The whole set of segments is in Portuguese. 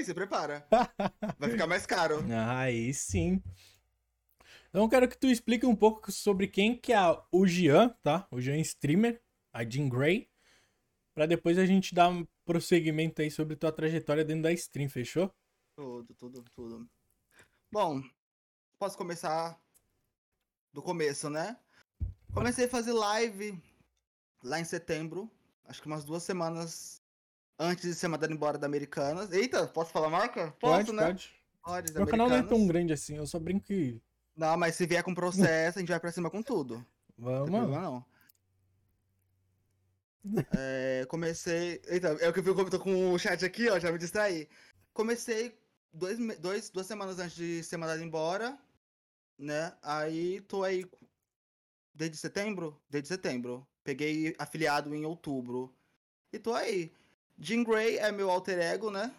Aí se prepara. Vai ficar mais caro. Aí sim. Então eu quero que tu explique um pouco sobre quem que é o Jean, tá? O Jean streamer, a Jean Grey, para depois a gente dar um prosseguimento aí sobre tua trajetória dentro da stream, fechou? Tudo, tudo, tudo. Bom, posso começar do começo, né? Comecei a fazer live lá em setembro, acho que umas duas semanas antes de ser mandado embora da Americanas. Eita, posso falar marca? Posso, pode, né? pode. Pode, Meu canal não é tão grande assim, eu só brinco que. Não, mas se vier com processo, a gente vai pra cima com tudo. Não Vamos. problema não. É, comecei. Eita, é o que eu vi como eu tô com o chat aqui, ó, já me distraí. Comecei dois, dois, duas semanas antes de ser mandado embora, né? Aí tô aí desde setembro? Desde setembro. Peguei afiliado em outubro. E tô aí. Jean Grey é meu alter ego, né?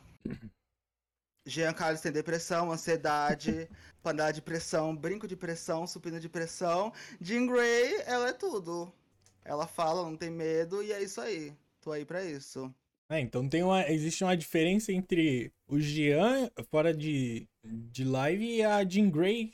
Jean Carlos tem depressão, ansiedade, panela de pressão, brinco de pressão, supina de pressão. Jean Grey, ela é tudo. Ela fala, não tem medo, e é isso aí. Tô aí pra isso. É, então tem uma, existe uma diferença entre o Jean fora de, de live e a Jean Grey.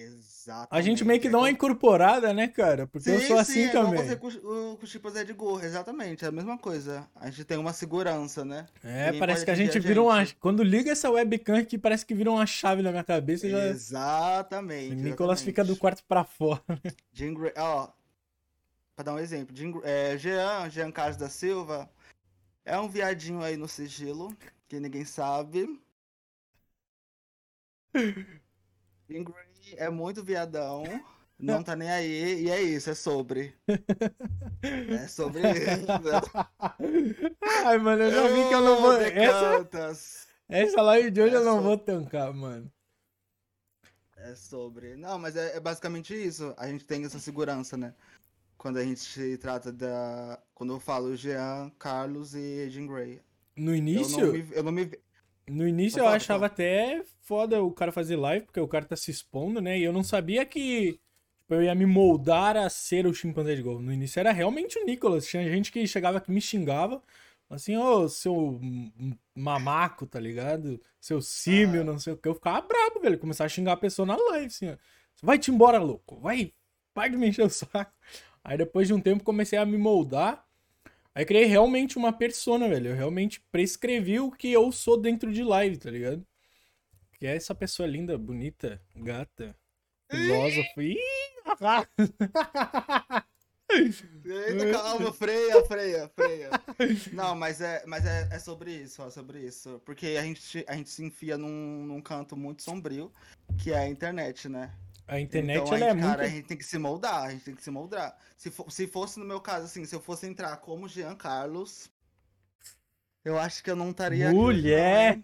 Exatamente. A gente meio que dá uma É incorporada, né, cara? Porque eu Sim, sou sim, assim é também. você com, o- com o é de Gorro, exatamente, é a mesma coisa. A gente tem uma segurança, né? É, Ninguém parece que a gente a vira uma. Quando liga essa webcam aqui, parece que vira uma chave na minha cabeça já. Exatamente. O Nicolas fica do quarto pra fora. Jean Grey, ó, pra dar um exemplo, Jean, é, Jean, Jean Carlos da Silva, é um viadinho aí no sigilo, que ninguém sabe. Jean Grey é muito viadão, não tá nem aí, e é isso, é sobre. É sobre isso. Ai, mano, eu já vi que eu não vou. Essa, essa live de hoje É eu não só- vou tancar, mano. É sobre. Não, mas é, é basicamente isso. A gente tem essa segurança, né? Quando a gente se trata da. Quando eu falo Jean, Carlos e Jean Grey. No Eu início, não me, eu não me. No início eu achava até foda o cara fazer live, porque o cara tá se expondo, né? E eu não sabia que tipo, eu ia me moldar a ser o chimpanzé de gol. No início era realmente o Nicolas. Tinha gente que chegava que me xingava. Assim, ô, seu mamaco, tá ligado? Seu símio, Ah. não sei o que. Eu ficava brabo, velho. Começar a xingar a pessoa na live, assim, ó. Vai-te embora, louco. Vai, para de me encher o saco. Aí depois de um tempo comecei a me moldar. Aí criei realmente uma persona, velho. Eu realmente prescrevi o que eu sou dentro de live, tá ligado? Que é essa pessoa linda, bonita, gata, filósofo. Ih, Eita, calma, freia, freia, freia. Não, mas é, mas é, é sobre isso, é sobre isso. Porque a gente, a gente se enfia num, num canto muito sombrio, que é a internet, né? A internet, então, a ela é cara, a muito. gente tem que se moldar, a gente tem que se moldar. Se, se fosse no meu caso, assim, se eu fosse entrar como Jean Carlos, eu acho que eu não estaria aqui hoje, não, Mulher!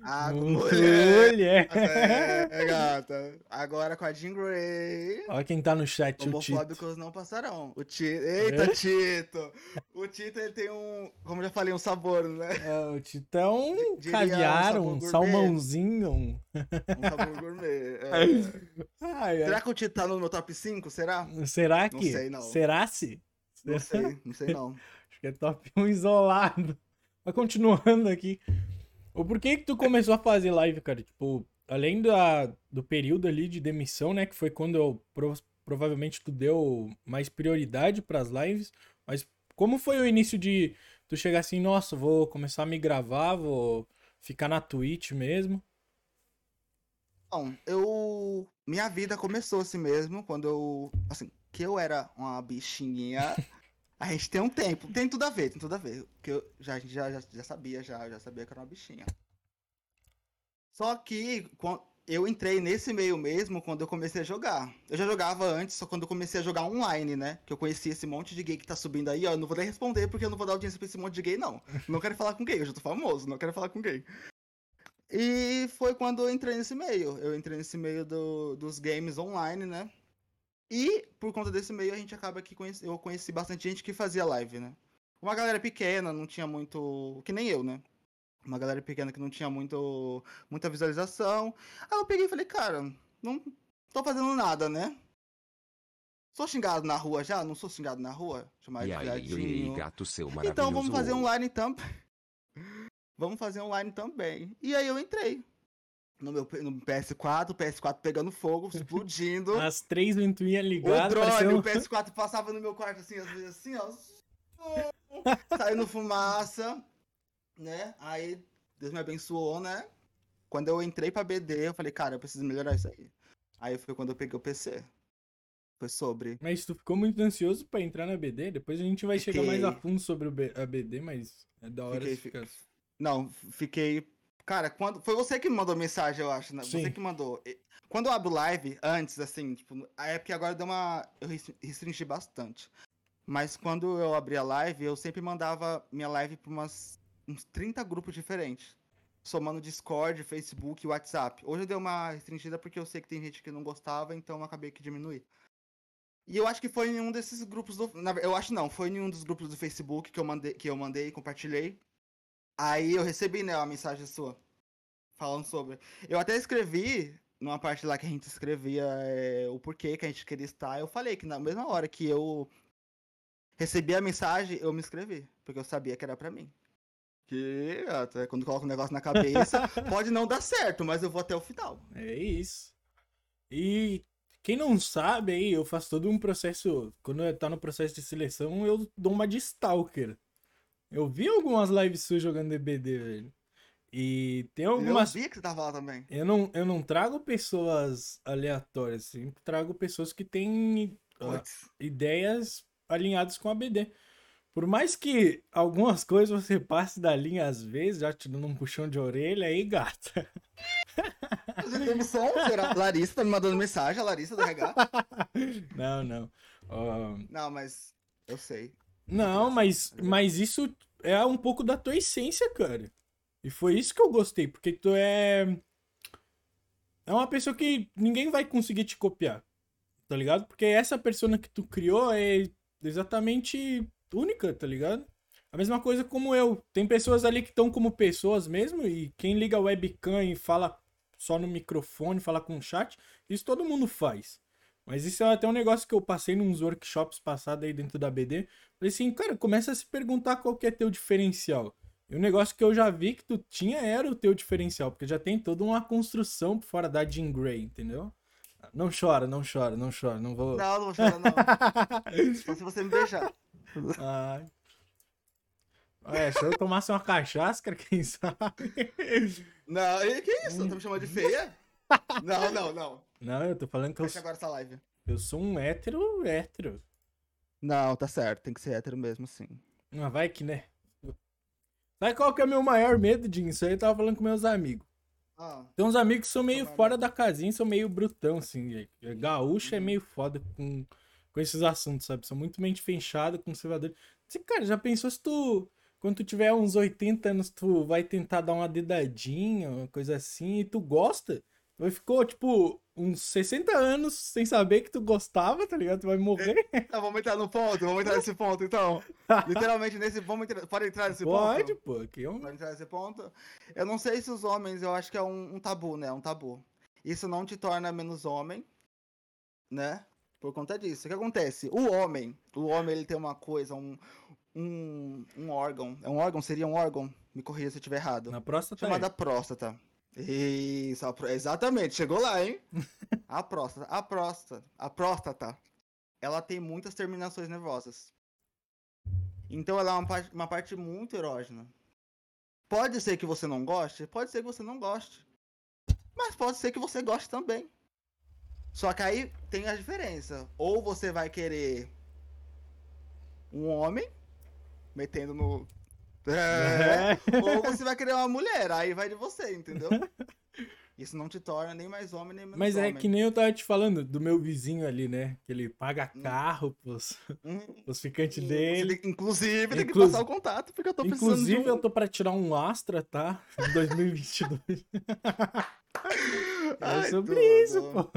Ah, mulher! Mulher! É, é, gata. Agora com a Jean Grey. Olha quem tá no chat, o Tito. Homofóbicos não passarão. O Tito. Eita, É? Tito! O Tito, ele tem um. Como já falei, um sabor, né? É, o Titão, Diria um caviar, um gourmet. salmãozinho. um- Um sabor gourmet. é. Ai. Será que o tá no meu top 5? Será? Será Não que? sei, não. Será se? Não sei, não sei não. Acho que é top 1 isolado. Mas continuando aqui. O porquê que tu começou a fazer live, cara? Tipo, além da, do período ali de demissão, né? Que foi quando eu pro- provavelmente tu deu mais prioridade pras lives. Mas como foi o início de tu chegar assim, nossa, vou começar a me gravar, vou ficar na Twitch mesmo? Bom, eu. Minha vida começou assim mesmo, quando eu. Assim, que eu era uma bichinha. A gente tem um tempo. Tem tudo a ver, tem tudo a ver. Que eu já, a gente já, já, já sabia, já, já sabia que era uma bichinha. Só que eu entrei nesse meio mesmo quando eu comecei a jogar. Eu já jogava antes, só quando eu comecei a jogar online, né? Que eu conheci esse monte de gay que tá subindo aí, ó. Eu não vou nem responder porque eu não vou dar audiência pra esse monte de gay, não. Não quero falar com gay, eu já tô famoso, não quero falar com gay. E foi quando eu entrei nesse meio. Eu entrei nesse meio do- dos games online, né? E por conta desse meio a gente acaba que conhece- eu conheci bastante gente que fazia live, né? Uma galera pequena, não tinha muito. Que nem eu, né? Uma galera pequena que não tinha muito, muita visualização. Aí eu peguei e falei, cara, não tô fazendo nada, né? Sou xingado na rua já? Não sou xingado na rua? Chamar de aí, gato seu maravilhoso. Então vamos fazer um line thumb. Vamos fazer online também. E aí eu entrei. No meu no PS4, o PS4 pegando fogo, explodindo. As três ventoinhas ligadas. O drone, o PS4 passava no meu quarto assim, às vezes assim, ó. Saindo fumaça, né? Aí Deus me abençoou, né? Quando eu entrei pra BD, eu falei, cara, eu preciso melhorar isso aí. Aí foi quando eu peguei o PC. Foi sobre. Mas tu ficou muito ansioso pra entrar na BD? Depois a gente vai chegar mais a Fiquei. fundo sobre a BD, mas é da hora Fiquei, ficar... Não, fiquei. Cara, quando. Foi você que me mandou mensagem, eu acho, né? Sim. Você que mandou. Quando eu abro live, antes, assim, tipo, a época agora deu uma. Eu res- restringi bastante. Mas quando eu abri a live, eu sempre mandava minha live pra umas, uns 30 grupos diferentes. Somando Discord, Facebook e WhatsApp. Hoje eu dei uma restringida porque eu sei que tem gente que não gostava, então eu acabei que diminuir. E eu acho que foi em um desses grupos do. Eu acho não, foi em um dos grupos do Facebook que eu mandei, que eu mandei e compartilhei. Aí eu recebi, né, uma mensagem sua. Falando sobre. Eu até escrevi, numa parte lá que a gente escrevia é, o porquê que a gente queria estar. Eu falei que na mesma hora que eu recebi a mensagem, eu me inscrevi. Porque eu sabia que era pra mim. Que até quando coloca um negócio na cabeça, pode não dar certo, mas eu vou até o final. É isso. E quem não sabe aí, eu faço todo um processo. Quando eu tá no processo de seleção, eu dou uma de stalker. Eu vi algumas lives suas jogando DBD, velho. E tem algumas. Eu vi que você tava lá também. Eu não, eu não trago pessoas aleatórias, assim. Trago pessoas que têm Puts. ideias alinhadas com a BD. Por mais que algumas coisas você passe da linha às vezes, já te dando um puxão de orelha aí, gata. Demissão, será? Larissa tá me mandando mensagem, a Larissa do RH. Não, não. Ó, Não, mas eu sei. Não, mas, mas isso é um pouco da tua essência, cara. E foi isso que eu gostei, porque tu é. É uma pessoa que ninguém vai conseguir te copiar. Tá ligado? Porque essa persona que tu criou é exatamente única, tá ligado? A mesma coisa como eu. Tem pessoas ali que estão como pessoas mesmo, e quem liga a webcam e fala só no microfone, fala com o chat, isso todo mundo faz. Mas isso é até um negócio que eu passei nos workshops passados aí dentro da BD. Falei assim, cara, começa a se perguntar qual que é teu diferencial. E o negócio que eu já vi que tu tinha era o teu diferencial, porque já tem toda uma construção fora da Jean Grey, entendeu? Não chora, não chora, não chora, não vou. Não, não vou chorar, não. Só se você me beijar. Ai. É, se eu tomasse uma cachaça, cara, quem sabe? Não, e que isso? Tá me chamando de feia? Não, não, não. Não, eu tô falando que eu, Fecha agora essa live. eu sou um hétero hétero. Não, tá certo. Tem que ser hétero mesmo, sim. Mas vai que, né? Sabe qual que é o meu maior medo disso? Aí eu tava falando com meus amigos. Ah, Tem uns amigos que são meio fora da casinha, são meio brutão, assim. Gaúcho é meio foda com, com esses assuntos, sabe? São muito mente fechada, conservador. Você, cara, já pensou se tu, quando tu tiver uns 80 anos, tu vai tentar dar uma dedadinha, uma coisa assim, e tu gosta? Vai ficou, tipo, uns 60 anos sem saber que tu gostava, tá ligado? Tu vai morrer. tá, vamos entrar no ponto, vamos entrar nesse ponto, então. Literalmente nesse. Vamos entrar. Pode entrar nesse Pode, ponto? pô. Que um... Pode entrar nesse ponto? Eu não sei se os homens, eu acho que é um, um tabu, né? Um tabu. Isso não te torna menos homem, né? Por conta disso. O que acontece? O homem, o homem, ele tem uma coisa, um. Um, um órgão. É um órgão? Seria um órgão? Me corrija se eu estiver errado. Na próstata chamada é. próstata. Isso, a exatamente, chegou lá, hein? a próstata, a próstata, a próstata, ela tem muitas terminações nervosas. Então ela é uma parte, uma parte muito erógena. Pode ser que você não goste, pode ser que você não goste. Mas pode ser que você goste também. Só que aí tem a diferença. Ou você vai querer um homem metendo no. É, ou você vai querer uma mulher, aí vai de você, entendeu? Isso não te torna nem mais homem, nem menos Mas é homem. que nem eu tava te falando do meu vizinho ali, né? Que ele paga Hum. carro pros, Hum, pros ficantes você dele. inclusive, tem que passar o contato, porque eu tô precisando Inclusive, um... eu tô pra tirar um Astra, tá? Em 2022. é sobre isso, pô.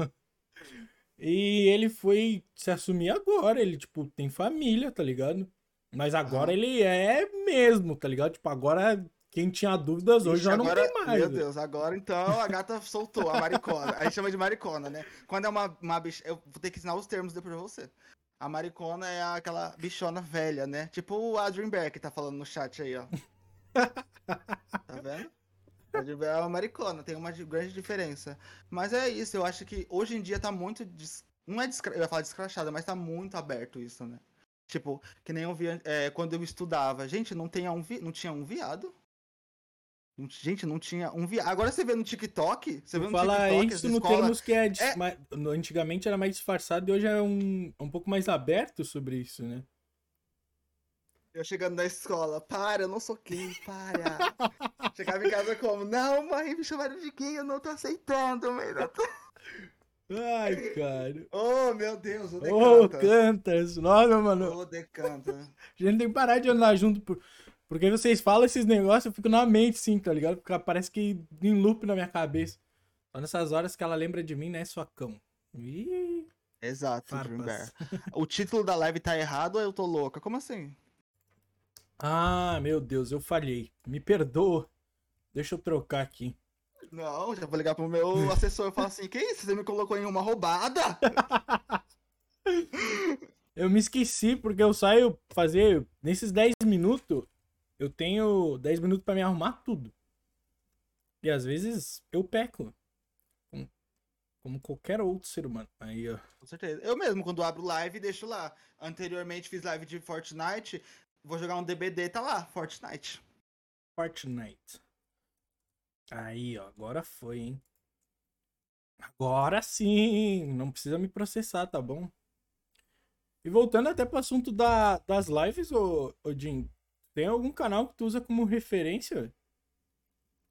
E ele foi se assumir agora. Ele, tipo, tem família, tá ligado? Mas agora Ah. ele é mesmo, tá ligado? Tipo, agora quem tinha dúvidas hoje Ixi, já não agora, tem mais. Meu Deus, agora então a gata soltou a maricona. A gente chama de maricona, né? Quando é uma, uma bicha. Eu vou ter que ensinar os termos depois pra você. A maricona é aquela bichona velha, né? Tipo o Adrian Bear que tá falando no chat aí, ó. tá vendo? Pode ver a maricona, tem uma grande diferença. Mas é isso, eu acho que hoje em dia tá muito. Des... Não é descra... eu ia falar descrachada, mas tá muito aberto isso, né? Tipo, que nem eu via é, quando eu estudava. Gente, não, tinha um vi... não tinha um viado. Gente, não tinha um viado. Agora você vê no TikTok. Você vê no Fala TikTok. isso no escola... termos que é, é... Mais... Antigamente era mais disfarçado e hoje é um, um pouco mais aberto sobre isso, né? Eu chegando na escola, para, eu não sou gay, para. Chegava em casa como, não, mãe, me chamaram de gay, eu não tô aceitando, mãe, não tô... Ai, cara. Oh, meu Deus, o Decanta. Ô, oh, Cantas. Nossa, mano. Ô, oh, Decanta. A gente tem que parar de andar junto, por... porque vocês falam esses negócios, eu fico na mente, sim, tá ligado? Porque parece que em loop na minha cabeça. Só nessas horas que ela lembra de mim, né, sua cão. Ih... Exato, o título da live tá errado ou eu tô louca? Como assim? Ah, meu Deus, eu falhei. Me perdoa. Deixa eu trocar aqui. Não, já vou ligar pro meu assessor e falar assim: que isso? Você me colocou em uma roubada? eu me esqueci, porque eu saio fazer. Nesses 10 minutos, eu tenho 10 minutos para me arrumar tudo. E às vezes eu peco. Como, como qualquer outro ser humano. Aí, ó. Com certeza. Eu mesmo, quando abro live, deixo lá. Anteriormente fiz live de Fortnite. Vou jogar um DBD, tá lá, Fortnite. Fortnite. Aí, ó, agora foi, hein? Agora sim! Não precisa me processar, tá bom? E voltando até pro assunto da, das lives, ô, ô Jim, tem algum canal que tu usa como referência?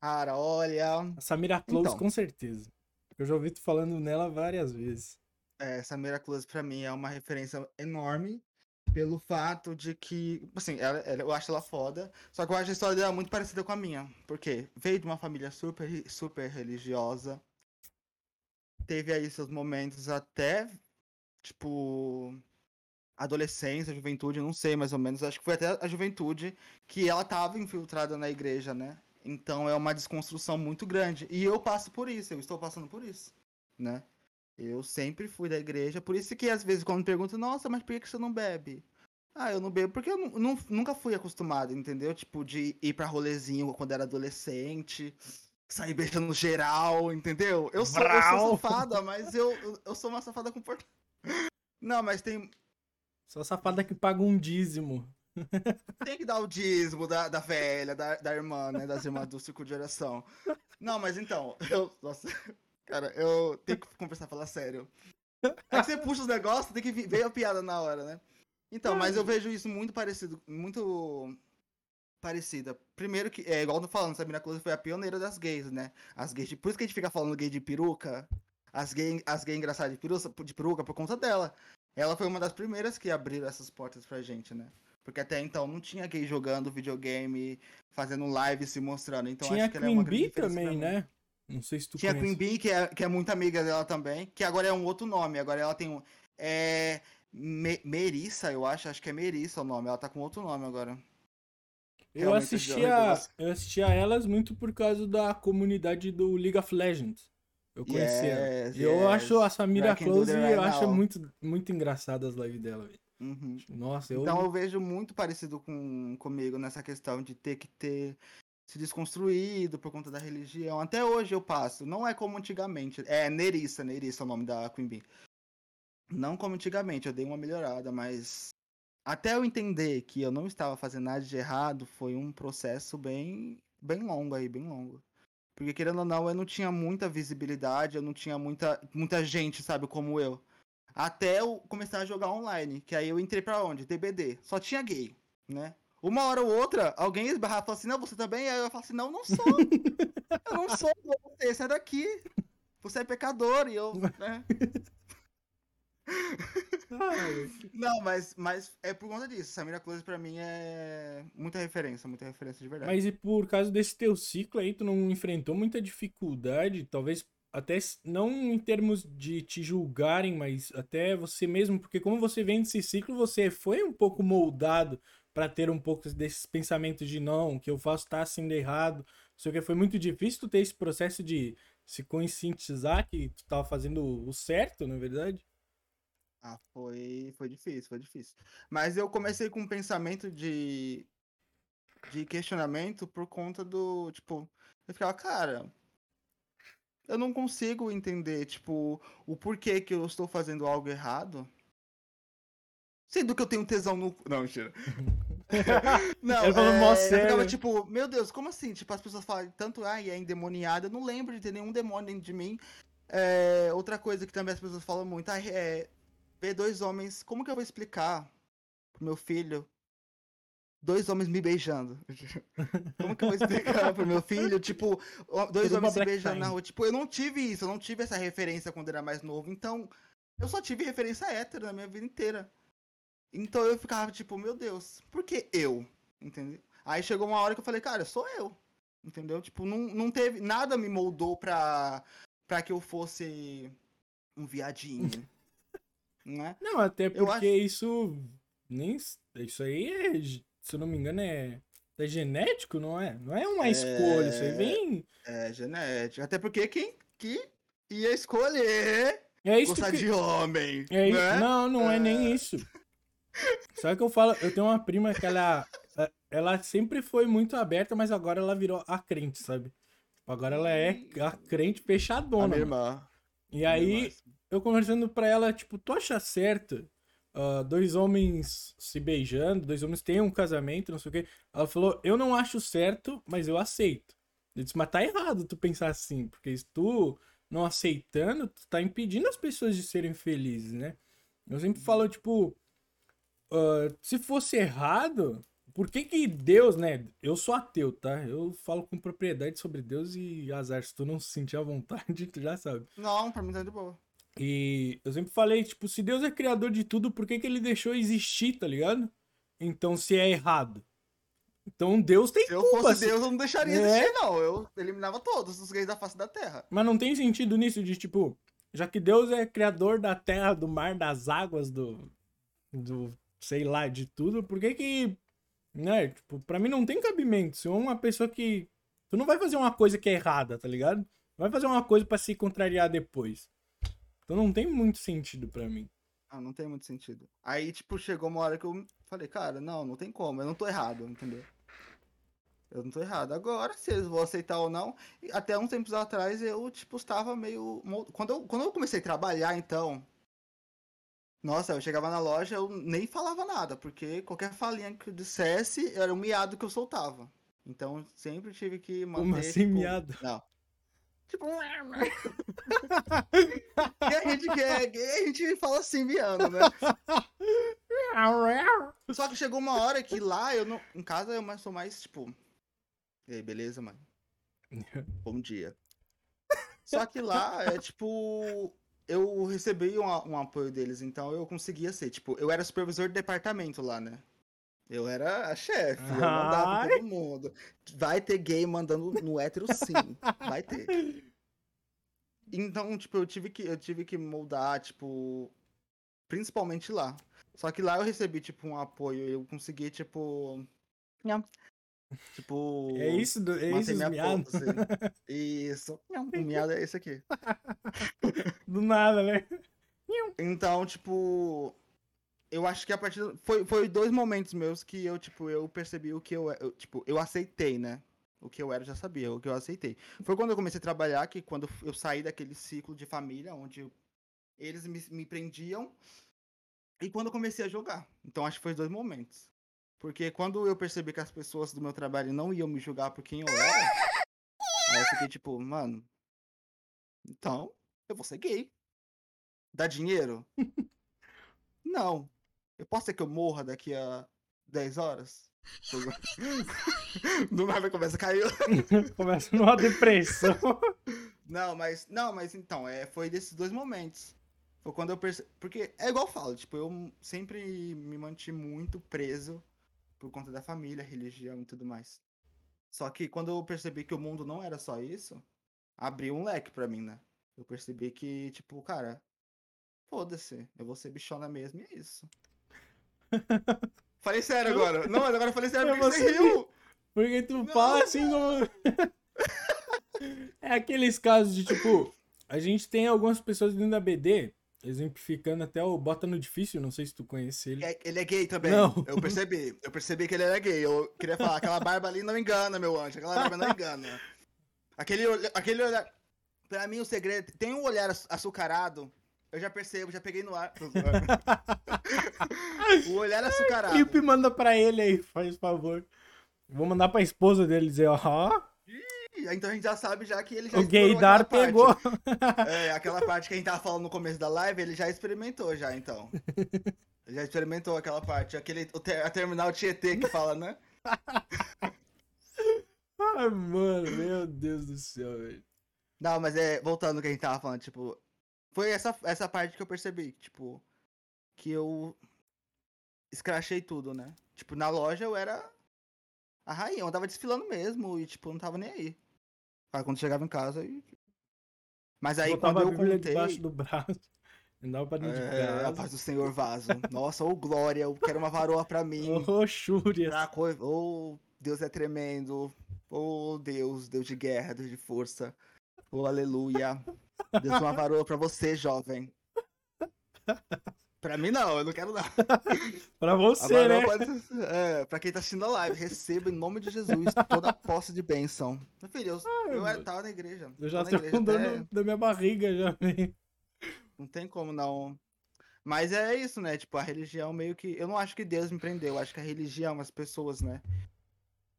Cara, olha. A Samira Close, então. com certeza. Eu já ouvi tu falando nela várias vezes. É, Samira Close pra mim é uma referência enorme pelo fato de que, assim, ela, ela, eu acho ela foda, só que eu acho a história dela muito parecida com a minha, porque veio de uma família super, super religiosa, teve aí seus momentos até, tipo, adolescência, juventude, não sei mais ou menos, acho que foi até a juventude que ela tava infiltrada na igreja, né? Então é uma desconstrução muito grande. E eu passo por isso, eu estou passando por isso, né? Eu sempre fui da igreja, por isso que às vezes quando me perguntam, nossa, mas por que você não bebe? Ah, eu não bebo porque eu não, nunca fui acostumado, entendeu? Tipo, de ir pra rolezinho quando era adolescente, sair beijando geral, entendeu? Eu sou, eu sou safada, mas eu, eu sou uma safada comportada. Não, mas tem. Sou safada que paga um dízimo. Tem que dar o dízimo da, da velha, da, da irmã, né? Das irmãs do ciclo de geração. Não, mas então, eu. Nossa, Cara, eu tenho que conversar, falar sério. É que você puxa os negócios, tem que ver a piada na hora, né? Então, mas eu vejo isso muito parecido, muito parecida. Primeiro que, é igual eu tô falando, Sabina Close foi a pioneira das gays, né? As gays, de, por isso que a gente fica falando gay de peruca, as gays as gay engraçadas de peruca, de peruca por conta dela. Ela foi uma das primeiras que abriram essas portas pra gente, né? Porque até então não tinha gay jogando videogame, fazendo live, se mostrando. Então tinha acho que ela é uma Bee também, né? Não sei se tu Tinha conhece. Queen Bee, que é, que é muito amiga dela também, que agora é um outro nome. Agora ela tem um. É. Me, Merissa, eu acho. Acho que é Merissa o nome. Ela tá com outro nome agora. Eu assistia, eu assistia elas muito por causa da comunidade do League of Legends. Eu conhecia. Yes, eu acho a Samira Close right eu acho muito, muito engraçada as lives dela, Uhum. Nossa, eu... Então eu vejo muito parecido com comigo nessa questão de ter que ter se desconstruído por conta da religião. Até hoje eu passo. Não é como antigamente. É Nerissa, Nerissa é o nome da Queen Bee. Não como antigamente, eu dei uma melhorada, mas até eu entender que eu não estava fazendo nada de errado, foi um processo bem, bem longo aí, bem longo. Porque querendo ou não, eu não tinha muita visibilidade, eu não tinha muita, muita gente, sabe, como eu. Até eu começar a jogar online, que aí eu entrei para onde? DBD. Só tinha gay, né? Uma hora ou outra, alguém esbarrar e falar assim, não, você também? Aí eu falo assim, não, não sou. eu não sou você, sai daqui. Você é pecador e eu, né? não, mas, mas é por conta disso. Samira Close pra mim é muita referência, muita referência de verdade. Mas e por causa desse teu ciclo aí, tu não enfrentou muita dificuldade, talvez até não em termos de te julgarem, mas até você mesmo, porque como você vem desse ciclo, você foi um pouco moldado para ter um pouco desses pensamentos de não, que eu faço tá sendo errado. Só que foi muito difícil tu ter esse processo de se conscientizar que tu tava fazendo o certo, na é verdade. Ah, foi, foi difícil, foi difícil. Mas eu comecei com um pensamento de de questionamento por conta do, tipo, eu ficava, cara, eu não consigo entender, tipo, o porquê que eu estou fazendo algo errado. Sendo que eu tenho tesão no. Não, mentira. não, falou é, mó eu ficava tipo, meu Deus, como assim? Tipo, as pessoas falam tanto, ai, é endemoniada. Eu não lembro de ter nenhum demônio dentro de mim. É, outra coisa que também as pessoas falam muito, ai, é ver dois homens. Como que eu vou explicar pro meu filho dois homens me beijando? Como que eu vou explicar pro meu filho, tipo, dois Tudo homens se beijando na time. rua? Tipo, eu não tive isso, eu não tive essa referência quando era mais novo. Então, eu só tive referência hétero na minha vida inteira. Então eu ficava tipo, meu Deus, por que eu? Entendeu? Aí chegou uma hora que eu falei, cara, sou eu. Entendeu? Tipo, não, não teve. Nada me moldou pra, pra que eu fosse um viadinho. né? Não, até porque acho- isso. Nem. Isso aí é. Se eu não me engano, é. É genético, não é? Não é uma escolha. Isso aí vem. É genética. Até porque quem que ia escolher É isso gostar que. de homem? É isso. né? Não, não é nem É. isso. O que eu falo? Eu tenho uma prima que ela. Ela sempre foi muito aberta, mas agora ela virou a crente, sabe? Tipo, agora ela é a crente A fechadona. minha mano. irmã. E minha aí, irmã. eu conversando pra ela, tipo, tu acha certo ah, dois homens se beijando, dois homens têm um casamento, não sei o quê? Ela falou, eu não acho certo, mas eu aceito. Eu disse, mas tá errado tu pensar assim, porque se tu não aceitando, tu tá impedindo as pessoas de serem felizes, né? Eu sempre falo, tipo, ah, se fosse errado, por que que Deus, né? Eu sou ateu, tá? Eu falo com propriedade sobre Deus e azar, se tu não se sentir à vontade, tu já sabe. Não, pra mim tá de boa. E eu sempre falei, tipo, se Deus é criador de tudo, por que, que ele deixou existir, tá ligado? Então, se é errado. Então, Deus tem Se eu culpa. fosse se- Deus, eu não deixaria É. existir, não. Eu eliminava todos os gays da face da Terra. Mas não tem sentido nisso de, tipo, já que Deus é criador da terra, do mar, das águas, do. do sei lá, de tudo, por que que. Né? Tipo, pra mim não tem cabimento. Se uma pessoa que. Tu não vai fazer uma coisa que é errada, tá ligado? Vai fazer uma coisa pra se contrariar depois. Então não tem muito sentido pra mim. Ah, não tem muito sentido. Aí, tipo, chegou uma hora que eu falei, cara, não, não tem como, eu não tô errado, entendeu? Eu não tô errado. Agora, se eles vão aceitar ou não, até uns tempos atrás eu, tipo, estava meio. Quando eu, quando eu comecei a trabalhar, então. Nossa, eu chegava na loja, eu nem falava nada, porque qualquer falinha que eu dissesse era um miado que eu soltava. Então, sempre tive que manter. Como assim, tipo, miado? Não. Tipo. e a gente que é a gente fala assim, miando, né? Só que chegou uma hora que lá, eu não. Em casa eu sou mais, tipo. E aí, beleza, mano? Bom dia. Só que lá é tipo. Eu recebi um, um apoio deles, então eu conseguia ser. Tipo, eu era supervisor de departamento lá, né? Eu era a chefe, eu mandava em todo mundo. Vai ter gay mandando no hétero sim. Vai ter. Então, tipo, eu tive que, eu tive que moldar, tipo. Principalmente lá. Só que lá eu recebi, tipo, um apoio. Eu consegui, tipo. nham, Tipo. É isso, do, é isso minha miados. pose. Isso. Nham, O miado é esse aqui. Do nada, né? Então, tipo. Eu acho que a partir. do- Foi, foi dois momentos meus que eu, tipo, eu percebi o que eu, eu. Tipo, eu aceitei, né? O que eu era eu já sabia, o que eu aceitei. Foi quando eu comecei a trabalhar, que quando eu saí daquele ciclo de família, onde eles me, me prendiam, e quando eu comecei a jogar. Então acho que foi dois momentos. Porque quando eu percebi que as pessoas do meu trabalho não iam me julgar por quem eu era, aí eu fiquei tipo, mano, então eu vou ser gay. Dá dinheiro? Não. Eu posso ser que eu morra daqui a 10 horas? Do nada começa a cair. Começa numa depressão. Não, mas. Não, mas então, é, foi desses dois momentos. Foi quando eu percebi. Porque é igual eu falo, tipo, eu sempre me mantive muito preso por conta da família, religião e tudo mais. Só que quando eu percebi que o mundo não era só isso, abriu um leque pra mim, né? Eu percebi que, tipo, cara, foda-se, eu vou ser bichona mesmo e é isso. falei sério agora. Não, mas agora eu falei sério porque você riu. Porque tu fala assim como. é aqueles casos de tipo. A gente tem algumas pessoas dentro da BD exemplificando até o Bota no Difícil, não sei se tu conhece ele. É- Ele é gay também. Não. Eu percebi. Eu percebi que ele era gay. Eu queria falar, aquela barba ali não engana, meu anjo. Aquela barba não engana. Aquele, aquele olhar. Pra mim, o segredo. Tem um olhar aç- açucarado. Eu já percebo, já peguei no ar. o olhar açucarado. Felipe manda pra ele aí, faz favor. Vou mandar pra esposa dele dizer, ó, Ih, Então a gente já sabe já que ele já o gaydar pegou. É, aquela parte que a gente tava falando no começo da live, ele já experimentou já, então. Ele já experimentou aquela parte. Aquele, o ter- a terminal Tietê que fala, né? Ai, mano, meu Deus do céu, velho. Não, mas é, voltando ao que a gente tava falando, tipo, foi essa, essa parte que eu percebi, tipo, que eu escrachei tudo, né? Tipo, na loja eu era a rainha, eu tava desfilando mesmo e, tipo, não tava nem aí. Aí quando chegava em casa, aí... Mas aí Botava quando a eu contei... debaixo do braço. Andava pra dentro de É, a casa. paz do Senhor vaso. Nossa, ô glória, eu quero uma varoa pra mim. Ô, Xúria. Ô, Deus é tremendo. Ô, Deus, Deus de guerra, Deus de força. Ô, aleluia. Deus uma varoa pra você, jovem. Pra mim não, eu não quero não. Pra você, varoa né? pode é, pra quem tá assistindo a live, receba em nome de Jesus toda a posse de bênção. Meu filho, eu, eu era- tava na igreja. Eu já tô andando até- da minha barriga já. velho. Não tem como não. Mas é isso, né? Tipo, a religião meio que. Eu não acho que Deus me prendeu. Eu acho que a religião, as pessoas, né?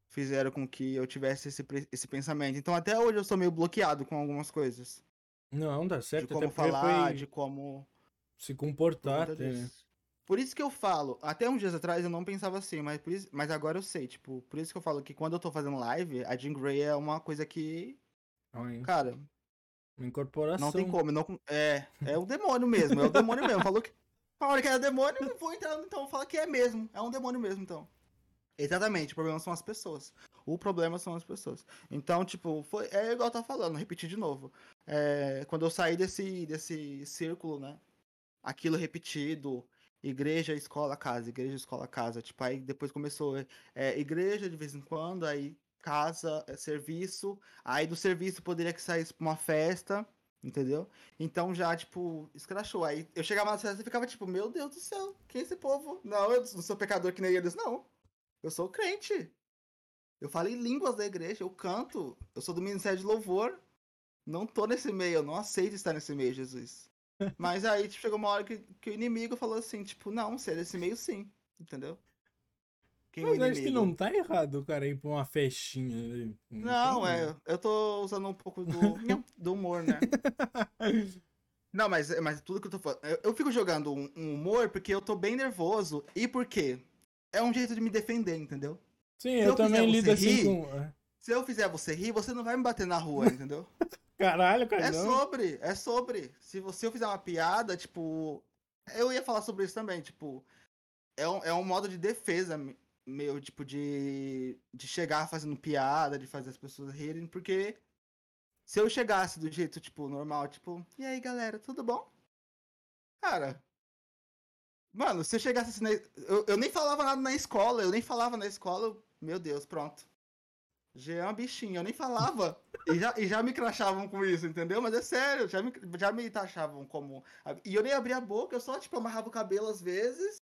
Fizeram com que eu tivesse esse, esse pensamento. Então, até hoje eu sou meio bloqueado com algumas coisas. Não, De certo. como Até porque falar, foi de como. Se por comportar conta até, né? Por isso que eu falo, até uns dias atrás eu não pensava assim, mas, por isso- mas agora eu sei, tipo, por isso que eu falo que quando eu tô fazendo live, a Jean Grey é uma coisa que, Ai, cara, Uma incorporação. Não tem como, não, é, é o demônio mesmo, é o demônio mesmo. Falou que falaram que era demônio, eu vou entrar, então fala que é mesmo, é um demônio mesmo, então. Exatamente, o problema são as pessoas. O problema são as pessoas. Então, tipo, foi, é igual eu tava falando, repetir de novo. É, quando eu saí desse, desse círculo, né? Aquilo repetido, igreja, escola, casa, igreja, escola, casa. Tipo, aí depois começou é, igreja de vez em quando, aí casa, é, serviço. Aí do serviço poderia que saísse pra uma festa, entendeu? Então já, tipo, escrachou. Aí eu chegava na festa e ficava tipo, meu Deus do céu, quem é esse povo? Não, eu não sou pecador que nem eles, não. Eu sou crente. Eu falo em línguas da igreja, eu canto. Eu sou do Ministério de Louvor. Não tô nesse meio, eu não aceito estar nesse meio, Jesus. Mas aí tipo, chegou uma hora que, que o inimigo falou assim, tipo, não, você é desse meio sim, entendeu? Quem é Mas acho que não tá errado o cara ir pra uma festinha. né? Não, tem- é, eu tô usando um pouco do, do humor, né? Não, mas, mas tudo que eu tô falando. Eu, eu fico jogando um, um humor porque eu tô bem nervoso e porque é um jeito de me defender, entendeu? Sim, Se eu eu também lido assim rir, com. é. Se eu fizer você rir, você não vai me bater na rua, entendeu? Caralho, cara. É sobre, é sobre. Se você eu fizer uma piada, tipo. Eu ia falar sobre isso também, tipo. É um, é um modo de defesa me- meu, tipo, de. De chegar fazendo piada, de fazer as pessoas rirem, porque. Se eu chegasse do jeito, tipo, normal, tipo, e aí galera, tudo bom? Cara. Mano, se eu chegasse assim. Na, eu, eu nem falava nada na escola, eu nem falava na escola, eu- meu Deus, pronto. Já é uma bichinha, eu nem falava. E já, e já me crachavam com isso, entendeu? Mas é sério, já me, já me taxavam como. E eu nem abria a boca, eu só, tipo, amarrava o cabelo às vezes,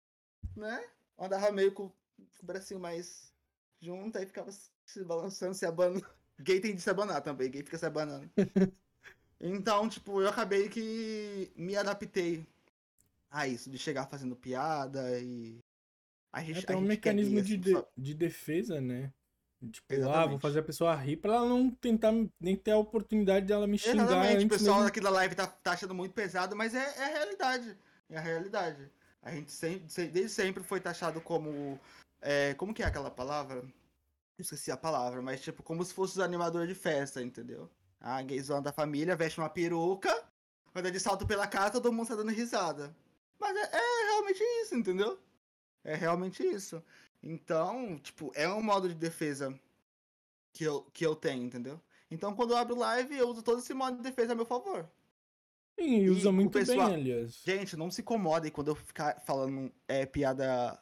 né? Andava meio com, com o bracinho mais junto, aí ficava se balançando, se abanando. Gay tem de se abanar também, gay fica se abanando. Então, tipo, eu acabei que me adaptei a isso, de chegar fazendo piada e. A gente, É, tem um mecanismo de, assim, de, de defesa, né? Tipo, ah, vou fazer a pessoa rir pra ela não tentar nem ter a oportunidade dela me xingar Exatamente, o pessoal mesmo. aqui da live tá, tá achando muito pesado, mas é, é a realidade. É a realidade. A gente sempre, se- desde sempre foi taxado como. é, como que é aquela palavra? Eu esqueci a palavra, mas tipo, como se fosse os animadores de festa, entendeu? A gaysona da família veste uma peruca, anda de salto pela casa, todo mundo tá dando risada. Mas é, é realmente isso, entendeu? É realmente isso. Então, tipo, é um modo de defesa que eu, que eu tenho, entendeu? Então, quando eu abro live, eu uso todo esse modo de defesa a meu favor. Sim, E usa muito pessoal- bem, aliás. Gente, não se incomodem quando eu ficar falando é, piada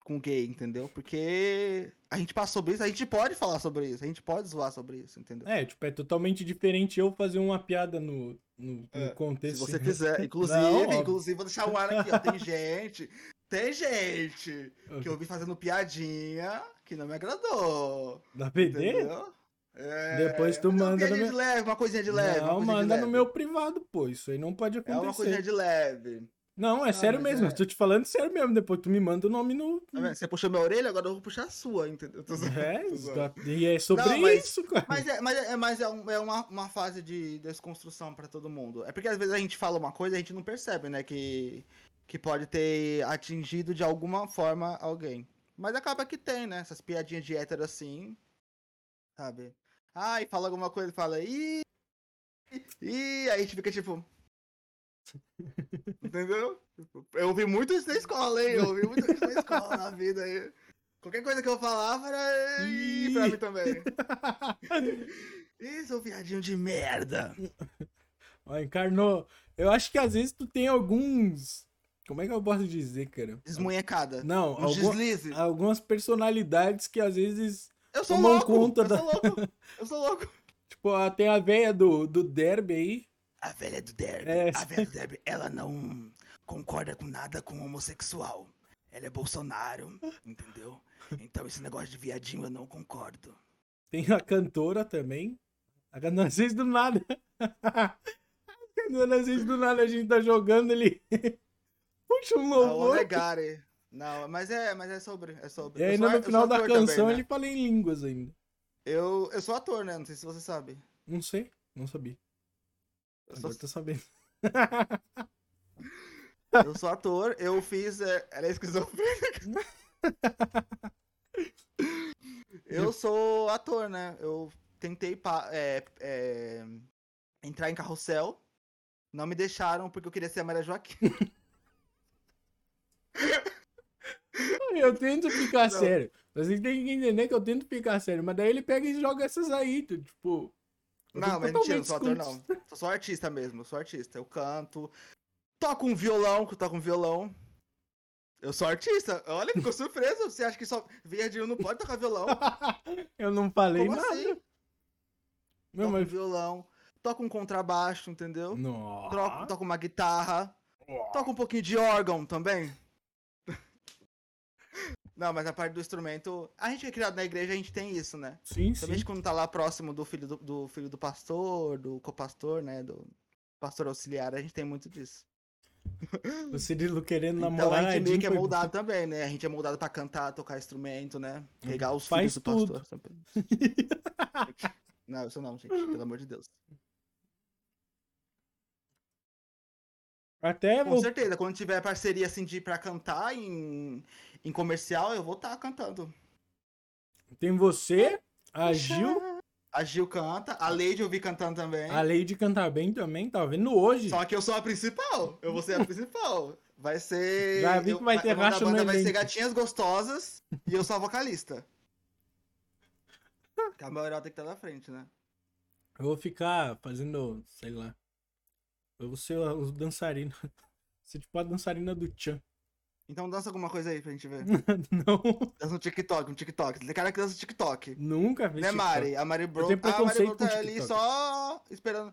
com gay, entendeu? Porque a gente passou sobre isso, a gente pode falar sobre isso, a gente pode zoar sobre isso, entendeu? É, tipo, é totalmente diferente eu fazer uma piada no, no, no É, contexto. Se você quiser. Inclusive, Não, inclusive, vou deixar o ar aqui, ó. Tem gente. Tem gente que eu vi fazendo piadinha que não me agradou. Da PD? Entendeu? É, Depois tu é uma manda no piadinha meu- de leve, uma coisinha de leve. uma Não, coisinha manda no leve. meu privado, pô. Isso aí não pode É uma coisinha acontecer. de leve. Não, é sério mas mesmo. é. Tô te falando sério mesmo. Depois tu me manda o nome no. Tá? Você puxou minha orelha, agora eu vou puxar a sua, entendeu? É, tá- e é sobre Não, mas- isso, cara. Mas é, mas é, mas é, é uma, uma fase de desconstrução pra todo mundo. É porque às vezes a gente fala uma coisa e a gente não percebe, né? Que, que pode ter atingido de alguma forma alguém. Mas acaba que tem, né? Essas piadinhas de hétero assim. Sabe? Ai, fala alguma coisa e fala. Ih! Ih! Aí a gente fica tipo. Entendeu? Eu ouvi muito isso na escola, hein? Eu ouvi muito isso na escola, na vida aí. Qualquer coisa que eu falava era. Ih, pra mim também. Ih, seu viadinho de merda. Ó, encarnou. Eu acho que às vezes tu tem alguns. Como é que eu posso dizer, cara? Desmunhecada. Não, Um algum- deslize. algumas personalidades que às vezes. Eu sou tomam louco. conta eu da- sou louco. Eu sou louco. Tipo, ó, tem a veia do, do derby aí. A velha do Derby. É. A velha do Derby, ela não concorda com nada com homossexual. Ela é Bolsonaro, entendeu? Então esse negócio de viadinho eu não concordo. Tem a cantora também. A cantora, às vezes do nada. A cantora, às vezes do nada a gente tá jogando ele. Puxa um louvor. Olegare. Não, mas é, mas é sobre, é sobre. E Eu ainda sou- no final sou da canção também, né? ele fala em línguas ainda. Eu, eu sou ator, né? Não sei se você sabe. Não sei, não sabia. Eu sou, Agora tô sabendo. eu sou ator, eu fiz. É, ela é esquizofrênica. eu sou ator, né? Eu tentei pa- é, é, entrar em carrossel. Não me deixaram porque eu queria ser a Maria Joaquim. Eu tento ficar Não. sério. Vocês têm que entender que eu tento ficar sério, mas daí ele pega e joga essas aí, tipo. Não, mas mentira, não sou ator, não. Eu sou artista mesmo, eu sou artista. Eu canto. Toco um violão, que eu toco um violão. Eu sou artista. Olha, ficou surpreso. Você acha que só Verdinho não pode tocar violão? Eu não falei Como nada. assim? Não, toco um mas. violão, toco um contrabaixo, entendeu? Nossa. Troco, toco uma guitarra, toco um pouquinho de órgão também. Não, mas a parte do instrumento. A gente é criado na igreja, a gente tem isso, né? Sim, sim. Principalmente quando tá lá próximo do filho do, do filho do pastor, do copastor, né? Do pastor auxiliar, a gente tem muito disso. O Cirilo querendo Então namorar. a gente meio Jim que é moldado também, né? A gente é moldado pra cantar, tocar instrumento, né? Pegar os Faz filhos do tudo. pastor. também. não, isso não, gente, pelo amor de Deus. Até Com vou... certeza, quando tiver parceria assim de pra cantar em, em comercial, eu vou estar cantando. tem você, a Gil, A Gil canta, a Lady eu vi cantando também. a Lady cantar bem também, tá vendo hoje. Só que eu sou a principal. Eu vou ser a principal. Vai ser. Já vi eu- que vai ter nome da racha no vai ser. Gatinhas Gostosas e eu sou a vocalista. Porque a maioria tem que estar na frente, né? Eu vou ficar fazendo, sei lá. Eu vou ser o dançarino. Ser tipo a dançarina do Chan. Então dança alguma coisa aí pra gente ver. Não, Dança um TikTok, um TikTok. Tem cara que dança TikTok. nunca fiz Né. Mari? A Mari Bro. Ah, a Mari Bro tá ali só esperando.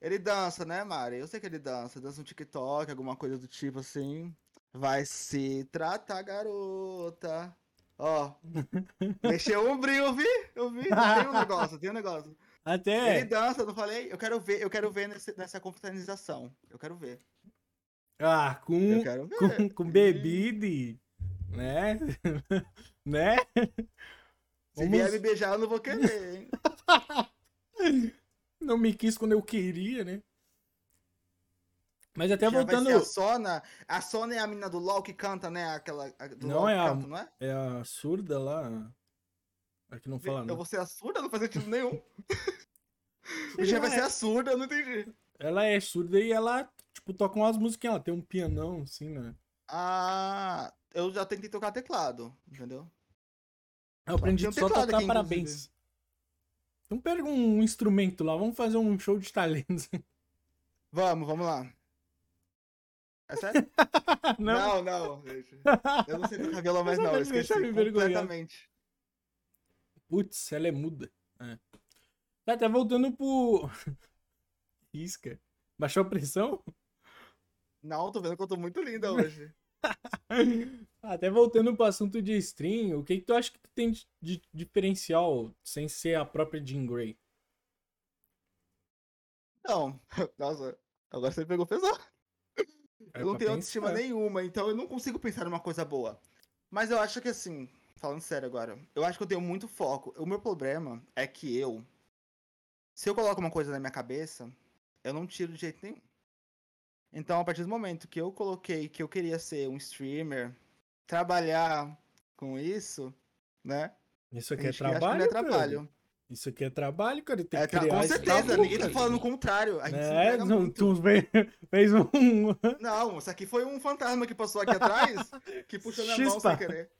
Ele dança, né, Mari? Eu sei que ele dança. Dança um TikTok, alguma coisa do tipo assim. Vai se tratar, garota. Ó. Mexeu o ombrinho, eu vi? Eu vi. Tem um negócio, tem um negócio. Ele Até. dança, eu não falei? Eu quero ver, eu quero ver nesse- nessa confraternização. Eu quero ver. Ah, com, com, com bebida e. Né? né? Se Vamos- vier me beijar, eu não vou querer, hein? Não me quis quando eu queria, né? Mas até Já voltando. a Sona. A Sona é a menina do LOL que canta, né? Aquela a Não LOL é a- canta, não é? É a surda lá. A que não fala Eu não. vou ser a surda? Não faz sentido nenhum. Já vai ser a surda, eu não entendi. Ela é surda e ela, tipo, toca umas músicas. Ela tem um pianão, assim, né? Ah, eu já tentei tocar teclado, entendeu? Eu aprendi um só tocar aqui, parabéns. Então pega um instrumento lá, vamos fazer um show de talentos. Vamos, vamos lá. É sério? não, não, não. Eu não sei tocar violão mais não, eu esqueci completamente. Putz, ela é muda. É. Tá, tá voltando pro. Isca. Baixou a pressão? Não, tô vendo que eu tô muito linda hoje. Até voltando pro assunto de stream, o que, que tu acha que tu tem de, diferencial sem ser a própria Jean Grey? Não, nossa, agora você pegou pesado. É eu não tenho autoestima pensar. nenhuma, então eu não consigo pensar numa coisa boa. Mas eu acho que assim, falando sério agora, eu acho que eu tenho muito foco. O meu problema é que eu, se eu coloco uma coisa na minha cabeça, eu não tiro de jeito nenhum. Então, a partir do momento que eu coloquei que eu queria ser um streamer, trabalhar com isso, né? Isso aqui é que trabalho, é cara. trabalho. Isso aqui é trabalho, cara. Tem É que criar com certeza, ninguém tá cara. falando o contrário. A gente É, não, tu fez, um. Não, isso aqui foi um fantasma que passou aqui atrás, que puxou minha mão Chispa. sem querer.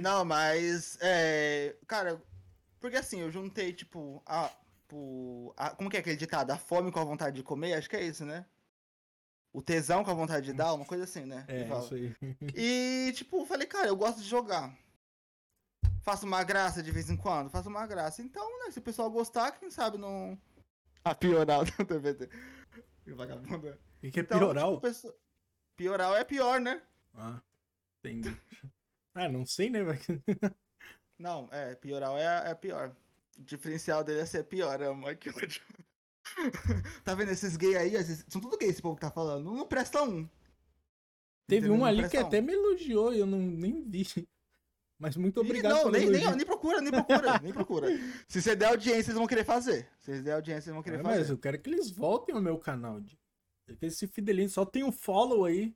Não, mas, é, cara, porque assim, eu juntei, tipo, a, o, a- como que é aquele ditado? A fome com a vontade de comer, acho que é isso, né? O tesão com a vontade de dar, uma coisa assim, né? É, isso aí. E, tipo, falei, cara, eu gosto de jogar. Faço uma graça de vez em quando, faço uma graça. Então, né, se o pessoal gostar, quem sabe não... A pioral do TVT. Vagabundo é. E que é Então, pioral? tipo, pessoa- Pioral é pior, né? Ah, entendi. Ah, não sei, né? Não, é, pioral é, é pior. O diferencial dele é ser pior, amo. Ai, que ódio. tá vendo esses gays aí? esses- São tudo gays esse povo que tá falando. Não presta um. Teve Entendeu? um Não ali que um. até me elogiou e eu não, nem vi. Mas muito obrigado não, pelo nem, nem, nem procura, nem procura, nem procura. Se você der audiência, vocês vão querer fazer. Se vocês der audiência, vocês vão querer É, fazer. mas eu quero que eles voltem ao meu canal. de- Que eles se fidelizem. Só tem um follow aí.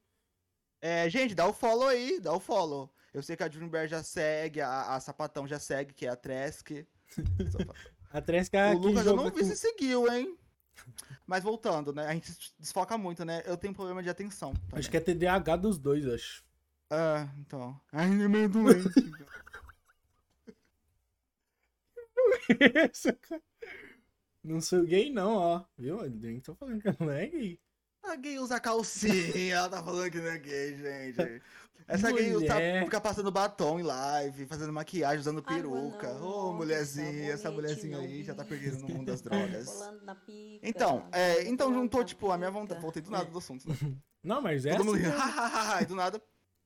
É, gente, dá o follow aí, dá o follow. Eu sei que a Junberg já segue, a, a Sapatão já segue, que é a Tresk. A Tresca o Lucas eu não vi com- se seguiu, hein? Mas voltando, né? A gente desfoca muito, né? Eu tenho problema de atenção. também. Acho que é TDAH dos dois, acho. Ah, então. Ai, ele é meio doente. Cara. Não sou gay, não, ó. Viu? Nem tô falando que não é gay. A gay usa calcinha, ela tá falando que não é gay, gente. Essa gay usa, Mulher. fica passando batom em live, fazendo maquiagem, usando peruca. Ô, nossa, mulherzinha, essa mulherzinha aí já tá perdendo no mundo das drogas. Pica, Então, é, então juntou, tipo, a minha vontade. Voltei do nada do assunto, né? Não, mas é Todo mundo rindo, e do nada.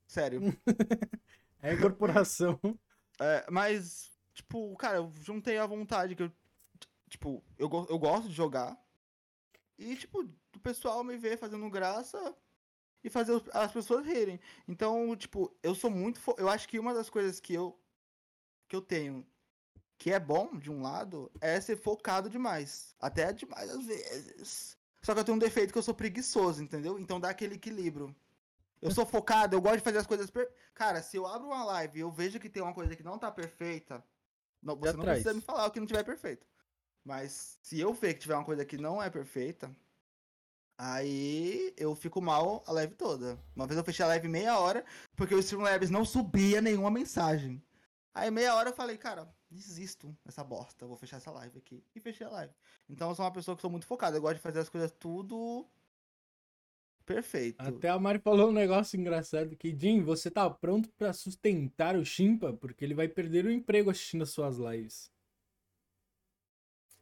Sério. É incorporação. É, mas, tipo, cara, eu juntei a vontade que eu. Tipo, eu, eu gosto de jogar. E, tipo, do pessoal me ver fazendo graça e fazer as pessoas rirem. Então, tipo, eu sou muito. fo- Eu acho que uma das coisas que eu. que eu tenho. Que é bom, de um lado, é ser focado demais. Até demais às vezes. Só que eu tenho um defeito que eu sou preguiçoso, entendeu? Então dá aquele equilíbrio. Eu sou focado, eu gosto de fazer as coisas. Per... Cara, se eu abro uma live e eu vejo que tem uma coisa que não tá perfeita, não, você não precisa me falar o que não tiver perfeito. Mas se eu ver que tiver uma coisa que não é perfeita, aí eu fico mal a live toda. Uma vez eu fechei a live meia hora, porque o Streamlabs não subia nenhuma mensagem. Aí meia hora eu falei, cara, desisto dessa bosta, vou fechar essa live aqui. E fechei a live. Então eu sou uma pessoa que sou muito focada, eu gosto de fazer as coisas tudo perfeito. Até a Mari falou um negócio engraçado que, Jim, você tá pronto pra sustentar o Chimpa? Porque ele vai perder o emprego assistindo as suas lives.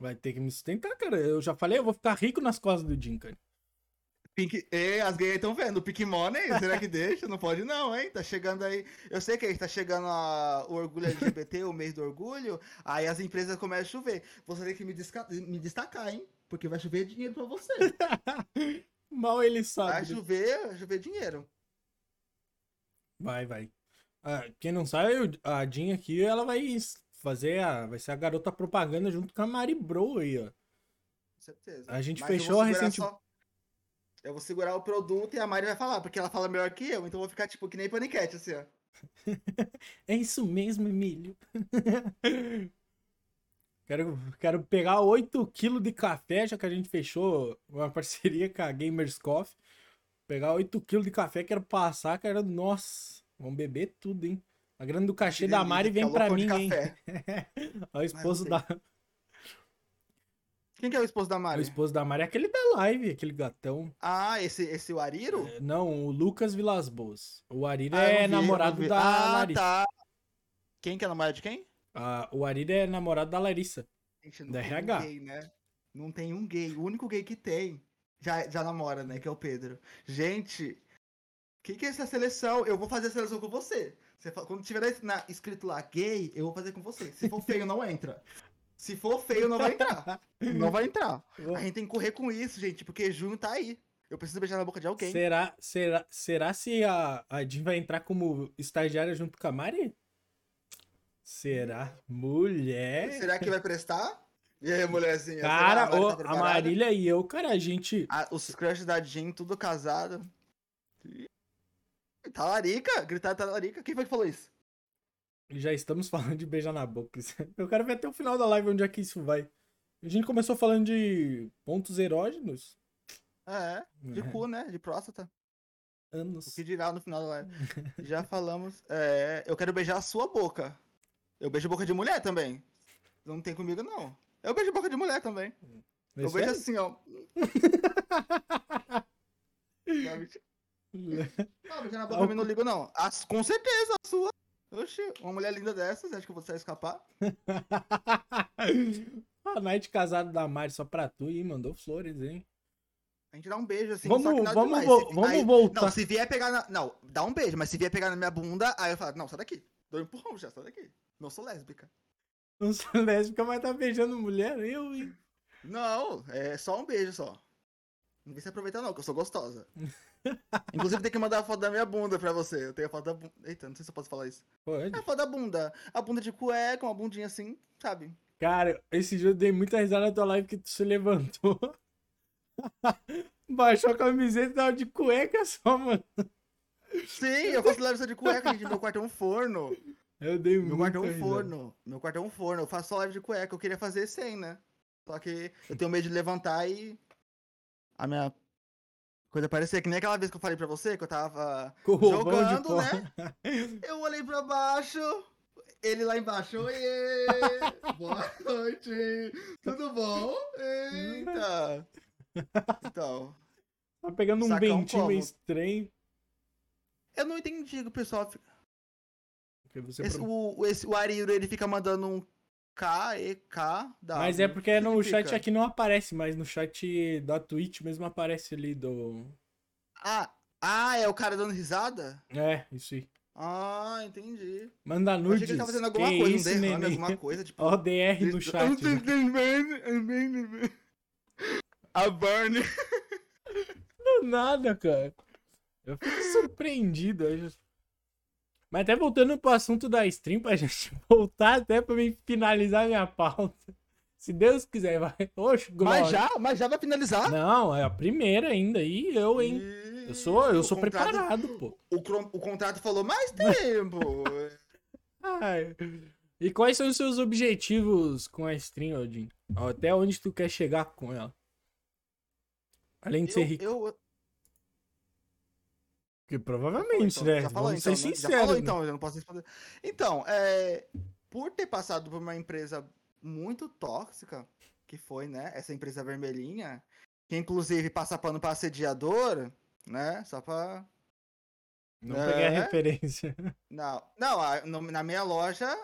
Vai ter que me sustentar, cara. Eu já falei, eu vou ficar rico nas costas do Jim, cara. Pink... E as gays estão vendo, o Pink Money, será que deixa? Não pode não, hein? Tá chegando aí. Eu sei que aí tá chegando a- o orgulho LGBT, o mês do orgulho, aí as empresas começam a chover. Você tem que me, desca- me destacar, hein? Porque vai chover dinheiro pra você. Mal ele Vai sabe. chover, vai chover dinheiro. Vai, vai. Ah, quem não sabe, a Jean aqui, ela vai fazer a. Vai ser a garota propaganda junto com a Mari Bro aí, ó. Com certeza. A gente Mas fechou vou segurar recente- só- Eu vou segurar o produto e a Mari vai falar, porque ela fala melhor que eu, então eu vou ficar tipo que nem paniquete, assim, ó. É isso mesmo, Emílio. quero, quero pegar 8kg de café, já que a gente fechou uma parceria com a Gamers Coffee. Pegar 8kg de café, quero passar, quero. Nossa, vamos beber tudo, hein? A grana do cachê da Mari vem pra mim, hein? Ó, o esposo da. Quem que é o esposo da O Mari? esposo da Mari é aquele da live, aquele gatão. Ah, esse, esse o Ariro? É, Não, o Lucas Vilas Boas. O Arira Ah, é vi, namorado da ah, Larissa. tá. Quem que é namorado de quem? A, o Arira é namorado da Larissa. Gente, não Da tem RH. um gay, né? Não tem um gay. O único gay que tem já, já namora, né? Que é o Pedro. Gente, o que, que é essa seleção? Eu vou fazer a seleção com você. Você fa- quando tiver na- escrito lá gay, eu vou fazer com você. Se for feio, não entra. Se for feio, não vai entrar. Não vai entrar. A gente tem que correr com isso, gente, porque junho tá aí. Eu preciso beijar na boca de alguém. Será, será, será se a, a Jean vai entrar como estagiária junto com a Mari? Será? Mulher? Será que vai prestar? E aí, mulherzinha? Cara, será? Mari ô, tá a? Marília e eu, cara, a gente. Ah, os crushes da Jean, tudo casado. Talarica, gritar talarica. Quem foi que falou isso? Já estamos falando de beijar na boca. Eu quero ver até o final da live onde é que isso vai. A gente começou falando de pontos erógenos. É, de cu, né? De próstata. O Anos. que dirá no final da live? Já falamos. É, eu quero beijar a sua boca. Eu beijo boca de mulher também. Não tem comigo, não. Eu beijo boca de mulher também. Eu Mas beijo sério? assim, ó. Não, beijar na boca também não ligo, não. As, com certeza, a sua. Oxi, uma mulher linda dessas, acho que você vai escapar. a night casado da Mari só pra tu e mandou flores, hein? A gente dá um beijo assim, Vamos- vamos demais. vo- Se- vamos aí- voltar. Não, se vier pegar na. Não, dá um beijo, mas se vier pegar na minha bunda, aí eu falo, não, sai daqui. Dou um empurrão já, sai daqui. Não sou lésbica. Não sou lésbica, mas tá beijando mulher, eu, hein? Não, é só um beijo só. Não vem se aproveitar, não, que eu sou gostosa. Inclusive, tem que mandar a foto da minha bunda pra você. Eu tenho a foto da bunda. Eita, não sei se eu posso falar isso. Pode. É a foto da bunda. A bunda de cueca, uma bundinha assim, sabe? Cara, esse dia eu dei muita risada na tua live que tu se levantou. Baixou a camiseta e tava de cueca só, mano. Sim, eu faço live só de cueca, gente. Meu quarto é um forno. Eu dei Meu quarto é um risada. forno. Meu quarto é um forno. Eu faço só live de cueca. Eu queria fazer sem, né? Só que eu tenho medo de levantar e. A minha. Coisa parecer que nem aquela vez que eu falei pra você, que eu tava jogando, né? Eu olhei pra baixo, ele lá embaixo. Oiê! Boa noite! Tudo bom? Eita! Então, Tá pegando um meio como? estranho. eu não entendi que o pessoal. fica- Esse, pro- o, esse, o Ariro, ele fica mandando um K, E, K, W. Mas é porque no significa? chat aqui não aparece, mas no chat da Twitch mesmo aparece ali do. Ah, ah, é o cara dando risada? É, isso aí. Ah, entendi. Manda Eu achei nudes. que ele tava fazendo que alguma coisa, isso, um derrame, neném? alguma coisa, tipo. ODR no chat. né? A Burn. Do nada, cara. Eu fico surpreendido. eu Mas até voltando pro assunto da stream, pra gente voltar até pra mim finalizar minha pauta. Se Deus quiser, vai. Oxe, glória. Mas já, mas já vai finalizar? Não, é a primeira ainda. E eu, hein? Eu sou, eu O sou contrato- preparado, pô. O, o contrato falou mais tempo. Ai. E quais são os seus objetivos com a stream, Odin? Até onde tu quer chegar com ela? Além de ser eu, rico. eu, Porque provavelmente, então, né? Já falou Vamos então, ser né? sinceros. Já falou né? então, eu não posso responder. Então, é, por ter passado por uma empresa muito tóxica, que foi, né, essa empresa vermelhinha, que inclusive passa pano pra assediador, né, só pra... Não peguei a É. referência. Não, não na minha loja,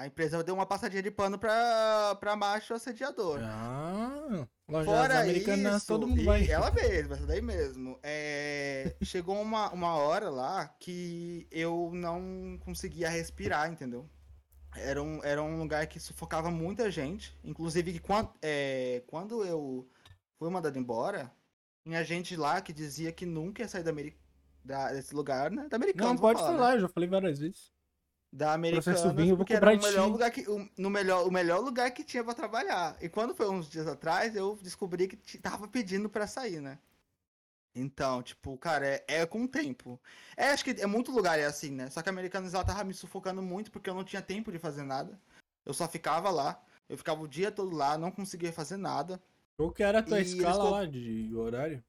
a empresa deu uma passadinha de pano pra, pra macho assediador. Ah, lojas Fora americanas, isso, todo mundo vai. ela mesma, essa daí mesmo. É, chegou uma, uma hora lá que eu não conseguia respirar, entendeu? Era um, era um lugar que sufocava muita gente. Inclusive, quando, é, quando eu fui mandado embora, tinha gente lá que dizia que nunca ia sair da Ameri- da- desse lugar, né? Da Americana. Não, pode falar, eu já falei várias vezes. Da Americana, vinho, porque era o melhor lugar que o, no melhor, o melhor lugar que tinha pra trabalhar. E quando foi uns dias atrás, eu descobri que tava pedindo pra sair, né? Então, tipo, cara, é, é com o tempo. É, acho que é muito lugar é assim, né? Só que a Americanas ela tava me sufocando muito porque eu não tinha tempo de fazer nada. Eu só ficava lá. Eu ficava o dia todo lá, não conseguia fazer nada. Qual que era a tua E eles escala co- lá de horário?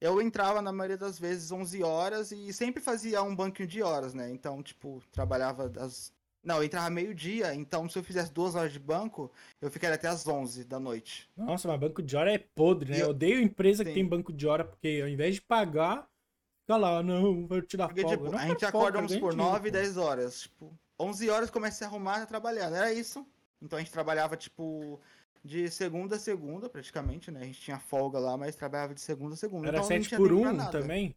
Eu entrava na maioria das vezes 11 horas e sempre fazia um banquinho de horas, né? Então, tipo, trabalhava das. Não, eu entrava meio-dia, então se eu fizesse duas horas de banco, eu ficaria até as 11 da noite. Nossa, mas banco de hora é podre, né? Eu eu- odeio empresa que Sim. tem banco de hora, porque ao invés de pagar, fica lá, não, vai tirar Porque, folga. tipo, Não a gente acorda, vamos ganhar por dinheiro, 9, pô. 10 horas. Tipo, 11 horas comecei a arrumar, tá trabalhando. Era isso. Então a gente trabalhava, tipo, de segunda a segunda, praticamente, né? A gente tinha folga lá, mas trabalhava de segunda a segunda. Era então, não 7 tinha por tempo pra 1 nada. também?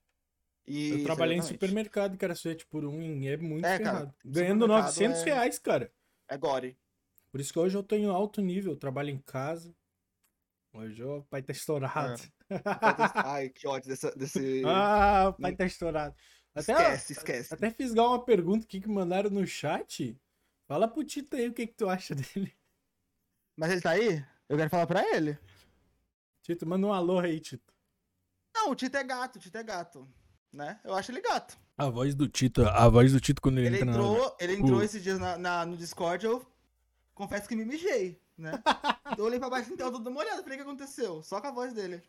Isso, eu trabalhei em exatamente. supermercado que era 7 por 1 e é muito É, cara, ferrado. Ganhando supermercado 900 é- reais, cara. É gore. Por isso que hoje eu tô em alto nível, trabalho em casa. Hoje o pai tá estourado. Ai, que ódio dessa, desse. Ah, o pai tá estourado. Até, esquece, esquece. até fisgar uma pergunta aqui que mandaram no chat. Fala pro Tito aí o que, que tu acha dele. Mas ele tá aí? Eu quero falar pra ele. Tito, manda um alô aí, Tito. Não, o Tito é gato, o Tito é gato. Né? Eu acho ele gato. A voz do Tito, a voz do Tito quando ele, Ele entra na. entrou, ele entrou Uh. esses dias na, na- no Discord, eu confesso que me mijei, né? eu olhei pra baixo então, todo molhado, falei o que aconteceu? Só com a voz dele.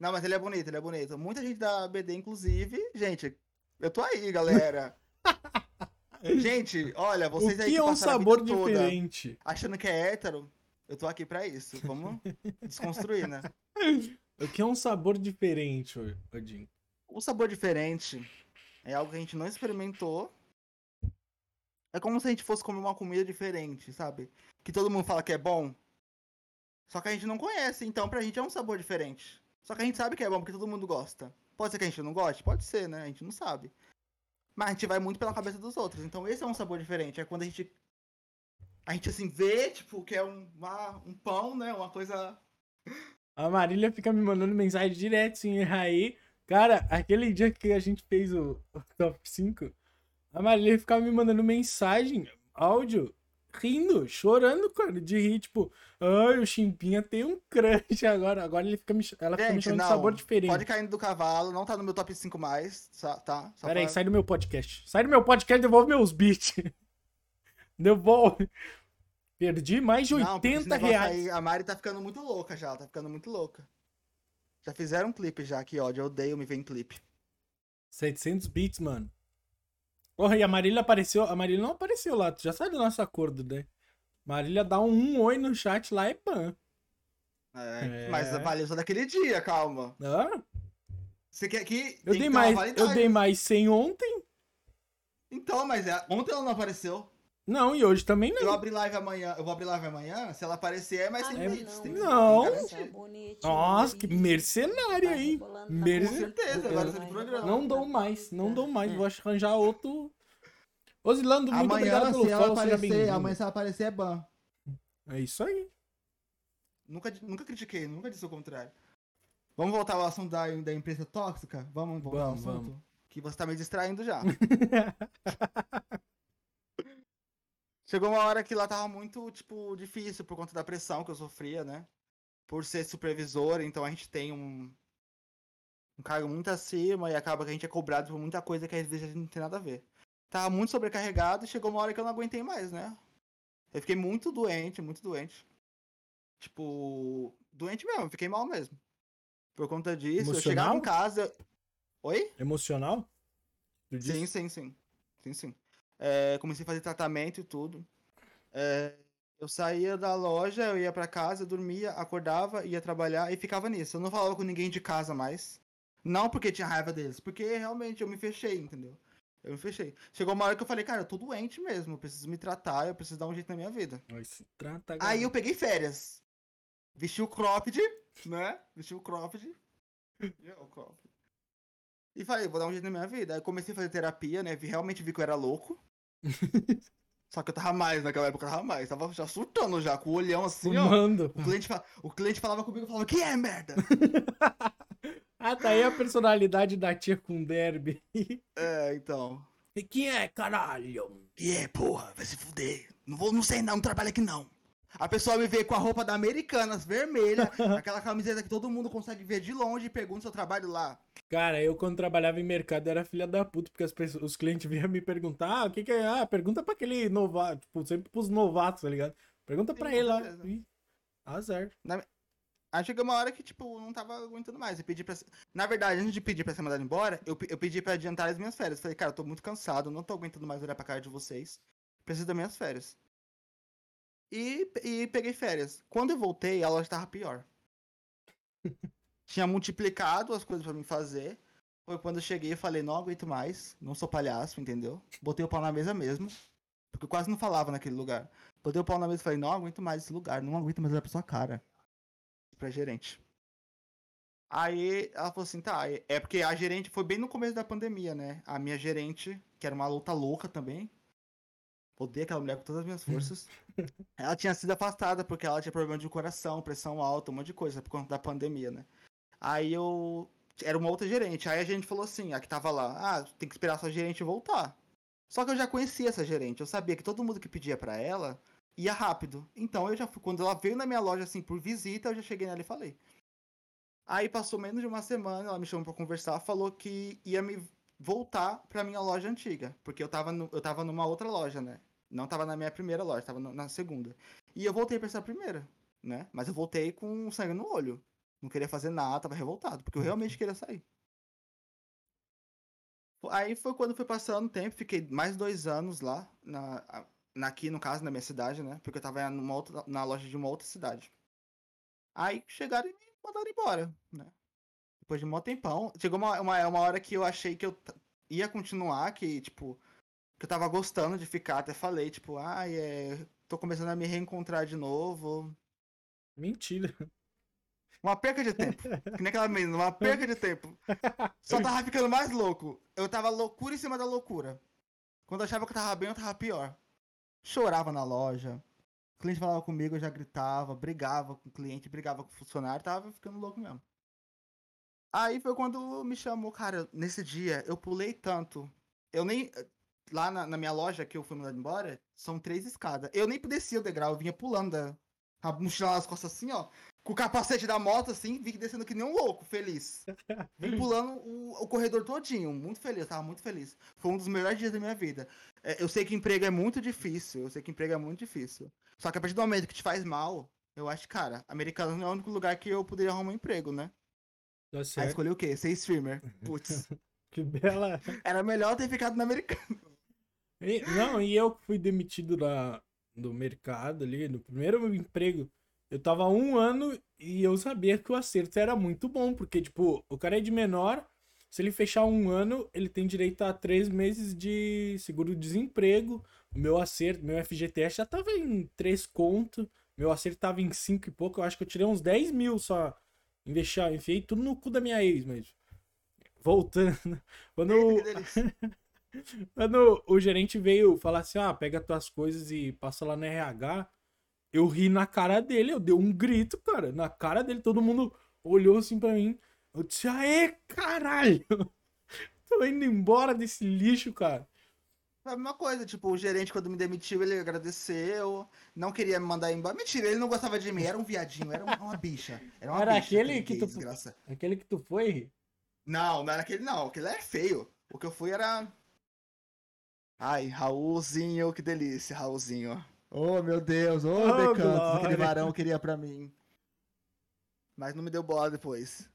Não, mas ele é bonito, ele é bonito. Muita gente da BD, inclusive, gente, eu tô aí, galera. Gente, olha, O vocês aí que que é um sabor toda diferente? achando que é hétero, eu tô aqui pra isso. Vamos desconstruir, né? O que é um sabor diferente, Odin? O sabor diferente é algo que a gente não experimentou. É como se a gente fosse comer uma comida diferente, sabe? Que todo mundo fala que é bom. Só que a gente não conhece, então pra gente é um sabor diferente. Só que a gente sabe que é bom porque todo mundo gosta. Pode ser que a gente não goste? Pode ser, né? A gente não sabe. Mas a gente vai muito pela cabeça dos outros. Então esse é um sabor diferente. É quando a gente. A gente assim vê, tipo, que é um, uma- um pão, né? Uma coisa. A Marília fica me mandando mensagem direto errar aí. Cara, aquele dia que a gente fez o, o top 5, a Marília ficava me mandando mensagem, áudio, rindo, chorando, cara, de rir, tipo, ai, o Chimpinha tem um crush agora. Agora ele fica me, ela fica me Gente, de não. sabor diferente. Pode cair do cavalo, não tá no meu top 5 mais, tá? Só Pera aí, pra- sai do meu podcast. Sai do meu podcast, devolve meus beats. devolve. Perdi mais de Não, porque esse 80 negócio reais. aí, a Mari tá ficando muito louca já, tá ficando muito louca. Já fizeram um clipe já, que ódio, eu odeio me ver em clipe. 700 bits, mano. Porra, e a Marília apareceu. A Marília não apareceu lá, tu já sabe do nosso acordo, né? Marília dá um, um oi no chat lá é pan. É, É. Mas valeu só daquele dia, calma. Ah, Você quer que. eu dei mais, eu dei mais 100 ontem. Então, mas é- ontem ela não apareceu. Não, e hoje também Eu não. abri live amanhã, eu vou abrir live amanhã, se ela aparecer é mais 100 É- que- não. garantir. Nossa, que mercenária, hein? Com Merce- certeza, agora você de programa. Não dou mais, não dou mais. Vou arranjar outro. Osilando, muito obrigado Amanhã, pelo se ela aparecer, amanhã se ela aparecer é ban. É isso aí. Nunca, nunca critiquei, nunca disse o contrário. Vamos voltar ao assunto da, da empresa tóxica? Vamos voltar Vamos, ao assunto? vamos. Que você tá me distraindo já. Chegou uma hora que lá tava muito, tipo, difícil por conta da pressão que eu sofria, né? Por ser supervisor, então a gente tem um, um cargo muito acima e acaba que a gente é cobrado por muita coisa que às vezes a gente não tem nada a ver. Tava muito sobrecarregado e chegou uma hora que eu não aguentei mais, né? Eu fiquei muito doente, muito doente. Tipo, doente mesmo, fiquei mal mesmo. Por conta disso, eu chegava em Emocional? casa. Oi? Emocional? Sim, sim, sim. Sim, sim. É, comecei a fazer tratamento e tudo. É, eu saía da loja, eu ia pra casa, dormia, acordava, ia trabalhar e ficava nisso. Eu não falava com ninguém de casa mais. Não porque tinha raiva deles, porque realmente eu me fechei, entendeu? Eu me fechei. Chegou uma hora que eu falei, cara, eu tô doente mesmo, eu preciso me tratar, eu preciso dar um jeito na minha vida. Trata, Aí eu peguei férias. Vesti o cropped, né? Vesti o cropped. O cropped. E falei, vou dar um jeito na minha vida. Aí comecei a fazer terapia, né? Realmente vi que eu era louco. Só que eu tava mais, naquela época eu tava mais. Tava já surtando já, com o olhão assim, ó. Fumando. O cliente, o cliente falava comigo e falava, que é, merda? Ah, tá aí a personalidade da tia com derby. é, então. E que é, caralho? Que é, porra, vai se fuder. Não vou, não sei não, não trabalho aqui não. A pessoa me vê com a roupa da Americanas vermelha, aquela camiseta que todo mundo consegue ver de longe e pergunta se eu trabalho lá. Cara, eu quando trabalhava em mercado era filha da puta, porque as pessoas, os clientes vinham me perguntar, ah, o que que é? Ah, pergunta pra aquele novato, tipo, sempre pros novatos, tá ligado? Pergunta Sim, pra ele lá. Azar. Aí chegou uma hora que, tipo, não tava aguentando mais. Eu pedi pra. Na verdade, antes de pedir pra ser mandado embora, eu, eu pedi pra adiantar as minhas férias. Falei, cara, eu tô muito cansado, não tô aguentando mais olhar pra cara de vocês. Preciso das minhas férias. E, e peguei férias. Quando eu voltei, a loja tava pior. Tinha multiplicado as coisas pra mim fazer. Foi quando eu cheguei e falei, não aguento mais, não sou palhaço, entendeu? Botei o pau na mesa mesmo. Porque eu quase não falava naquele lugar. Botei o pau na mesa e falei, não aguento mais esse lugar, não aguento mais olhar pra sua cara. Pra gerente. Aí ela falou assim, tá, é porque a gerente foi bem no começo da pandemia, né? A minha gerente, que era uma luta louca também. Odeio aquela mulher com todas as minhas forças. ela tinha sido afastada porque ela tinha problema de coração, pressão alta, um monte de coisa por conta da pandemia, né? Aí eu. Era uma outra gerente. Aí a gente falou assim, a que tava lá, ah, tem que esperar sua gerente voltar. Só que eu já conhecia essa gerente, eu sabia que todo mundo que pedia pra ela ia rápido. Então eu já fui, quando ela veio na minha loja assim por visita, eu já cheguei nela e falei. Aí passou menos de uma semana, ela me chamou pra conversar, falou que ia me voltar pra minha loja antiga, porque eu tava, no- eu tava numa outra loja, né? Não tava na minha primeira loja, tava na segunda. E eu voltei pra essa primeira, né? Mas eu voltei com sangue no olho. Não queria fazer nada, tava revoltado, porque eu realmente queria sair. Aí foi quando foi passando o tempo, fiquei mais dois anos lá, na, na- aqui no caso, na minha cidade, né? Porque eu tava numa outra, na loja de uma outra cidade. Aí chegaram e me mandaram embora, né? Depois de um tempão. Chegou uma, uma, uma hora que eu achei que eu ia continuar, que, tipo, que eu tava gostando de ficar, até falei, tipo, ai, é, tô começando a me reencontrar de novo. Mentira. Uma perca de tempo. Que nem aquela menina, uma perca de tempo. Só tava ficando mais louco. Eu tava loucura em cima da loucura. Quando eu achava que eu tava bem, eu tava pior. Chorava na loja. O cliente falava comigo, eu já gritava, brigava com o cliente, brigava com o funcionário, tava ficando louco mesmo. Aí foi quando me chamou, cara, nesse dia eu pulei tanto. Eu nem. Lá na, na minha loja que eu fui mandado embora, são três escadas. Eu nem descia o degrau, eu vinha pulando da. A mochila nas costas assim, ó. Com o capacete da moto, assim, vim descendo que nem um louco, feliz. Vim pulando o, o corredor todinho, muito feliz, tava muito feliz. Foi um dos melhores dias da minha vida. É, eu sei que emprego é muito difícil, eu sei que emprego é muito difícil. Só que a partir do momento que te faz mal, eu acho, cara, americano não é o único lugar que eu poderia arrumar um emprego, né? Tá Aí escolhi o quê? Ser streamer. Putz, Que bela. era melhor ter ficado no americano. E- não, e eu que fui demitido da, do mercado ali, no primeiro emprego, eu tava um ano e eu sabia que o acerto era muito bom, porque, tipo, o cara é de menor, se ele fechar um ano, ele tem direito a três meses de seguro-desemprego. O meu acerto, meu FGTS já tava em três conto, meu acerto tava em cinco e pouco, eu acho que eu tirei uns 10 mil só. Investi, enfiei tudo no cu da minha ex, mas. Voltando. Quando. Quando o gerente veio falar assim, ah, pega tuas coisas e passa lá no RH, eu ri na cara dele, eu dei um grito, cara, na cara dele, todo mundo olhou assim pra mim, eu disse, aê, caralho, tô indo embora desse lixo, cara. Foi a mesma coisa, tipo, o gerente quando me demitiu, ele agradeceu, não queria me mandar embora. Mentira, ele não gostava de mim, era um viadinho, era uma, uma bicha. Era, uma Era bicha, aquele que tu- desgraça. Aquele que tu foi, Não, não era aquele não, aquele é feio. O que eu fui era. Ai, Raulzinho, que delícia, Raulzinho. Oh, meu Deus, ô, Oh, decantos, glória. aquele varão queria pra mim. Mas não me deu bola depois.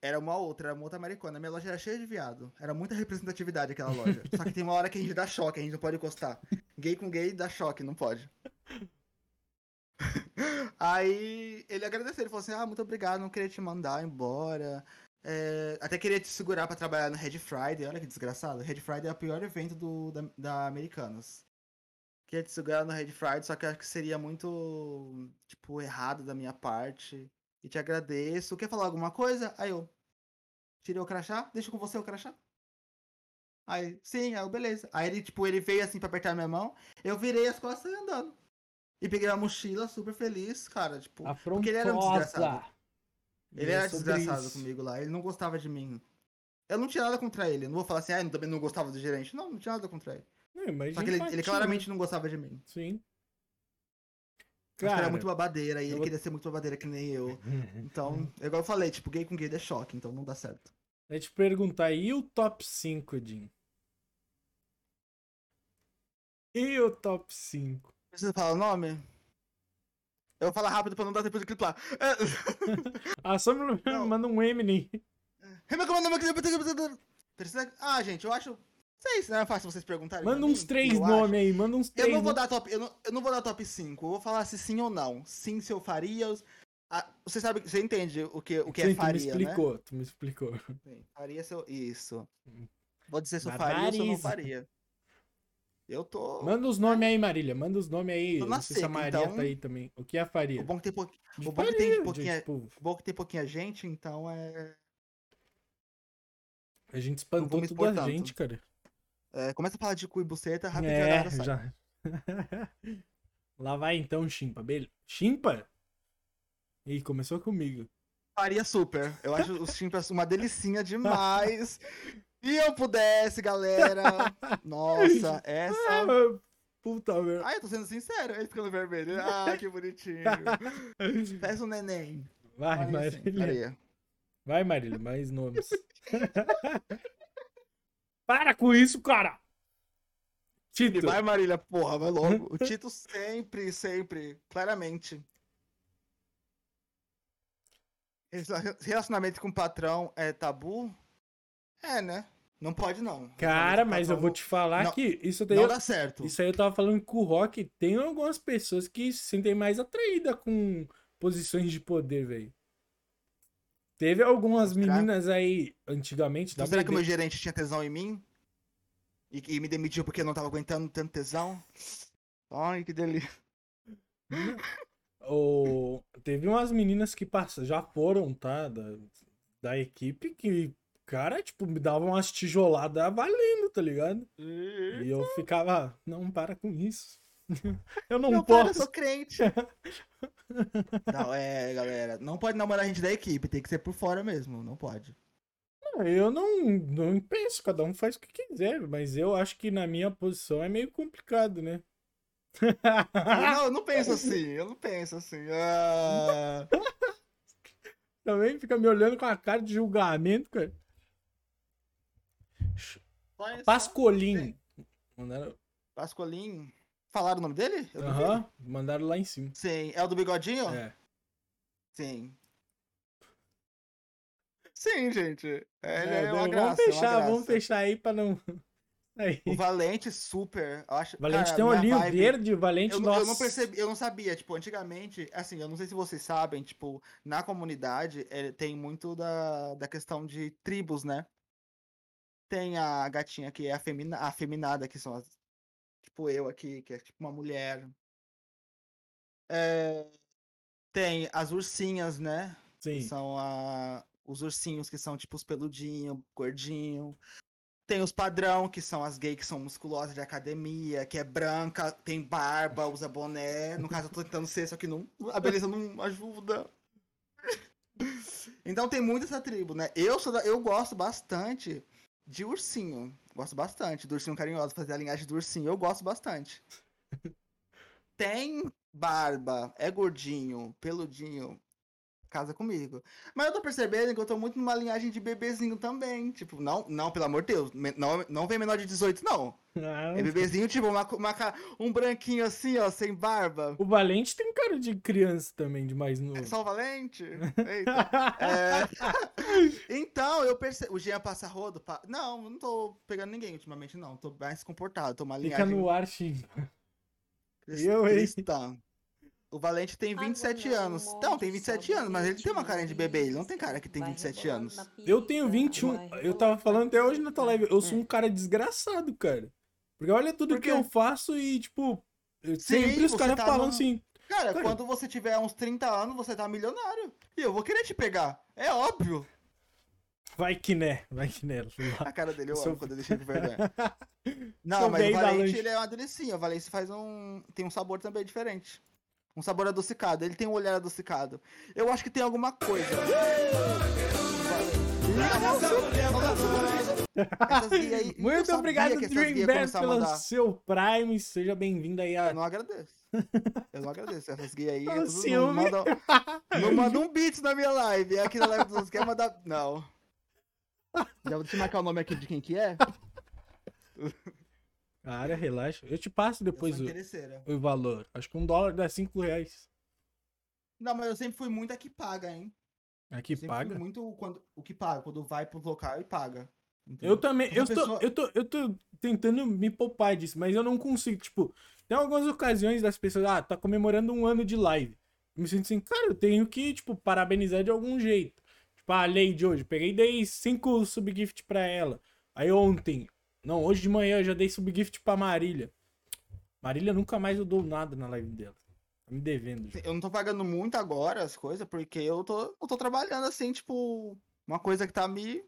Era uma outra, era uma outra maricona. Minha loja era cheia de viado. Era muita representatividade aquela loja. Só que tem uma hora que a gente dá choque, a gente não pode encostar. Gay com gay dá choque, não pode. Aí ele agradeceu, ele falou assim: Ah, muito obrigado, não queria te mandar embora. É, até queria te segurar pra trabalhar no Red Friday. Olha que desgraçado. Red Friday é o pior evento do, da, da Americanas. Queria te segurar no Red Friday, só que acho que seria muito, tipo, errado da minha parte. E te agradeço. Quer falar alguma coisa? Aí eu. Tirei o crachá? Deixa com você o crachá. Aí, sim, aí eu, beleza. Aí ele, tipo, ele veio assim pra apertar minha mão. Eu virei as costas e andando. E peguei a mochila super feliz, cara. Tipo, porque ele era um desgraçado. Ele é era desgraçado isso. comigo lá, ele não gostava de mim. Eu não tinha nada contra ele, eu não vou falar assim, ah, eu também não gostava do gerente. Não, não tinha nada contra ele. Não, mas Só que ele, ele claramente não gostava de mim. Sim. Acho que era muito babadeira e eu ele vou- queria ser muito babadeira que nem eu. Então, é igual eu falei, tipo, gay com gay é choque, então não dá certo. Vai te perguntar, e o top 5, Jim? E o top 5? Precisa falar o nome? Eu vou falar rápido pra não dar tempo de clipar. É, Ah, só me manda um Eminem. Precisa... Ah, gente, eu acho. Não sei se não é fácil vocês perguntarem. Manda uns três eu nomes aí, manda uns Eu três não vou dar top, eu não, eu não vou dar top 5. Eu vou falar se sim ou não. Sim, se eu faria. os- Ah, você sabe, você entende o que, o que Sim, é tu me faria, né? explicou, tu me explicou. Sim, faria se eu... Isso. Hum. Vou dizer se eu faria ou se eu não faria. Eu tô. Manda os nomes aí, Marília. Manda os nomes aí. Não sei se a Maria então. tá aí também. O que é a O faria? bom que tem, o bom que tem pouquinha- tipo, o bom que tem pouquinha gente, então é. a gente espantou tudo a gente, cara. é, começa a falar de cu e buceta, rapidinho É, galera sai. já. Lá vai então, Chimpa. Beleza. Chimpa? Ih, começou comigo. Faria super. Eu acho os chimpas uma delicinha demais. Se eu pudesse, galera. Nossa, essa. Ah, puta merda. Ai, eu tô sendo sincero, ele ficando vermelho. Ah, que bonitinho. Parece um neném. Vai, Marília. Vai, Marília, mais nomes. Para com isso, cara! Tito. Vai, Marília, porra, vai logo. O Tito sempre, sempre, claramente. Rela- Relacionamento com o patrão é tabu? É, né? Não pode, não. Cara, mas eu vou te falar não- que isso daí. Não dá certo. Isso aí eu tava falando com o Rock. Tem algumas pessoas que se sentem mais atraídas com posições de poder, velho. Teve algumas meninas aí, antigamente, Então, será que o meu gerente tinha tesão em mim? E, e me demitiu porque eu não tava aguentando tanto tesão? Ai, que delícia. o... Teve umas meninas que já foram, tá? Da, da equipe que, cara, tipo, me davam umas tijoladas valendo, tá ligado? E eu ficava, não, para com isso. eu não Não, para, eu posso. sou crente. não, é, galera. Não pode namorar gente da equipe, tem que ser por fora mesmo. Não pode. Eu não, não penso, cada um faz o que quiser, mas eu acho que na minha posição é meio complicado, né? não, eu não penso assim, eu não penso assim. Ah, Também fica me olhando com a cara de julgamento, cara. Pascolim. Mandaram, Pascolim. Falaram o nome dele? Aham, mandaram lá em cima. Sim. É o do bigodinho? É. Sim. Sim, gente. É, É, é, vamos graça, é fechar, vamos fechar aí pra não. Aí. O Valente, super. Eu acho, Valente cara, tem um olhinho vibe- verde, Valente, Eu, não- nossa. eu não percebi, eu não sabia, tipo, antigamente, assim, eu não sei se vocês sabem, tipo, na comunidade eh, tem muito da, da questão de tribos, né? Tem a gatinha que é afemina, afeminada, que são as, tipo eu aqui, que é tipo uma mulher. É, tem as ursinhas, né? Que Sim. são a, os ursinhos que são tipo os peludinhos, gordinho. Tem os padrão, que são as gays que são musculosas de academia, que é branca, tem barba, usa boné. No caso, eu tô tentando ser, só que não, a beleza não ajuda. Então tem muito essa tribo, né? Eu, sou da- eu gosto bastante de ursinho. Gosto bastante do ursinho carinhoso, fazer a linhagem do ursinho. Eu gosto bastante. Tem barba, é gordinho, peludinho, casa comigo. Mas eu tô percebendo que eu tô muito numa linhagem de bebezinho também. Tipo, não, não, pelo amor de Deus, não, não vem menor de 18, não. É bebezinho, tipo, uma, uma um branquinho assim, ó, sem barba. O Valente tem cara de criança também, de mais novo. É só o Valente? Eita. É, Então, eu percebo. O Jean passa rodo. pa- Não, não tô pegando ninguém ultimamente, não. Tô mais comportado. Tô uma Fica linhagem no ar, Chim. cris- eu, hein? cristã. O Valente tem 27 anos. Não, tem 27 anos, mas ele tem uma cara de bebê. Ele não tem cara que tem 27 anos. Eu tenho 21. Eu tava falando até hoje na tua live. Eu sou um cara desgraçado, cara. Porque olha tudo Por que eu faço e, tipo, eu- Sim, sempre os caras tá falam no- assim. Cara, Cara. quando você tiver uns 30 anos, você tá milionário. E eu vou querer te pegar. É óbvio. Vai que né, vai que né. A cara dele eu Sou- amo quando ele chega de verdade. Não, Sou mas o Valente, ele é uma delicinha. O Valente faz um... Tem um sabor também diferente. Um sabor adocicado. Ele tem um olhar adocicado. Eu acho que tem alguma coisa. Aí- eu Muito obrigado, Dreamberg, pelo mandar. seu Prime. Seja bem-vindo aí Eu a. não agradeço. Eu não agradeço. Essas guias aí. Ô, elas não, mandam, não mandam um beat na minha live. É aqui na live dos. Quer mandar. Não. Já vou te marcar o nome aqui de quem que é. Cara, relaxa. Eu te passo depois eu o, o valor. Acho que um dólar dá 5 reais. Não, mas eu sempre fui muito a que paga, hein? Eu sempre fui paga. muito quando, o que paga, quando vai pro local e paga. Eu entendeu? também, Porque eu a tô, pessoa- eu, tô, eu tô tentando me poupar disso, mas eu não consigo, tipo, tem algumas ocasiões das pessoas, ah, tá comemorando um ano de live. Eu me sinto assim, cara, eu tenho que, tipo, parabenizar de algum jeito. Tipo, a lei de hoje, peguei dei cinco subgift pra ela. Aí ontem, não, hoje de manhã eu já dei subgift pra Marília. Marília nunca mais eu dou nada na live dela. Tá me devendo. já. Eu não tô pagando muito agora as coisas, porque eu tô, eu tô trabalhando assim, tipo, uma coisa que tá me.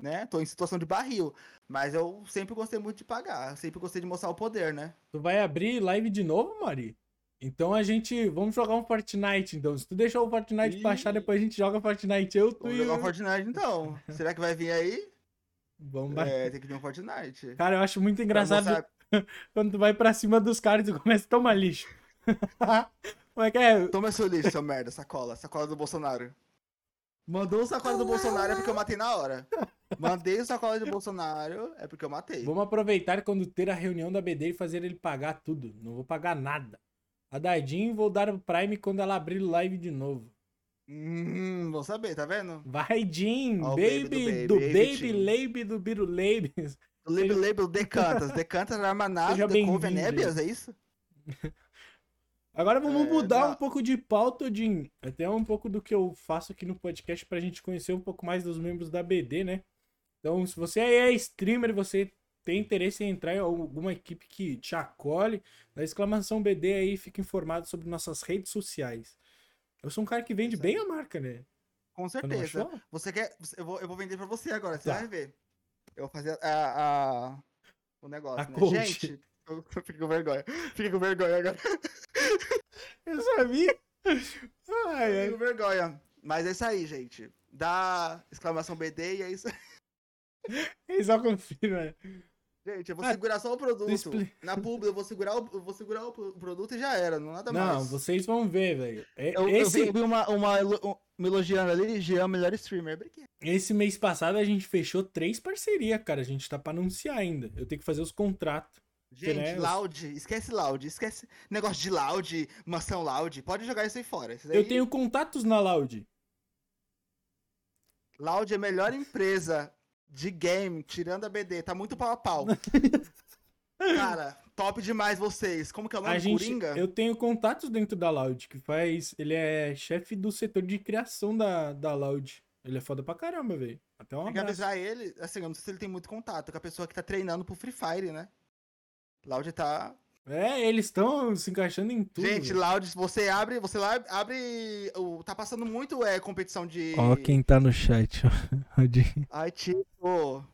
Né? Tô em situação de barril. Mas eu sempre gostei muito de pagar. Sempre gostei de mostrar o poder, né? Tu vai abrir live de novo, Mari? Então a gente. Vamos jogar um Fortnite, então. Se tu deixar o Fortnite Ih. baixar, depois a gente joga Fortnite. Eu, tu Vamos e jogar. Fortnite então. Será que vai vir aí? Vamos É, tem que vir um Fortnite. Cara, eu acho muito engraçado mostrar- quando tu vai pra cima dos caras e tu começa a tomar lixo. Como é que é? Toma seu lixo, seu merda, sacola. Sacola do Bolsonaro. Mandou o sacola do Bolsonaro é porque eu matei na hora. Mandei o sacola do Bolsonaro é porque eu matei. Vamos aproveitar quando ter a reunião da BD e fazer ele pagar tudo. Não vou pagar nada. A Dadinho vou dar o Prime quando ela abrir live de novo. Hum, vou saber, tá vendo? Vai, Jim! Ó, o baby, baby do do Baby. Laby do Biro Labes. O label, label decantas. Decantas, armanado, Seja decouve, nébias, é isso? Agora vamos É, mudar não. um pouco de pauta, Jim. Até um pouco do que eu faço aqui no podcast pra gente conhecer um pouco mais dos membros da BD, né? Então, se você é streamer e você tem interesse em entrar em alguma equipe que te acolhe, da exclamação BD aí, fica informado sobre nossas redes sociais. Eu sou um cara que vende Exato. bem a marca, né? Com certeza. Você quer. Eu vou, eu vou vender pra você agora, você Tá. vai ver. Eu vou fazer a. a- o negócio. A né? coach. Gente, eu fico com vergonha. Fica com vergonha agora. Eu sabia. Ai, Fica ai. com vergonha. Mas é isso aí, gente. Dá exclamação BD e é isso aí. Ele só confirma. né? Gente, eu vou Ah, segurar só o produto. expli- Na pub, eu vou segurar o, vou segurar o pro- produto e já era, não nada Não, mais. vocês vão ver, velho. É- Eu, Esse, vi, eu vi uma, uma, um- me elogiando ali, Jean, melhor streamer. Brinquedo. esse mês passado a gente fechou três parcerias, cara. A gente tá pra anunciar ainda. Eu tenho que fazer os contratos. Gente, né, Loud, esquece Loud, esquece negócio de Loud, mansão Loud, pode jogar isso aí fora. Isso daí, Eu tenho contatos na Loud. Loud é a melhor empresa de game, tirando a BD, tá muito pau a pau. Cara, top demais vocês. Como que é o nome? A gente, Coringa? eu tenho contatos dentro da Loud, que faz. Ele é chefe do setor de criação da, da Loud. Ele é foda pra caramba, velho. Até um Tem que avisar ele, assim, eu não sei se ele tem muito contato com a pessoa que tá treinando pro Free Fire, né? Loud tá. É, eles estão se encaixando em tudo. Gente. Loud, você abre, você lá abre. o- Tá passando muito é, competição de. Ó, quem tá no chat, ó. Ai, tipo.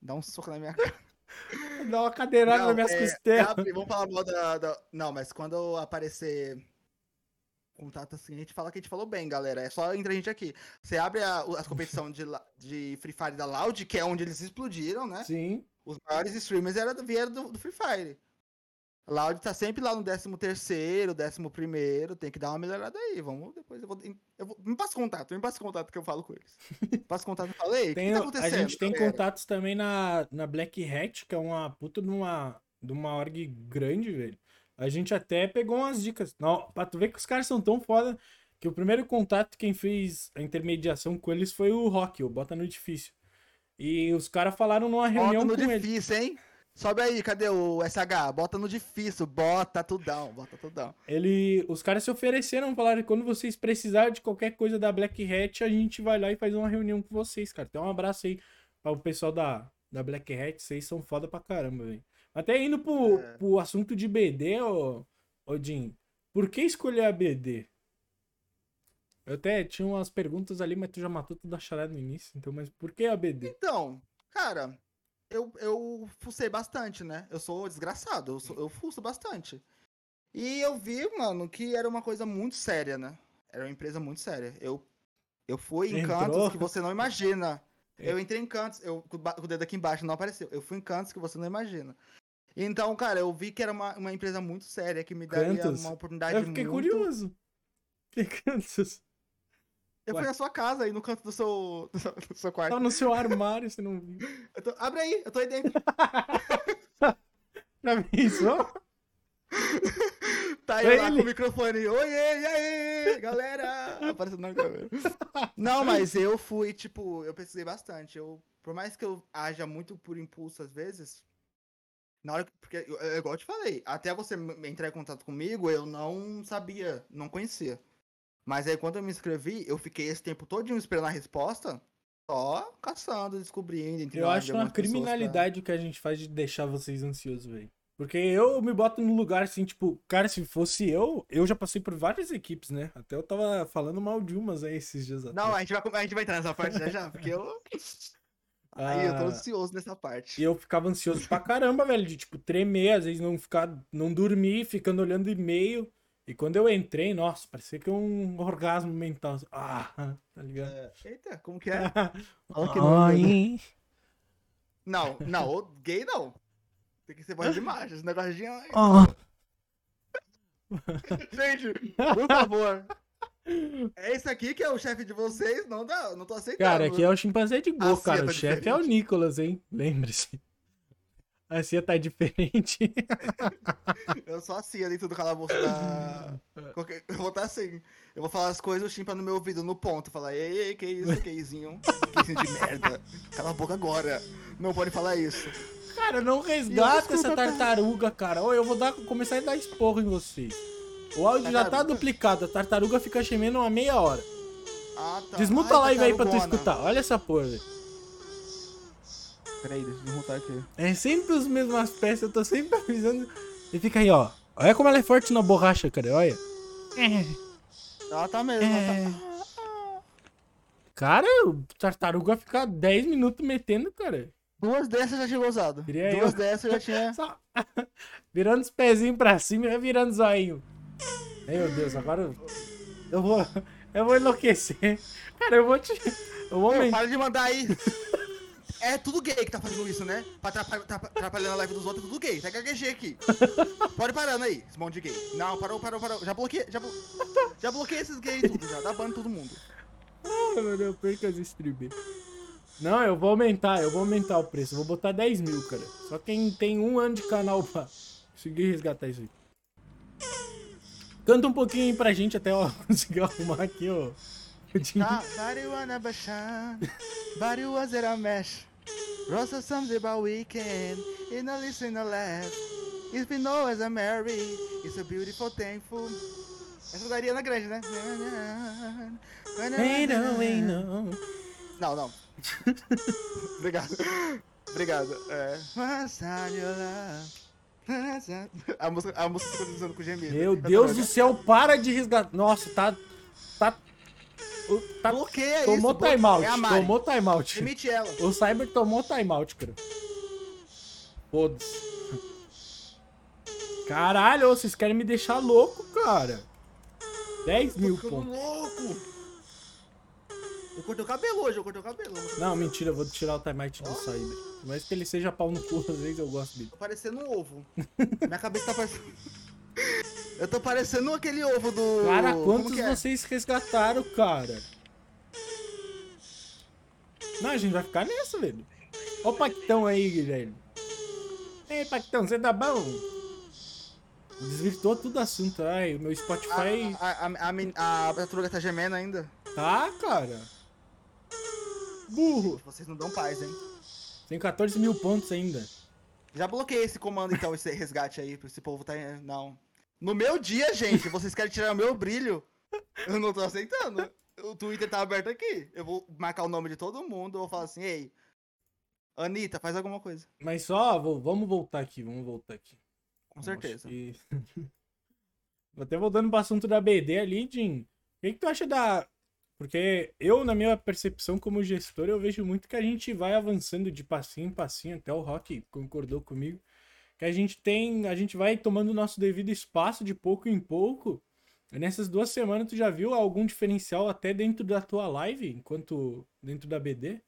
Dá um soco na minha cara. Dá uma cadeirada Não, nas minhas é, costelas. abre- vamos falar mal da, da- Não, mas quando aparecer contato assim, a gente fala que a gente falou bem, galera. É só entre a gente aqui. Você abre a- as competições de, de Free Fire da Loud, que é onde eles explodiram, né? Sim. Os maiores streamers era, vieram do, do Free Fire. Loud tá sempre lá no 13 terceiro, 11 primeiro, tem que dar uma melhorada aí. Vamos, depois eu vou. Eu vou me passa contato, me passa contato que eu falo com eles. Me passa contato e falei, o que, Tem- que tá a gente tem galera? contatos também na, na Black Hat, que é uma puta de uma, de uma org grande, velho. A gente até pegou umas dicas. Não, pra tu ver que os caras são tão foda que o primeiro contato, quem fez a intermediação com eles foi o Rock, o Bota no Difícil. E os caras falaram numa reunião Bota no com ele. difícil, hein? Sobe aí, cadê o SH? Bota no difícil, bota tudão, bota tudão. Ele, os caras se ofereceram, falaram que quando vocês precisarem de qualquer coisa da Black Hat, a gente vai lá e faz uma reunião com vocês, cara. Então um abraço aí para o pessoal da, da Black Hat, vocês são foda pra caramba, velho. Até indo pro, É. pro assunto de BD, ô, ô Jim, por que escolher a BD? Eu até tinha umas perguntas ali, mas tu já matou tudo a charada no início, então, mas por que a BD? Então, cara, eu, eu fucei bastante, né? Eu sou desgraçado, eu, sou- eu fuço bastante. E eu vi, mano, que era uma coisa muito séria, né? Era uma empresa muito séria. Eu, eu fui em Entrou? cantos que você não imagina. É. Eu entrei em cantos, eu, com o ba- com o dedo aqui embaixo não apareceu. Eu fui em cantos que você não imagina. Então, cara, eu vi que era uma, uma empresa muito séria, que me daria Cantos? uma oportunidade Eu fiquei muito... curioso. Que cantos? Eu Ué. fui na sua casa aí, no canto do seu, do seu, do seu quarto. Tá no seu armário, você não viu. Tô- abre aí, eu tô aí dentro. Já pensou? Tá aí lá com o microfone. Oiê, e aí, galera? Aparecendo na câmera. Não, mas eu fui, tipo, eu pesquisei bastante. Eu, por mais que eu haja muito por impulso às vezes, na hora que. Porque, eu- igual eu te falei, até você entrar em contato comigo, eu não sabia, não conhecia. Mas aí quando eu me inscrevi, eu fiquei esse tempo todinho esperando a resposta, só caçando, descobrindo. Eu entendeu? acho De uma pra- criminalidade o que a gente faz de deixar vocês ansiosos, velho. Porque eu me boto no lugar assim, tipo, cara, se fosse eu, eu já passei por várias equipes, né? Até eu tava falando mal de umas aí esses dias atrás. Não, a gente vai, a gente vai entrar nessa parte já já, porque eu. Aí eu tô Ah. ansioso nessa parte. E eu ficava ansioso pra caramba, velho, de tipo tremer, às vezes não ficar, não dormir, ficando olhando e-mail. E quando eu entrei, nossa, parecia que é um orgasmo mental. Ah, tá ligado? É, Eita, como que é? Fala que não, Ai. Não, não, o gay não. Tem que ser voz de macho, esse negócio de. Ah. Gente, por favor. É esse aqui que é o chefe de vocês? Não dá, não tô aceitando. Cara, aqui é o chimpanzé de Go, A Cia cara. o chefe é o. Nicolas, hein? Lembre-se. A Cia tá diferente. Eu sou a Cia dentro do calabouço da. Qualquer- Eu vou estar assim. Eu vou falar as coisas, o chimpa no meu ouvido, no ponto. Falar, ei, ei, que isso, gayzinho. Gayzinho de merda. Cala a boca agora. Não pode falar isso. Cara, não resgata essa tartaruga, cara. Ô, eu vou dar, começar a dar esporro em vocês. O áudio já tá Tartaruga? duplicado. A tartaruga fica gemendo uma meia hora. Ah, tá. Desmuta Ai, a live aí pra tu escutar. Olha essa porra, velho. Peraí, deixa eu desmutar aqui. É sempre as mesmas peças, eu tô sempre avisando. E fica aí, ó. Olha como ela é forte na borracha, cara. Olha. Ela tá mesmo, É. ela tá. Cara, o tartaruga fica 10 minutos metendo, cara. Duas dessas eu já tinha. Queria Duas eu. dessas eu já tinha. Só virando os pezinhos pra cima e virando zoinho. Meu Deus, agora eu, eu vou. Eu vou enlouquecer. Cara, eu vou te. Eu vou Meu, para de mandar aí. É tudo gay que tá fazendo isso, né? Pra atrapalhar, a live dos outros, é tudo gay. Tá gaguejei aqui. Pode parando aí, esse monte de gay. Não, parou, parou, parou. Já bloqueei, já, blo... já bloqueei esses gays tudo, já. Dá ban todo mundo. Ai, mano, eu perco as streamers. Não, eu vou aumentar, eu vou aumentar o preço. Eu vou botar 10 mil, cara. Só quem tem um ano de canal pra conseguir resgatar isso aí. Canta um pouquinho aí pra gente até eu conseguir arrumar aqui, ó. Dinheiro. Tá, Bariwana Bashan, Bariwa Zera Mesh, Rosa about weekend, in a listen a laugh. If you know as a Mary, it's a beautiful thankful. Essa daria na grande, né? Ain't no, ain't no. Não, não. Obrigado. Obrigado. É. A música, a música sincronizando com o gemido. Meu Deus do céu, para de resgatar. Nossa, tá. Tá. O- tá Bloqueia tomou isso. timeout. É tomou timeout. Demite ela. O Cyber tomou timeout, cara. Foda-se. Caralho, vocês querem me deixar louco, cara. 10 mil pontos. louco. Eu cortei o cabelo hoje, eu cortei o cabelo. Não, mentira, eu vou tirar o timeout do Cyber. Mas que ele seja pau no cu, às vezes eu gosto dele. Tô parecendo um ovo. Minha cabeça tá parecendo. Eu tô parecendo aquele ovo do. Cara, quantos é? vocês resgataram, cara? Não, a gente vai ficar nessa, velho. Ó o Pactão aí, Guilherme. Ei, Pactão, você tá bom? Desvirtuou tudo o assunto. Ai, o meu Spotify A, a, a, a, tartaruga tá gemendo ainda. tá, cara. Burro. Vocês não dão paz, hein? Tem 14 mil pontos ainda. Já bloqueei esse comando, então, esse resgate aí, esse povo tá. Não. No meu dia, gente, vocês querem tirar o meu brilho? Eu não tô aceitando. O Twitter tá aberto aqui. Eu vou marcar o nome de todo mundo, eu vou falar assim, ei. Anitta, faz alguma coisa. Mas só, vou- vamos voltar aqui, vamos voltar aqui. Com certeza. Que- Vou até voltando pro assunto da BD ali, Jim. O que, que tu acha da. Porque eu, na minha percepção como gestor, eu vejo muito que a gente vai avançando de passinho em passinho, até o Rock concordou comigo, que a gente tem. A gente vai tomando o nosso devido espaço de pouco em pouco. E nessas duas semanas, tu já viu algum diferencial até dentro da tua live, enquanto dentro da BD?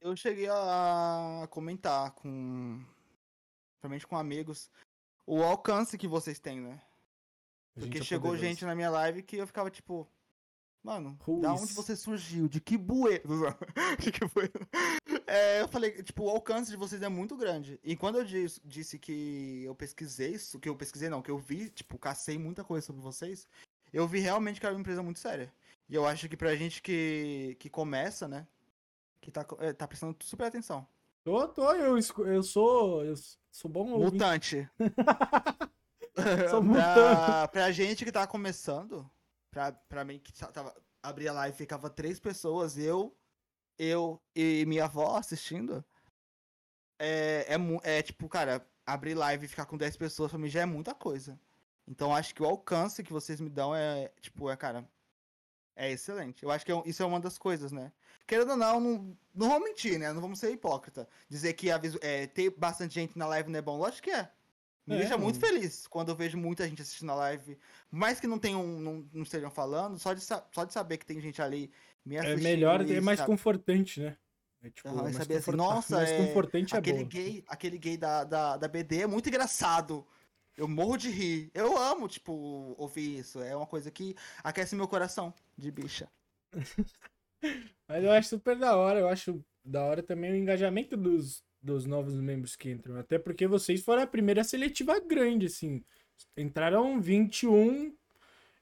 Eu cheguei a comentar com. Principalmente com amigos. O alcance que vocês têm, né? Porque chegou gente na minha live que eu ficava tipo. Mano, Who da is- onde você surgiu? De que bueiro? De que bueiro? É, eu falei, tipo, o alcance de vocês é muito grande. E quando eu dis- disse que eu pesquisei isso, que eu pesquisei não, que eu vi, tipo, cacei muita coisa sobre vocês, eu vi realmente que era uma empresa muito séria. E eu acho que pra gente que, que começa, né, que tá, é, tá prestando super atenção. Tô, tô, eu, eu sou. Eu sou bom ouvinte. Mutante. Sou pra, mutante. pra gente que tá começando, pra, pra mim que tava, abria a live e ficava três pessoas, eu, eu e minha avó assistindo. É, é, é tipo, cara, abrir live e ficar com 10 pessoas pra mim já é muita coisa. Então acho que o alcance que vocês me dão é, tipo, é, cara, é excelente. Eu acho que é, isso é uma das coisas, né? Querendo ou não, não, não vamos mentir, né? Não vamos ser hipócrita. Dizer que a, é, ter bastante gente na live não é bom. Lógico que é. Me é, deixa muito feliz quando eu vejo muita gente assistindo a live. Mais que não tenham, não, não estejam falando, só de, só de saber que tem gente ali me é melhor, é mais sabe? confortante, né? É, tipo, uhum, mais assim, nossa, mais é, confortante é aquele gay, aquele gay da, da, da BD é muito engraçado. Eu morro de rir. Eu amo, tipo, ouvir isso. É uma coisa que aquece meu coração de bicha. Mas eu acho super da hora. Eu acho da hora também o engajamento dos, dos novos membros que entram. Até porque vocês foram a primeira seletiva grande, assim. Entraram 21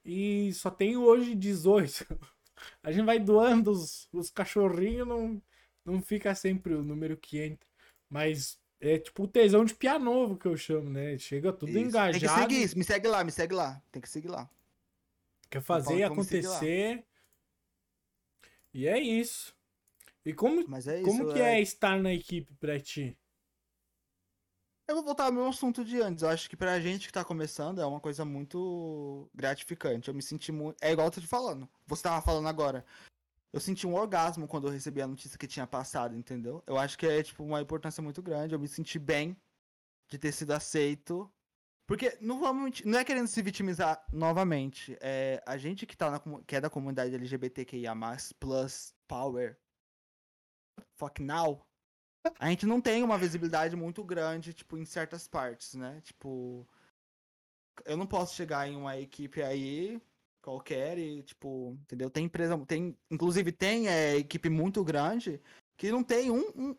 e só tem hoje 18. A gente vai doando os, os cachorrinhos, não, não fica sempre o número que entra. Mas é tipo o tesão de pia novo que eu chamo, né? Chega tudo Isso. engajado. Tem que seguir, me segue lá, me segue lá. Tem que seguir lá. Quer fazer acontecer. E é isso. E como, é isso, como que é... é estar na equipe pra ti? Eu vou voltar ao meu assunto de antes. Eu acho que pra gente que tá começando é uma coisa muito gratificante. Eu me senti muito. É igual eu tô te falando. Você tava falando agora eu senti um orgasmo quando eu recebi a notícia que tinha passado, entendeu? Eu acho que é, tipo, uma importância muito grande. Eu me senti bem de ter sido aceito. Porque, não vamos não é querendo se vitimizar novamente. É, a gente que, tá na, que é da comunidade LGBTQIA+, plus power, fuck now, a gente não tem uma visibilidade muito grande, tipo, em certas partes, né? Tipo, eu não posso chegar em uma equipe aí qualquer e, tipo, entendeu? Tem empresa, tem, inclusive tem é, equipe muito grande que não tem um, um,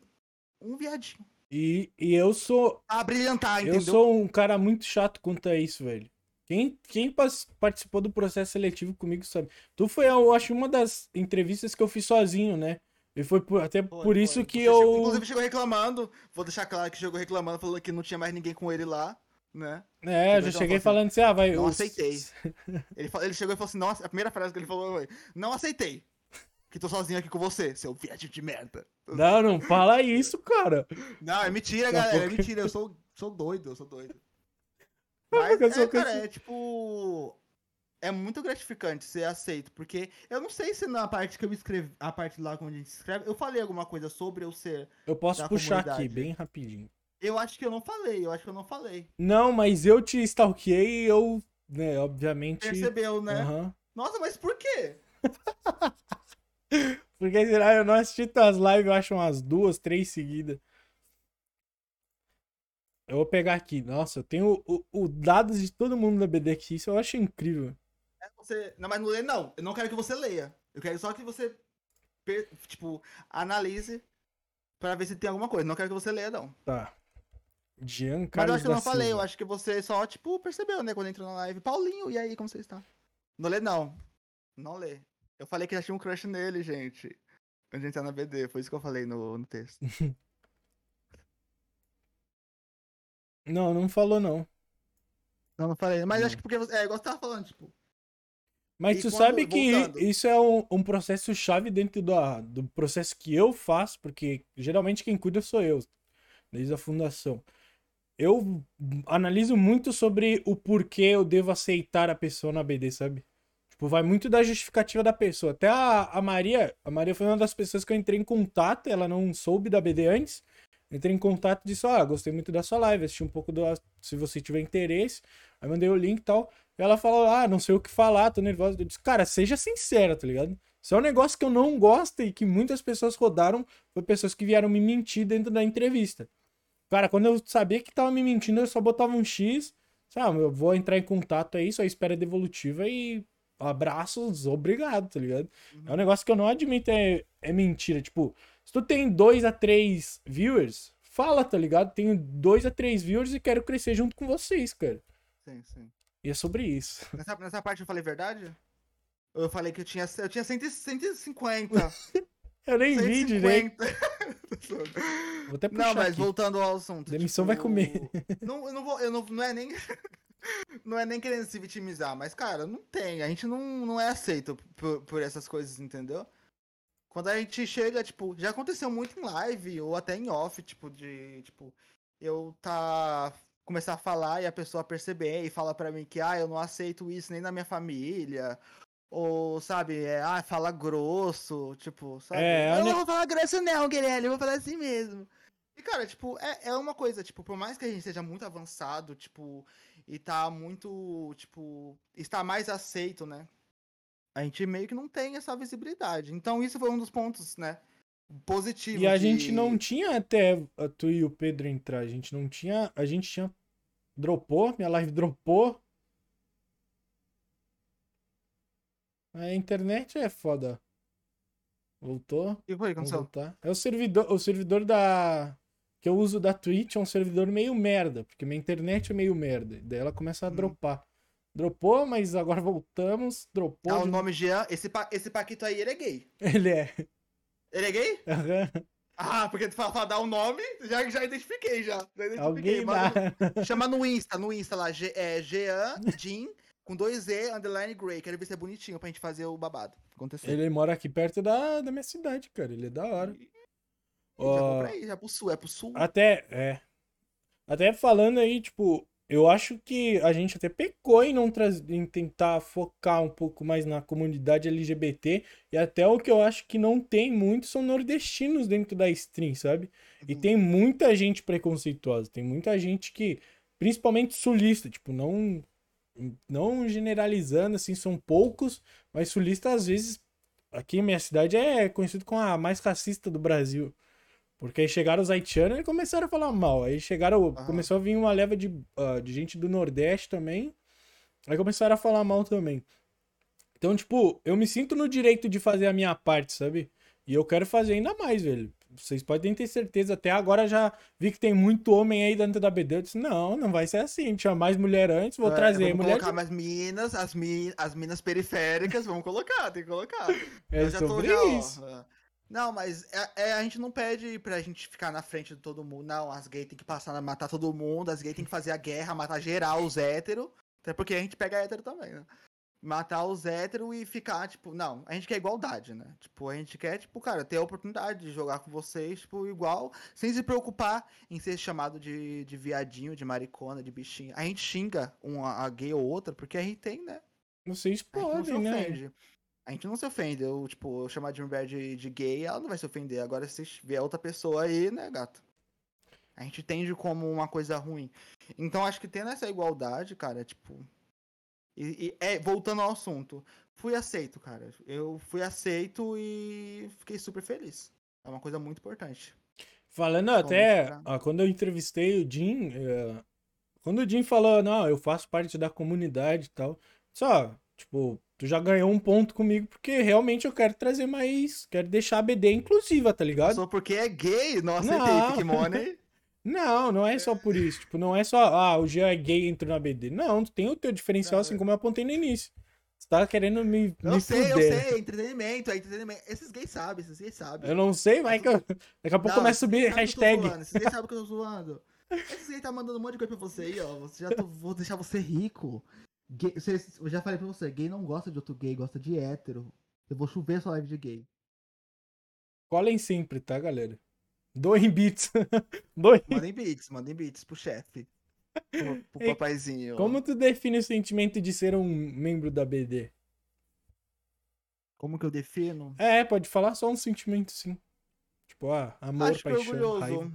um viadinho. E, e eu sou. A brilhantar, entendeu? Eu sou um cara muito chato quanto a isso, velho. Quem, quem participou do processo seletivo comigo sabe. Tu foi, eu acho, uma das entrevistas que eu fiz sozinho, né? E foi por, até foi, por isso que Você eu. Chegou, inclusive chegou reclamando. Vou deixar claro que chegou reclamando, falando que não tinha mais ninguém com ele lá né? É, eu já cheguei assim, falando assim, ah, vai. Não os... aceitei. ele, ele chegou e falou assim, não, a primeira frase que ele falou foi, não aceitei. Que tô sozinho aqui com você, seu viado de merda. Não, não fala isso, cara. Não, é mentira, galera, é mentira, eu sou, sou doido, eu sou doido. Mas, é, cara, é tipo... É muito gratificante ser aceito, porque eu não sei se na parte que eu escrevi, a parte lá onde a gente escreve, eu falei alguma coisa sobre eu ser. Eu posso puxar aqui, bem rapidinho. Eu acho que eu não falei, eu acho que eu não falei. Não, mas eu te stalkeei e eu, né, obviamente. Percebeu, né? Uhum. Nossa, mas por quê? Porque será eu não assisti tuas lives, eu acho umas duas, três seguidas. Eu vou pegar aqui. Nossa, eu tenho o, o, dados de todo mundo da BDX, isso eu acho incrível. É você... Não, mas não lê, não. Eu não quero que você leia. Eu quero só que você, tipo, analise para ver se tem alguma coisa. Não quero que você leia, não. Tá. Jean Carlos Mas eu acho que eu não Silva. falei, eu acho que você só, tipo, percebeu, né, quando entrou na live. Paulinho, e aí, como você está? Não lê, não. Não lê. Eu falei que já tinha um crush nele, gente. Quando a gente tá na BD, foi isso que eu falei no, no texto. não, não falou, não. Não, não falei. Mas não. acho que porque você. É, igual você tava falando, tipo. Mas e tu quando, sabe que voltando... isso é um, um processo chave dentro do, do processo que eu faço, porque geralmente quem cuida sou eu, desde a fundação eu analiso muito sobre o porquê eu devo aceitar a pessoa na BD, sabe? Tipo, vai muito da justificativa da pessoa. Até a, a Maria, a Maria foi uma das pessoas que eu entrei em contato, ela não soube da BD antes. Entrei em contato e disse, ah, gostei muito da sua live, assisti um pouco do. Se você tiver interesse. Aí mandei o link e tal. E ela falou, ah, não sei o que falar, tô nervosa. Eu disse, cara, seja sincera, tá ligado? Se é um negócio que eu não gosto e que muitas pessoas rodaram, foi pessoas que vieram me mentir dentro da entrevista. Cara, quando eu sabia que tava me mentindo, eu só botava um X. Sabe, eu vou entrar em contato, é isso, a espera é devolutiva e abraços, obrigado, tá ligado? Uhum. É um negócio que eu não admito, é, é mentira. Tipo, se tu tem dois a três viewers, fala, tá ligado? Tenho dois a três viewers e quero crescer junto com vocês, cara. Sim, sim. E é sobre isso. Nessa, nessa parte eu falei verdade? Eu falei que eu tinha, eu tinha 150. Eu nem 150. vi direito. vou até puxar Não, mas aqui. voltando ao assunto. Demissão tipo, vai comer. Não, eu não vou, eu não, não é nem não é nem querendo se vitimizar, mas cara, não tem, a gente não, não é aceito por, por essas coisas, entendeu? Quando a gente chega, tipo, já aconteceu muito em live ou até em off, tipo de, tipo, eu tá começar a falar e a pessoa perceber e falar pra mim que ah, eu não aceito isso nem na minha família. Ou, sabe, é, ah, fala grosso, tipo, sabe? É, eu não vou falar grosso não, Guilherme, eu vou falar assim mesmo. E, cara, tipo, é, é uma coisa, tipo, por mais que a gente seja muito avançado, tipo, e tá muito, tipo, está mais aceito, né? A gente meio que não tem essa visibilidade. Então isso foi um dos pontos, né? Positivos. E a gente não tinha até a tu e o Pedro entrar, a gente não tinha, a gente tinha dropou, minha live dropou. A internet é foda. Voltou, que foi voltar. É o servidor, o servidor da que eu uso da Twitch é um servidor meio merda, porque minha internet é meio merda. Daí ela começa a Hum. dropar. Dropou, mas agora voltamos, dropou. Ah, o nome Jean, esse, pa- esse Paquito aí, ele é gay. Ele é. Ele é gay? Aham. Ah, porque tu fala, fala dar o nome, já, já identifiquei já. já identifiquei. Alguém no- Chama no Insta, no Insta lá, G, é, Jean, Jean, com dois E, underline Grey. Quero ver se é bonitinho pra gente fazer o babado. Acontecer. Ele mora aqui perto da, da minha cidade, cara. Ele é da hora. Ó, Já vou pra aí, já pro sul, é pro sul. Até, é. Até falando aí, tipo, eu acho que a gente até pecou em não em tentar focar um pouco mais na comunidade LGBT. E até o que eu acho que não tem muito são nordestinos dentro da stream, sabe? E Uhum. tem muita gente preconceituosa. Tem muita gente que, principalmente sulista, tipo, não. Não generalizando, assim, são poucos, mas sulista às vezes. Aqui em minha cidade é conhecido como a mais racista do Brasil. Porque aí chegaram os haitianos e começaram a falar mal. Aí chegaram. Aham. Começou a vir uma leva de, ah, de gente do Nordeste também. Aí começaram a falar mal também. Então, tipo, eu me sinto no direito de fazer a minha parte, sabe? E eu quero fazer ainda mais, velho. Vocês podem ter certeza. Até agora já vi que tem muito homem aí dentro da BD. Eu disse, não, não vai ser assim. Tinha mais mulher antes, vou É, trazer vamos mulher. colocar mais minas, as, mi, as minas periféricas, vamos colocar, tem que colocar. É Eu já tô sobre já, ó, isso. é. Não, mas é, é, a gente não pede pra gente ficar na frente de todo mundo. Não, as gays tem que passar a matar todo mundo, as gays tem que fazer a guerra, matar geral, os héteros. Até porque a gente pega hétero também, né? Matar os héteros e ficar, tipo, não, a gente quer igualdade, né? Tipo, a gente quer, tipo, cara, ter a oportunidade de jogar com vocês, tipo, igual, sem se preocupar em ser chamado de, de viadinho, de maricona, de bichinho. A gente xinga uma a gay ou outra porque a gente tem, né? Vocês podem, né? ofende. A gente não se ofende. Eu, tipo, eu chamar de mulher de, de gay, ela não vai se ofender. Agora, se vier outra pessoa aí, né, gato? A gente entende como uma coisa ruim. Então, acho que tendo essa igualdade, cara, tipo. E, e- é, voltando ao assunto. Fui aceito, cara. Eu fui aceito e fiquei super feliz. É uma coisa muito importante. Falando até, pra- ó, quando eu entrevistei o Jim, eh, quando o Jim falou, não, eu faço parte da comunidade e tal, só, tipo, tu já ganhou um ponto comigo, porque realmente eu quero trazer mais, quero deixar a BD inclusiva, tá ligado? Só porque é gay, não aceitei Não. Pick Money. Não, não é só por isso, tipo, não é só, ah, o Jean é gay e entrou na BD. Não, tu tem o teu diferencial, Não, assim é- como eu apontei no início. Você tá querendo me, Eu me sei, eu fuder. sei. Entretenimento, é entretenimento. Esses gays sabem, esses gays sabem. Eu não sei, vai que eu... Daqui a pouco Não, começa a subir eu hashtag. Esses gays sabem que eu tô zoando. Esses gays tá mandando um monte de coisa pra você aí, ó. Você já tô- vou deixar você rico. Gay- eu já falei pra você, gay não gosta de outro gay, gosta de hétero. Eu vou chover sua live de gay. Colhem sempre, tá, galera? Doem bits. Doem Mandem beats, mandem beats pro chefe. Pro, pro Ei, papaizinho. Como tu define o sentimento de ser um membro da BD? Como que eu defino? É, pode falar só um sentimento, sim. Tipo, ah, amor, Acho que paixão, orgulhoso. raiva.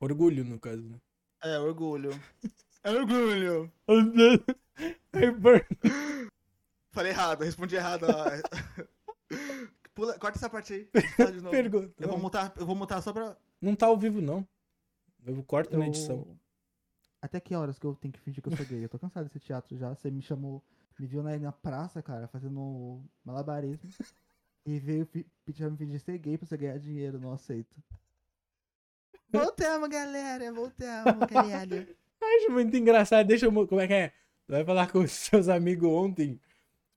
Orgulho, no caso, né? É, orgulho. É orgulho. Falei errado, respondi errado. Pula, corta essa parte aí. Pergunta. Eu vou mutar, eu vou mutar só pra. Não tá ao vivo, não. Eu corto na edição. Até que horas que eu tenho que fingir que eu sou gay? Eu tô cansado desse teatro já. Você me chamou, me viu na, na praça, cara, fazendo malabarismo. e veio pedir pra me fingir ser gay pra você ganhar dinheiro. Não aceito. Voltamos, galera. Voltamos, caralho. Acho muito engraçado. Deixa eu. Como é que é? Tu vai falar com os seus amigos ontem.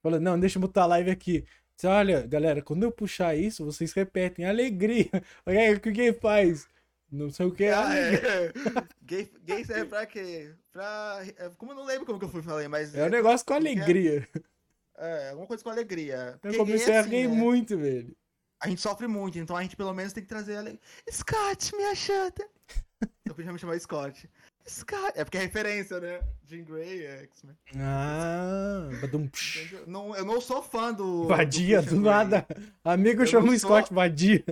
Falando, não, deixa eu botar a live aqui. Diz, Olha, galera, quando eu puxar isso, vocês repetem. Alegria. O que que faz? Não sei o que. Ah, é. gay, gay serve pra quê? Pra. é, Como eu não lembro como que eu fui falei, mas. É um negócio com Porque- alegria. É, alguma coisa com alegria. Eu Porque comecei gay é a assim, rir né? muito, velho. A gente sofre muito, então a gente pelo menos tem que trazer alegria. Scott, me ajuda. Eu podia me chamar Scott. Scott. É porque é referência, né? Jean Grey, é X-Men. Ah, badum? Não, eu não sou fã do. Vadia, do, Grey. nada. Amigo Eu chama o sou- Scott Vadia.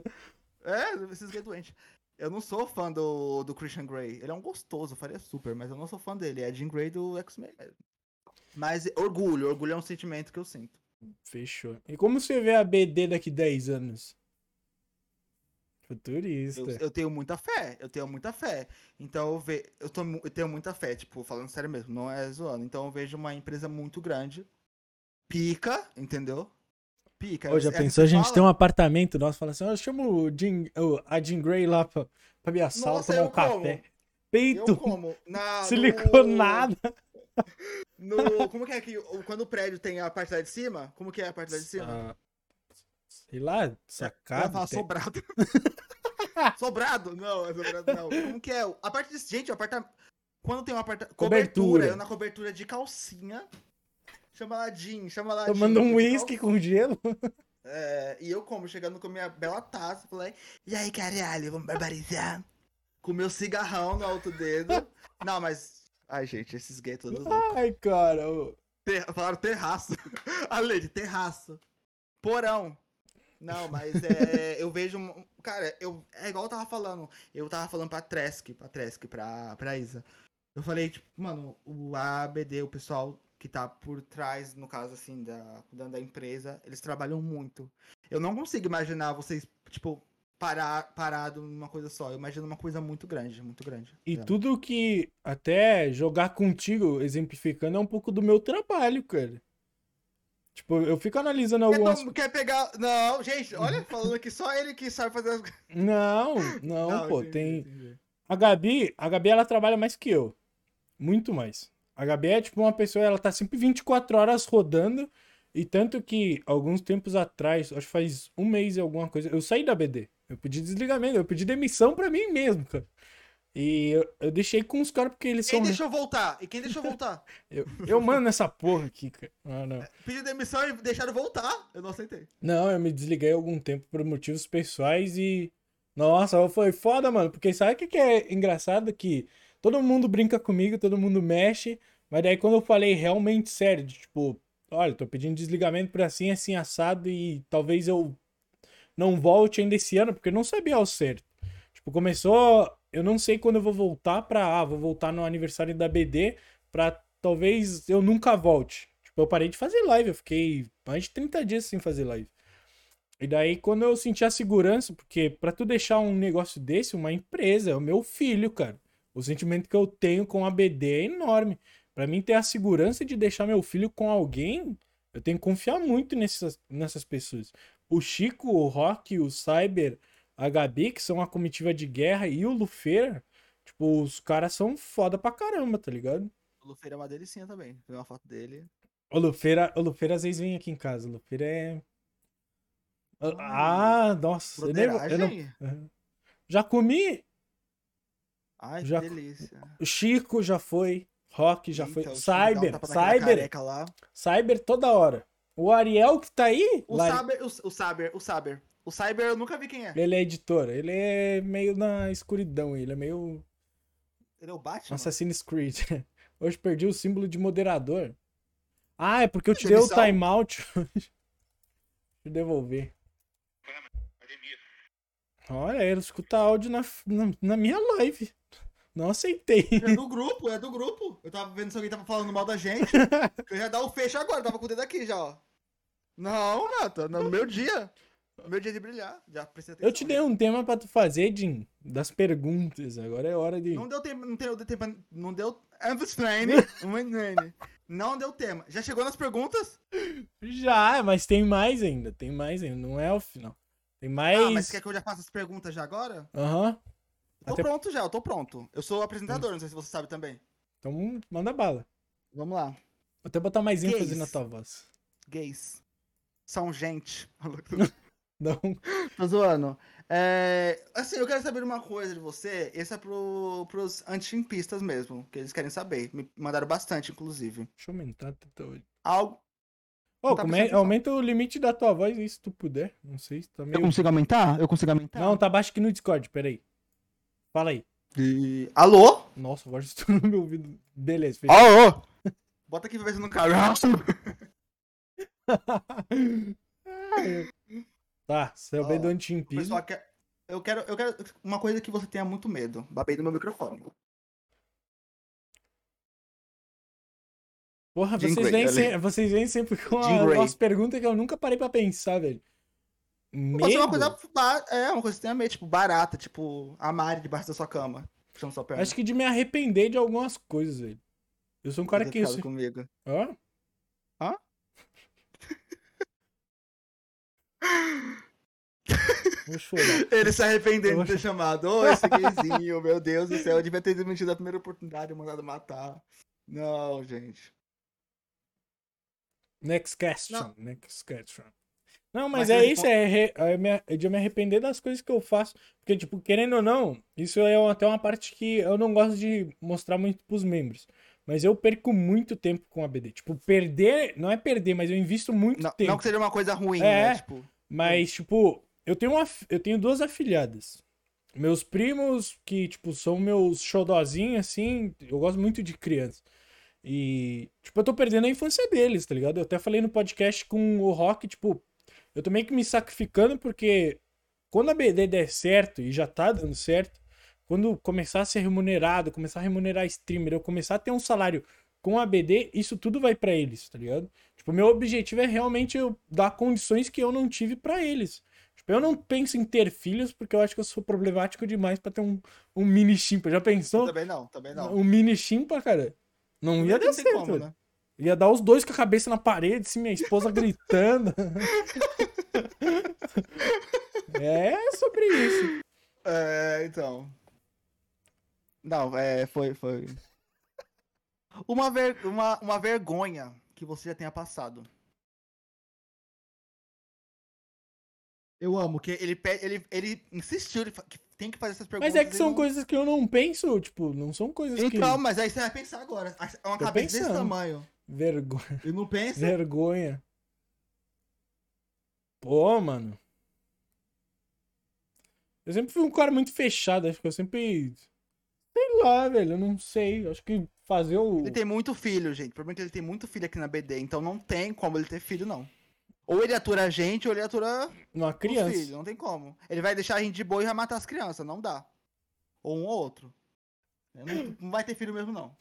É, esses gays doentes. Eu não sou fã do, do Christian Grey. Ele é um gostoso, eu faria super, mas eu não sou fã dele. É Jean Grey do X-Men. Mas orgulho, orgulho é um sentimento que eu sinto. Fechou. E como você vê a BD daqui 10 anos? Futurista. Eu, eu tenho muita fé, eu tenho muita fé. Então eu, ve, eu, tô, eu tenho muita fé, tipo, falando sério mesmo, não é zoando. Então eu vejo uma empresa muito grande, pica, entendeu? Pica. Ô, já É pensou a que gente fala? tem um apartamento nosso, fala assim, ó, chama o Jean, o- a Jean Grey lá pra, pra minha sala Nossa, tomar um eu café. como. Peito, Eu como? Na, siliconada. No, como que é que quando o prédio tem a parte lá de cima? Como que é a parte lá de cima? Ah, sei lá, Eu ia sacado. falar tem- sobrado. sobrado? Não, é sobrado não. Como que é? A parte de. Gente, o apartamento. Quando tem uma apartamento. Cobertura. Cobertura. Eu na cobertura de calcinha. Chama lá Jean, chama lá Tomando um uísque com gelo. É, e eu como, chegando com minha bela taça, falei, e aí, caralho, vamos barbarizar? Com meu cigarrão no alto dedo. Não, mas. Ai, gente, esses gays todos loucos. Ai, cara. Ter... Falaram terraço. A lei de terraço. Porão. Não, mas é, eu vejo. Cara, eu, é igual eu tava falando. Eu tava falando pra Tresk, pra Tresk, pra, pra Isa. Eu falei, tipo, mano, o ABD, o pessoal que tá por trás, no caso, assim, da, da, da empresa, eles trabalham muito. Eu não consigo imaginar vocês, tipo, parar, parado numa coisa só. Eu imagino uma coisa muito grande, muito grande. E É. tudo que até jogar contigo, exemplificando, é um pouco do meu trabalho, cara. Tipo, eu fico analisando algumas. tom- quer pegar. Não, gente, olha, falando que só ele que sabe fazer as Não, não, pô, entendi, tem. entendi. A Gabi, a Gabi ela trabalha mais que eu. Muito mais. A Gabi é tipo uma pessoa, ela tá sempre 24 horas rodando. E tanto que, alguns tempos atrás, acho que faz um mês e alguma coisa, eu saí da BD. Eu pedi desligamento, eu pedi demissão pra mim mesmo, cara. E eu, eu deixei com os caras porque eles Quem são. deixou voltar? E quem deixou voltar? Eu, eu mando essa porra aqui, cara. Ah, não. Pediu demissão e deixaram voltar. Eu não aceitei. Não, eu me desliguei algum tempo por motivos pessoais e. Nossa, foi foda, mano. Porque sabe o que, que é engraçado? Que todo mundo brinca comigo, todo mundo mexe. Mas daí quando eu falei realmente sério, de, tipo, olha, tô pedindo desligamento por assim, assim, assado e talvez eu não volte ainda esse ano, porque eu não sabia ao certo. Tipo, começou. Eu não sei quando eu vou voltar pra. Ah, vou voltar no aniversário da BD pra talvez eu nunca volte. Tipo, eu parei de fazer live, eu fiquei mais de 30 dias sem fazer live. E daí, quando eu senti a segurança, porque pra tu deixar um negócio desse, uma empresa, é o meu filho, cara. O sentimento que eu tenho com a BD é enorme. Pra mim ter a segurança de deixar meu filho com alguém, eu tenho que confiar muito nessas, nessas pessoas. O Chico, o Rock, o Cyber, a Gabi, que são a comitiva de guerra, e o Lufeira, tipo, os caras são foda pra caramba, tá ligado? O Lufeira é uma delicinha também. Tem uma foto dele. O Lufeira, o Lufeira às vezes vem aqui em casa. O Lufeira é. Ah, nossa. Eu nem, vou- eu não-. Já comi. Ai, Já- que delícia. O Chico já foi. Rock já foi. Eita, Chico dá um Cyber. Cyber. Cyber toda hora. O Ariel que tá aí. O lá- Saber, o, o Saber, o Saber. O Cyber eu nunca vi quem é. Ele é editor. Ele é meio na escuridão. Ele é meio Ele é o Batman? Assassin's Creed. Hoje perdi o símbolo de moderador. Ah, é porque eu tirei o timeout. Deixa eu devolver. Olha, ele escuta áudio na, na, na minha live. Não aceitei. É do grupo, é do grupo. Eu tava vendo se alguém tava falando mal da gente. eu ia dar o fecho agora, tava com o dedo aqui já, ó. Não, Nata, no meu dia. Meu dia de brilhar. Já prestei atenção. Eu te dei um tema pra tu fazer, Jim, das perguntas. Agora é hora de. Não deu tempo, não deu tempo, não deu. Understand. Não deu tema. Já chegou nas perguntas? Já, mas tem mais ainda. Tem mais ainda. Não é o final. Tem mais. Ah, mas quer que eu já faça as perguntas já agora? Aham. Tô Até- pronto já, eu tô pronto. Eu sou apresentador, não sei se você sabe também. Então manda bala. Vamos lá. Vou até botar mais ênfase Gays. na tua voz. Gays. São gente. Não. Tô zoando. É, assim, eu quero saber uma coisa de você. Esse é pro, pros anti-chimpistas mesmo, que eles querem saber. Me mandaram bastante, inclusive. Deixa eu aumentar. Tá... Algo. Ô, tá come- aumenta o limite da tua voz aí, se tu puder. Não sei se tá meio. consigo aumentar? Eu consigo aumentar? Não, tá baixo aqui no Discord, peraí. Fala aí. E... Alô? Nossa, agora estourou no meu ouvido. Beleza, fez. Alô? Bota aqui pra ver se no carro. Tá, seu bem Ó, do O anti-impedido. pessoal quer... Eu quero, eu quero uma coisa que você tenha muito medo. Babei no meu microfone. Porra, vocês Grey, vêm, se- vocês vêm sempre com Jean a- Grey. umas perguntas que eu nunca parei pra pensar, velho. Pode ser uma Medo? coisa. É, uma coisa que você tenha medo, tipo, barata, tipo, a Mari debaixo da sua cama. Puxando sua perna. Acho que de me arrepender de algumas coisas, velho. Eu sou um cara que. se- comigo. Hã? Hã? Vou chorar. Ele se arrependendo de ter chamado. Ô, esse gayzinho, meu Deus do céu. Eu devia ter desmentido a primeira oportunidade e mandado matar. Não, gente. Next question. Não. Next question. Não, mas, Mas é isso, po- é, re- é me- é de eu me arrepender das coisas que eu faço. Porque, tipo, querendo ou não, isso é até uma parte que eu não gosto de mostrar muito pros membros. Mas eu perco muito tempo com a BD. Tipo, perder, não é perder, mas eu invisto muito Não, tempo. não que seja uma coisa ruim, É. né? Tipo, Mas, tipo, eu tenho, uma, eu tenho duas afilhadas. Meus primos, que, tipo, são meus xodozinhos, assim, eu gosto muito de criança. E, tipo, eu tô perdendo a infância deles, tá ligado? Eu até falei no podcast com o Rock, tipo, eu tô meio que me sacrificando porque quando a BD der certo, e já tá dando certo, quando começar a ser remunerado, começar a remunerar streamer, eu começar a ter um salário com a BD, isso tudo vai pra eles, tá ligado? Tipo, meu objetivo é realmente eu dar condições que eu não tive pra eles. Tipo, eu não penso em ter filhos porque eu acho que eu sou problemático demais pra ter um, um mini chimpa. Já pensou? também não, também não. Um mini chimpa, cara? Não ia dar certo. como, né? Ia dar os dois com a cabeça na parede, assim, minha esposa gritando. é sobre isso. É, então. Não, é, foi, foi. Uma, ver, uma, uma vergonha que você já tenha passado. Eu amo, que ele, ele, ele insistiu, que tem que fazer essas perguntas. Mas é que são não- coisas que eu não penso, tipo, não são coisas que. Então, mas aí você vai pensar agora. É uma Tô cabeça desse pensando. tamanho. Vergonha. E não pensa? Vergonha. Pô, mano. Eu sempre fui um cara muito fechado, acho que eu sempre. Sei lá, velho, eu não sei. Acho que fazer o. Ele tem muito filho, gente. O problema é que ele tem muito filho aqui na BD, então não tem como ele ter filho, não. Ou ele atura a gente, ou ele atura Uma criança. filhos, não tem como. Ele vai deixar a gente de boa e vai matar as crianças, não dá. Ou um ou outro. Não, não vai ter filho mesmo, não.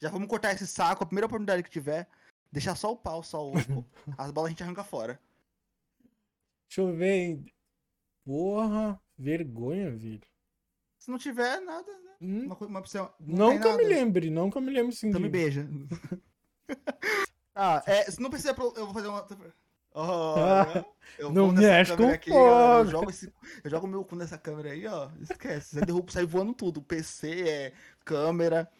Já vamos cortar esse saco, a primeira oportunidade que tiver, deixar só o pau, só o. As bolas a gente arranca fora. Deixa eu ver. Porra, vergonha, velho. Se não tiver, nada, né? Hum, Uma, uma opção. Não, tem que eu me lembre, não que eu me lembre sim. Então me beija. ah, é, se não precisa, eu vou fazer uma. Ah, Olha, eu não mexe com aqui, ó, eu jogo, esse, eu jogo meu cu nessa câmera aí, ó. Esquece. Você derruba, sai voando tudo. PC, é, câmera.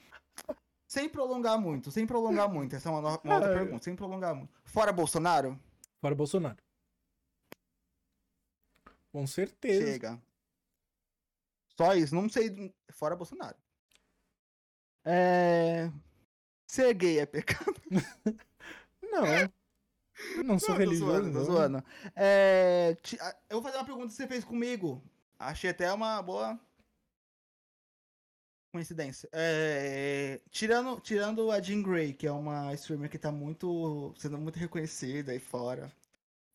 Sem prolongar muito, sem prolongar muito. Essa é uma, no- uma outra Ah, pergunta. Sem prolongar muito. Fora Bolsonaro? Fora Bolsonaro. Com certeza. Chega. Só isso, não sei. Fora Bolsonaro. É. Ser gay é pecado? Não. Eu não sou Não, tô religioso. zoando, tô não. zoando. É, a- eu vou fazer uma pergunta que você fez comigo. Achei até uma boa coincidência. É, tirando, tirando a Jean Grey, que é uma streamer que tá muito sendo muito reconhecida aí fora,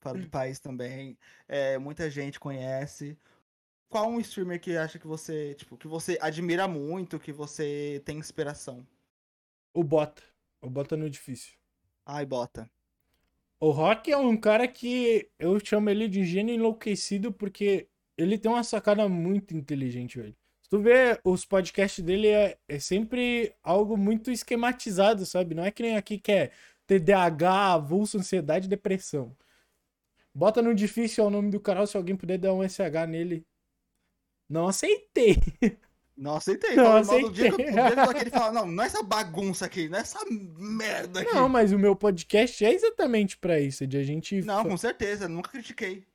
fora Hum. do país também. É, muita gente conhece. Qual um streamer que acha que você, tipo, que você admira muito, que você tem inspiração? O Bota. O Bota no difícil. Ai, bota. O Rock é um cara que eu chamo ele de gênio enlouquecido porque ele tem uma sacada muito inteligente, velho. Se tu vê os podcasts dele, é, é sempre algo muito esquematizado, sabe? Não é que nem aqui que é TDAH, avulso, ansiedade e depressão. Bota no difícil é o nome do canal, se alguém puder dar um SH nele. Não aceitei. Não aceitei. Não aceitei. O dia que o dia ele fala, não, não é essa bagunça aqui, não é essa merda aqui. Não, mas o meu podcast é exatamente pra isso, de a gente. Não, com certeza, nunca critiquei.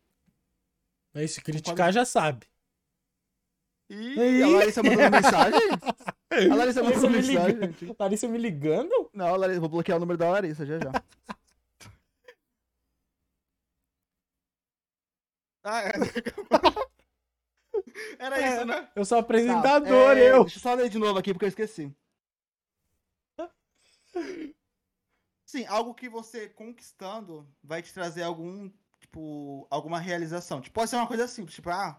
Mas se criticar já sabe. E Ih. a Larissa mandando mensagem. A Larissa mandando Larissa me mensagem, ligando. gente. Larissa me ligando? Não, Larissa, vou bloquear o número da Larissa já já. Ah, é. Era É. isso, né? Eu sou Tá, apresentador, é, eu. Deixa eu só ler de novo aqui porque eu esqueci. Sim, algo que você conquistando vai te trazer algum, tipo, alguma realização. Tipo, pode ser uma coisa simples, tipo, ah,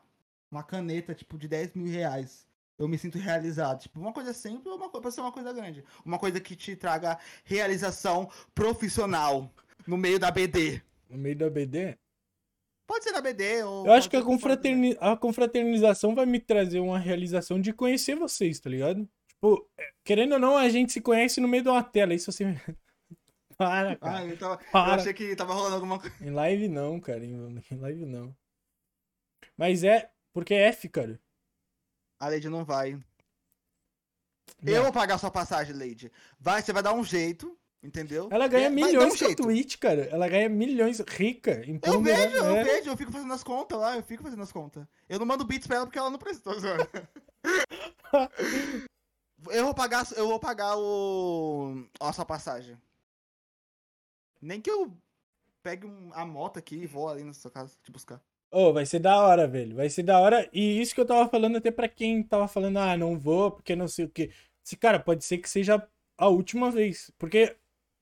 uma caneta, tipo, de 10 mil reais. Eu me sinto realizado. Tipo, uma coisa simples ou uma, pode ser uma coisa grande. Uma coisa que te traga realização profissional no meio da BD. No meio da BD? Pode ser na BD ou... Eu acho que a, confraterni... a confraternização vai me trazer uma realização de conhecer vocês, tá ligado? Tipo, é, querendo ou não, a gente se conhece no meio de uma tela. Isso assim. Para, Ah, cara. eu, tava, eu Para. achei que tava rolando alguma coisa. Em live não, cara. Em em live não. Mas é. Porque é F, cara. A Lady não vai. Não. Eu vou pagar sua passagem, Lady. Vai, você vai dar um jeito, entendeu? Ela ganha milhões um com jeito. Twitch, cara. Ela ganha milhões. Rica. Eu impondo, vejo, né? eu É. vejo, eu fico fazendo as contas lá, eu fico fazendo as contas. Eu não mando bits pra ela porque ela não precisa. eu vou pagar, eu vou pagar o a sua passagem. Nem que eu pegue um- a moto aqui e vou ali na sua casa te buscar. Ô, vai ser da hora, velho. Vai ser da hora. E isso que eu tava falando até pra quem tava falando, ah, não vou, porque não sei o quê. Se, cara, pode ser que seja a última vez. Porque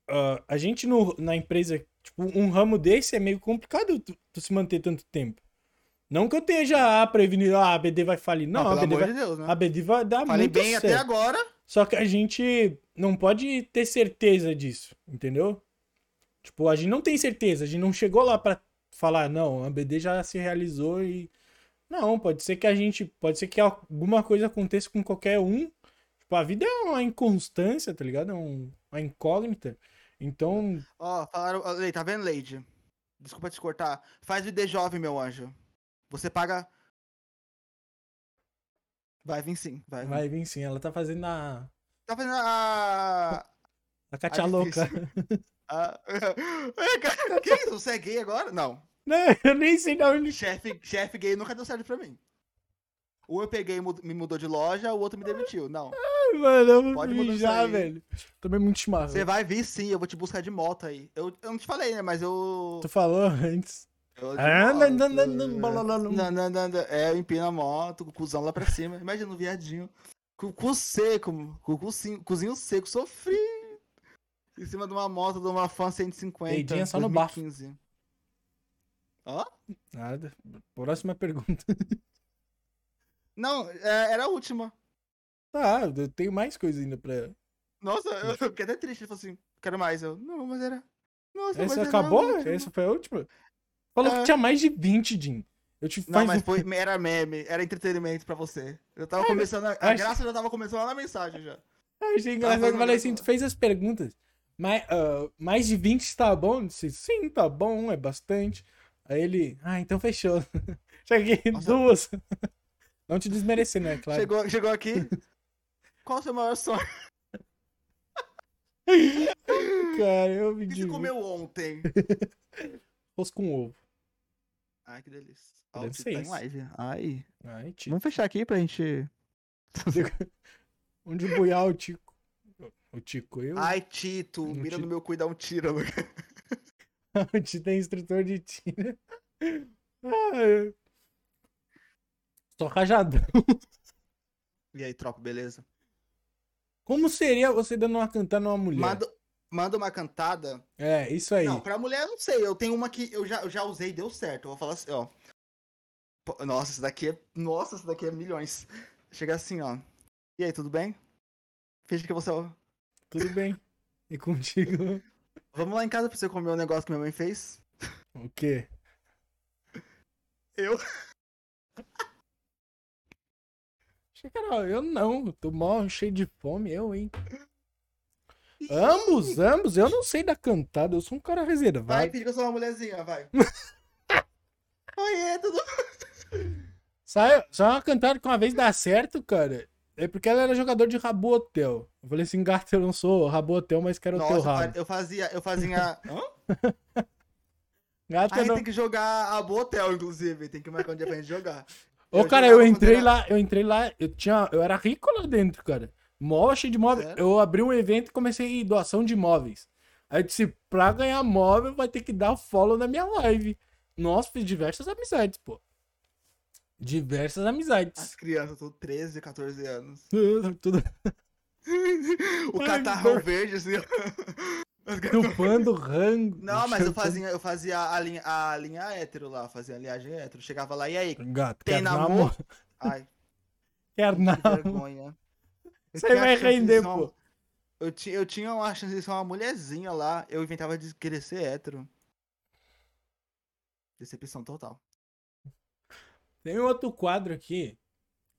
ah, a gente no, na empresa, tipo, um ramo desse é meio complicado tu, tu se manter tanto tempo. Não que eu esteja ah, prevenido, ah, a BD vai falir. Não, Ah, a, BD vai, de Deus, né? a BD vai dar Falei muito bem certo. até agora. Só que a gente não pode ter certeza disso, entendeu? Tipo, a gente não tem certeza, a gente não chegou lá pra falar, não, a BD já se realizou e. Não, pode ser que a gente. Pode ser que alguma coisa aconteça com qualquer um. Tipo, a vida é uma inconstância, tá ligado? É um- uma incógnita. Então, Ó, falaram. ó, Lei, tá vendo, Lady? Desculpa te cortar. Faz o ID jovem, meu anjo. Você paga. Vai vir sim, vai vir. vai vir sim. Ela tá fazendo a. Tá fazendo a. A Katia Ah, louca. difícil. a... Cara, que isso? Você é gay agora? Não. Não, eu nem sei de onde. Chefe, chefe gay nunca deu certo pra mim. Ou eu peguei e me mudou de loja, ou o outro me demitiu. Não. Mano, eu Pode mijar, velho. Tomei muito chimarrão. Você vai vir sim, eu vou te buscar de moto aí. Eu, eu não te falei, né? Mas eu. Tu falou antes. eu. É, eu empino a moto, com o cuzão lá pra cima. Imagina o viadinho. Com o cu seco, com o cozinho seco, sofri. Em cima de uma moto de uma fan 150. Peidinha só no bafo. 2015. Ó? Nada. Próxima pergunta. Não, é, era a última. Tá, eu tenho mais coisa ainda pra. Nossa, eu fiquei até triste. Ele falou assim, quero mais. Eu, não, mas era. Nossa, mas Essa era acabou? a última. Essa foi a última? Falou que É. tinha mais de 20, Jim. Eu te Não, faz mas foi, era meme, era entretenimento pra você. Eu tava É, começando, a, a acho- graça já tava começando lá na mensagem já. Achei engraçado. Eu falei assim, tu fez as perguntas. Mas, ah, mais de 20 tá bom? Eu disse, sim, tá bom, é bastante. Aí ele, ah, então fechou. Cheguei Nossa. duas. Não te desmerecer, né? Claro. Chegou, chegou aqui. Qual o seu maior sonho? Cara, eu me O que você comeu ontem? Arroz com ovo. Ai, que delícia. Ó, Deve ser tá em isso. live. Ai. Ai, Tico. Vamos fechar aqui pra gente. Onde buiar o Tico? O Tico, eu. Ai, Tito, Um mira Tito. no meu cu e dá um tiro. O Tito é instrutor de tiro. Ah, Só rajadão. E aí, tropa, beleza? Como seria você dando uma cantada numa mulher? Manda, manda uma cantada. É, isso aí. Não, pra mulher eu não sei. Eu tenho uma que eu já, eu já usei e deu certo. Eu vou falar assim, ó. Nossa, essa daqui é. Nossa, essa daqui é milhões. Chega assim, ó. E aí, tudo bem? Finge que você. é Tudo bem. E contigo? Vamos lá em casa pra você comer o negócio que minha mãe fez? O quê? Eu. Cara, eu não. Tô mó cheio de fome, eu, hein? Ambos, ambos. Eu não sei da cantada. Eu sou um cara Vai, reservado. finge que eu sou uma mulherzinha, vai. Oi, é, tudo. Sai, só uma cantada que uma vez dá certo, cara. É porque ela era jogador de Rabo Hotel. Eu falei assim, gata, eu não sou Rabo Hotel, mas quero o teu Nossa, rabo. eu fazia. Eu fazia. Hã? Gata, A gente não... tem que jogar a Botel, inclusive. Tem que marcar um dia pra gente jogar. Ô, eu cara, eu entrei lá, eu entrei lá, eu tinha, eu era rico lá dentro, cara. Mó cheio de móveis. Sério? Eu abri um evento e comecei doação de móveis. Aí eu disse, pra ganhar móvel vai ter que dar follow na minha live. Nossa, fiz diversas amizades, pô. Diversas As amizades. crianças, tô 13, 14 anos. Tudo o Ai, catarrão meu- verde, assim. chupando rango. Não, mas eu fazia, eu fazia a linha, a linha hétero lá, fazia a linhagem hétero. Chegava lá, e aí? Gato, Tem namoro? namoro? Ai, Quer que namoro? vergonha. Eu Você vai render, uma- pô. Eu tinha, eu tinha uma chance de ser uma mulherzinha lá, eu inventava de querer ser hétero. Decepção total. Tem outro quadro aqui.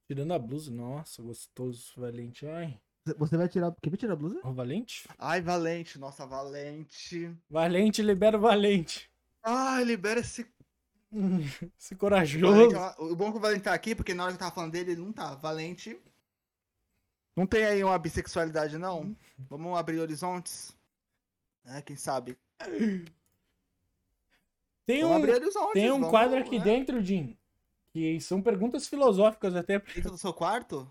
Tirando a blusa. Nossa, gostoso, Valente. Ai. Você vai tirar. Quem vai tirar a blusa? O Valente? Ai, Valente, nossa, Valente. Valente, libera o Valente. Ai, libera esse. Esse Valente corajoso. uma- O bom é que o Valente tá aqui, porque na hora que eu tava falando dele, ele não tá. Valente. Não tem aí uma bissexualidade, não? Vamos abrir horizontes? É, quem sabe? Tem Vamos um, abrir horizontes. tem um vamos, quadro aqui né? dentro, Jim. Que são perguntas filosóficas até. Dentro do seu quarto?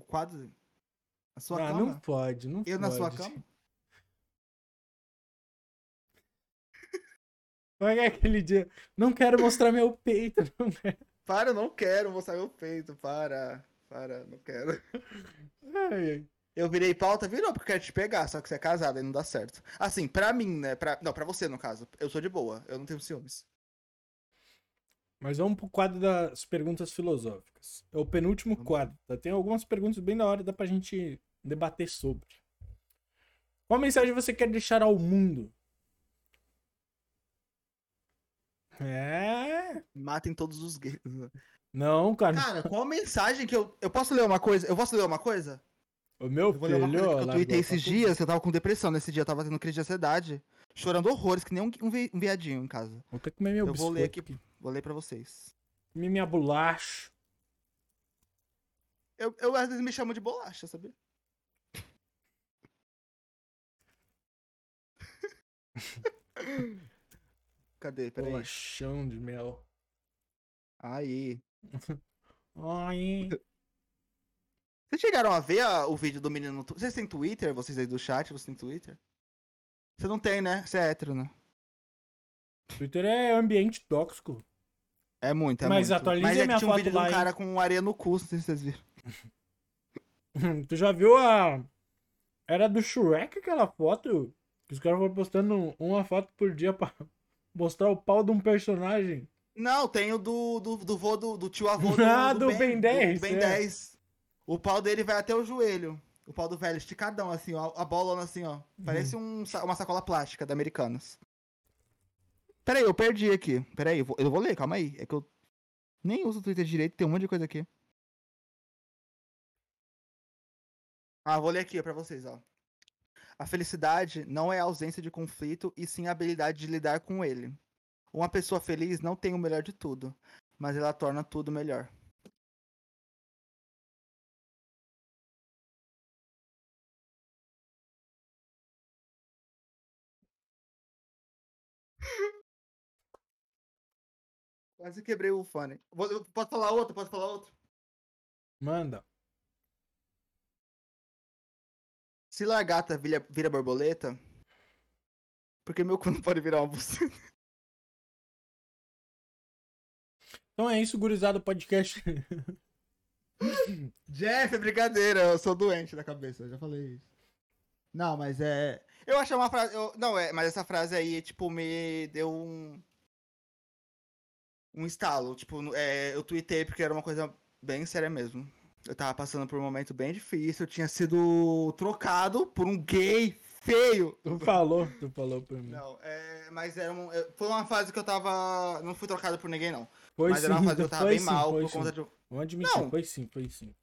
O, quadro? Na sua ah, cama? não pode, não Eu pode. na sua cama? Vai é aquele dia. Não quero mostrar meu peito. Não quero. Para, eu não quero mostrar meu peito. Para. Para, não quero. Ai, ai. Eu virei pauta, virou, porque eu quero te pegar, só que você é casado e não dá certo. Assim, pra mim, né? Pra... Não, pra você, no caso. Eu sou de boa, eu não tenho ciúmes. Mas vamos pro quadro das perguntas filosóficas. É o penúltimo Vamos. quadro. Tá? Tem algumas perguntas bem da hora, dá pra gente debater sobre. Qual mensagem você quer deixar ao mundo? É. Matem todos os gays. Não, cara. Cara, qual mensagem que eu. Eu posso ler uma coisa? Eu posso ler uma coisa? O meu Eu vou ler uma filho. coisa eu tuitei esses dias, que eu tava com depressão nesse dia, eu tava tendo crise de ansiedade. Chorando horrores, que nem um, um vi- um viadinho em casa. Vou ter que comer meu Eu vou ler biscoito aqui. Vou ler pra vocês. Minha bolacha. Eu, eu às vezes me chamo de bolacha, sabia? Cadê? Peraí. Bolachão de mel. Aí. Ai. Vocês chegaram a ver a- o vídeo do menino no tu- Vocês têm Twitter? Vocês aí do chat, vocês têm Twitter? Você não tem, né? Você é hétero, né? Twitter é ambiente tóxico. É muito, é Mas muito. atualiza Mas é que minha tinha um vídeo de lá, um hein? cara com areia no cu, não sei se vocês viram. tu já viu a. Era do Shrek aquela foto? Que os caras foram postando uma foto por dia pra mostrar o pau de um personagem. Não, tem o do, do, do vô do, do tio avô do, Ah, do Ben 10, Do Ben é. 10. O pau dele vai até o joelho. O pau do velho esticadão, assim, ó. A bolona assim, ó. Parece um, sa- uma sacola plástica da Americanas. Peraí, eu perdi aqui. Peraí, eu vou, eu vou ler, calma aí. É que eu nem uso o Twitter direito, tem um monte de coisa aqui. Ah, vou ler aqui pra vocês, ó. A felicidade não é a ausência de conflito, e sim a habilidade de lidar com ele. Uma pessoa feliz não tem o melhor de tudo, mas ela torna tudo melhor. Quase quebrei o fone. Pode falar outro? Pode falar outro? Manda. Se lagarta vira, vira borboleta, porque meu cu não pode virar uma buceta? Então é isso, gurizada podcast. Jeff, é brincadeira, eu sou doente da cabeça, eu já falei isso. Não, mas é. Eu achei uma frase. eu- Não, é, mas essa frase aí, tipo, me deu um. Um estalo. Tipo, é, eu tuitei porque era uma coisa bem séria mesmo. Eu tava passando por um momento bem difícil, eu tinha sido trocado por um gay feio. Tu falou, tu falou pra mim. Não, é, mas era um, é, foi uma fase que eu tava. Não fui trocado por ninguém, não. Foi mas era uma fase que eu tava bem mal foi por conta de. Vamos admitir, Não. foi sim, foi sim.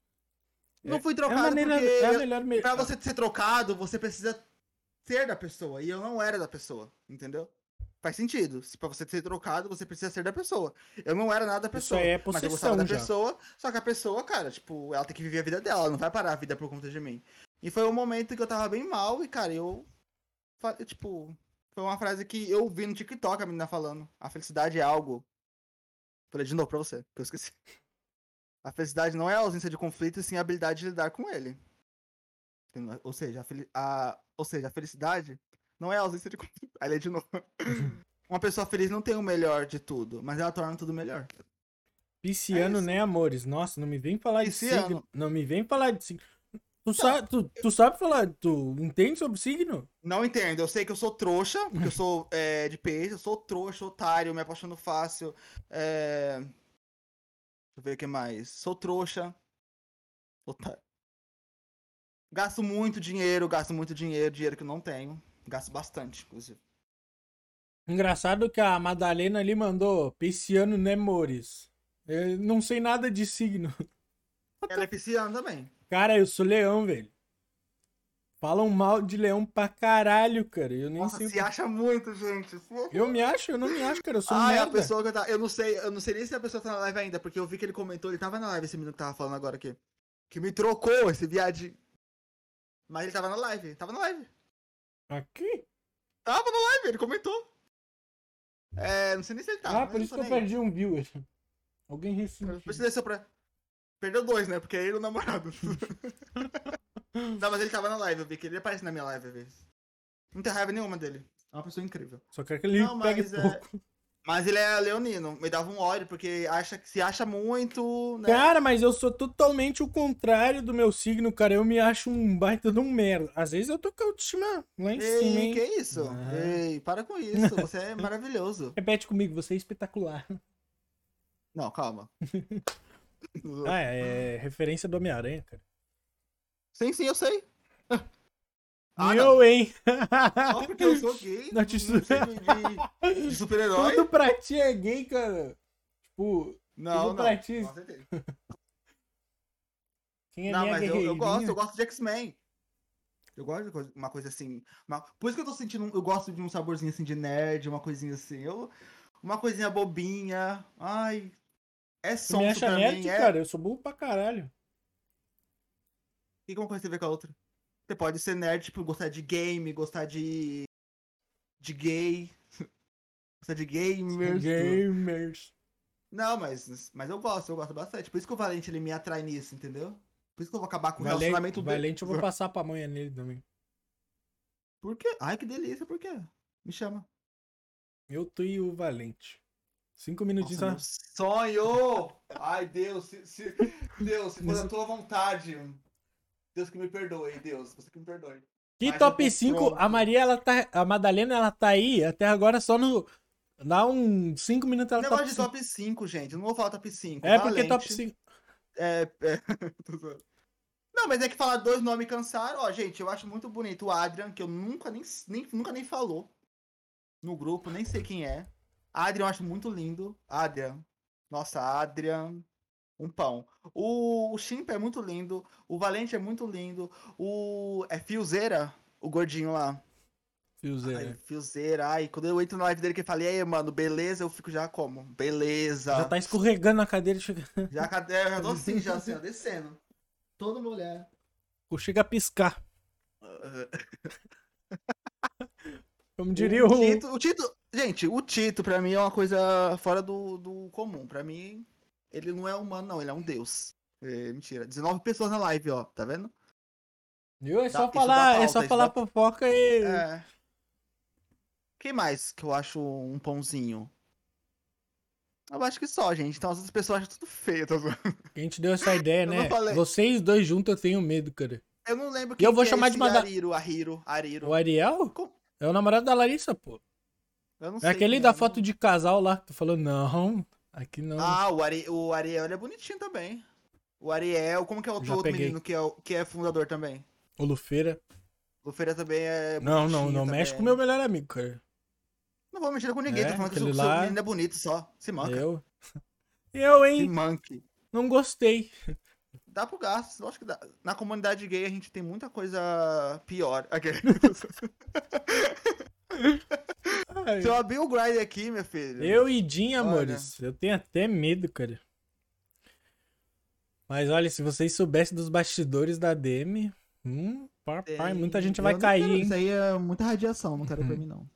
Não fui É trocado maneira, porque. é a melhor me... Pra você ser trocado, você precisa ser da pessoa. E eu não era da pessoa, entendeu? Faz sentido. Se pra você ser trocado, você precisa ser da pessoa. Eu não era nada da Isso pessoa. aí é mas eu possessão gostava da já. pessoa. Só que a pessoa, cara, tipo, ela tem que viver a vida dela. Ela não vai parar a vida por conta de mim. E foi um momento que eu tava bem mal e, cara, eu. Tipo. Foi uma frase que eu vi no TikTok a menina falando. A felicidade é algo. Falei de novo pra você, que eu esqueci. A felicidade não é a ausência de conflito, e sim a habilidade de lidar com ele. Ou seja, a, a- ou seja, a felicidade não é ausência de conflito. Aí lê de novo. Uma pessoa feliz não tem o melhor de tudo, mas ela torna tudo melhor. Pisciano, É né, amores? Nossa, não me vem falar de Pisciano. signo. Não me vem falar de signo. Tu, sa tu, tu sabe falar, tu entende sobre signo? Não entendo, eu sei que eu sou trouxa, porque eu sou é, de peixe, eu sou trouxa, otário, me apaixono fácil. É... Deixa eu ver o que mais. Sou trouxa. Otário. Gasto muito dinheiro, gasto muito dinheiro, dinheiro que eu não tenho. Gasto bastante, inclusive. Engraçado que a Madalena ali mandou Pisciano, né, amores? Eu não sei nada de signo. Ela é pisciana também. Cara, eu sou leão, velho. Falam mal de leão pra caralho, cara. Eu nem Nossa, sei. se acha muito, gente. Eu me acho, eu não me acho, cara. Eu sou um Ah, é a merda. pessoa que tá. Eu não sei, eu não sei nem se a pessoa tá na live ainda, porque eu vi que ele comentou, ele tava na live, esse menino que tava falando agora aqui. Que me trocou esse viadinho. Mas ele tava na live, tava na live. Aqui? Tava na live, ele comentou. É, não sei nem se ele tava. Ah, mas por isso que eu nem aí. perdi um viewer. Alguém ressentiu. Por isso desceu pra. Perdeu dois, né? Porque é ele e o namorado. não, mas ele tava na live, eu vi que ele aparece na minha live às vezes. Não tem raiva nenhuma dele. É uma pessoa incrível. Só quero que ele Não, pegue mas é- pouco. Mas ele é leonino, me dava um ódio, porque acha que se acha muito, né? Cara, mas eu sou totalmente o contrário do meu signo, cara. Eu me acho um baita de um merda. Às vezes eu tô com a autoestima lá em cima, Ei, hein? que isso? Ah. Ei, para com isso, você é maravilhoso. Repete comigo, você é espetacular. Não, calma. Ah, é referência do Homem-Aranha, cara. Sim, sim, eu sei. Ah, não. eu, hein? Só porque eu sou gay, Não não te- de, de super-herói. Tudo pra ti é gay, cara. Tipo, Não, tudo não. pra ti. Quem é Não, mas eu, eu gosto, eu gosto de X-Men. Eu gosto de coisa- uma coisa assim. uma- Por isso que eu tô sentindo. Eu gosto de um saborzinho assim de nerd, uma coisinha assim. Eu... Uma coisinha bobinha. Ai. É som me acha nerd, mim. É... cara? Eu sou burro pra caralho. O que uma coisa tem a ver com a outra? Você pode ser nerd, tipo, gostar de game, gostar de. de gay. gostar de gamers. Gamers. Não, mas, mas eu gosto, eu gosto bastante. Por isso que o Valente ele me atrai nisso, entendeu? Por isso que eu vou acabar com o Valente, relacionamento dele. Valente eu vou passar pra manhã nele também. Por quê? Ai, que delícia, por quê? Me chama. Eu tô e o Valente. Cinco Nossa, minutinhos. meu só. sonho! Ai, Deus, se, se- Deus, se for Mas- da tua vontade. Deus que me perdoe, Deus, você que me perdoe. Que Mas top tô 5? pronto. A Maria, ela tá. A Madalena, ela tá aí até agora só no. Dá uns 5 minutos ela Negócio top de 5. top 5, gente. Não vou falar top 5. É porque Valente, top 5. É, é... Não, mas é que falar dois nomes cansaram. Ó, gente, eu acho muito bonito o Adrian, que eu nunca nem, nem, nunca nem falou no grupo, nem sei quem é. Adrian eu acho muito lindo. Adrian. Nossa, Adrian. Um pão. O, o é muito lindo. O Valente é muito lindo. O. É Fiozeira, o gordinho lá. Ai, Fiozeira. Fiozeira. Ai, quando eu entro na live dele que eu falei, aí, mano, beleza, eu fico já como? Beleza. Já tá escorregando na cadeira. Chega, Já, cadê? Eu já tô assim, já assim, ó, descendo. Toda mulher. chega a piscar. Como diria o o. Tito, o Tito, gente, o Tito pra mim é uma coisa fora do, do comum. Pra mim, ele não é humano, não, ele é um deus. É, mentira. 19 pessoas na live, ó, tá vendo? Viu? É Dá- só isso falar, dá é pauta, só isso falar dá- fofoca e. É. Quem mais que eu acho um pãozinho? Eu acho que só, gente. Então as outras pessoas acham tudo feio. Zoando. Quem te deu essa ideia, né? Vocês dois juntos eu tenho medo, cara. Eu não lembro E eu vou que chamar é de Mada- Ariro, Ariro, Ariro. O Ariel? É o namorado da Larissa, pô. Eu não É sei aquele quem da é, foto de casal lá que tu falou, não, aqui não. Ah, o, Ari... o Ariel é bonitinho também. O Ariel, como que é o outro menino que é, o- que é fundador também? O Lufeira. O Feira também é Não, não, não também. mexe com o meu melhor amigo, cara. Não vou mexer com ninguém, É, tô falando que o lá- menino é bonito só. Se manca. Eu. Eu, Se hein? manque. Não gostei. Dá pro gasto, acho que dá. Na comunidade gay a gente tem muita coisa pior. Se eu abrir o grind aqui, meu filho. Eu e Jim, Olha. amores, eu tenho até medo, cara. Mas olha, se vocês soubessem dos bastidores da DM, hum, papai, muita gente eu vai cair, quero- hein? Isso aí é muita radiação, não quero pra Uhum. mim, não.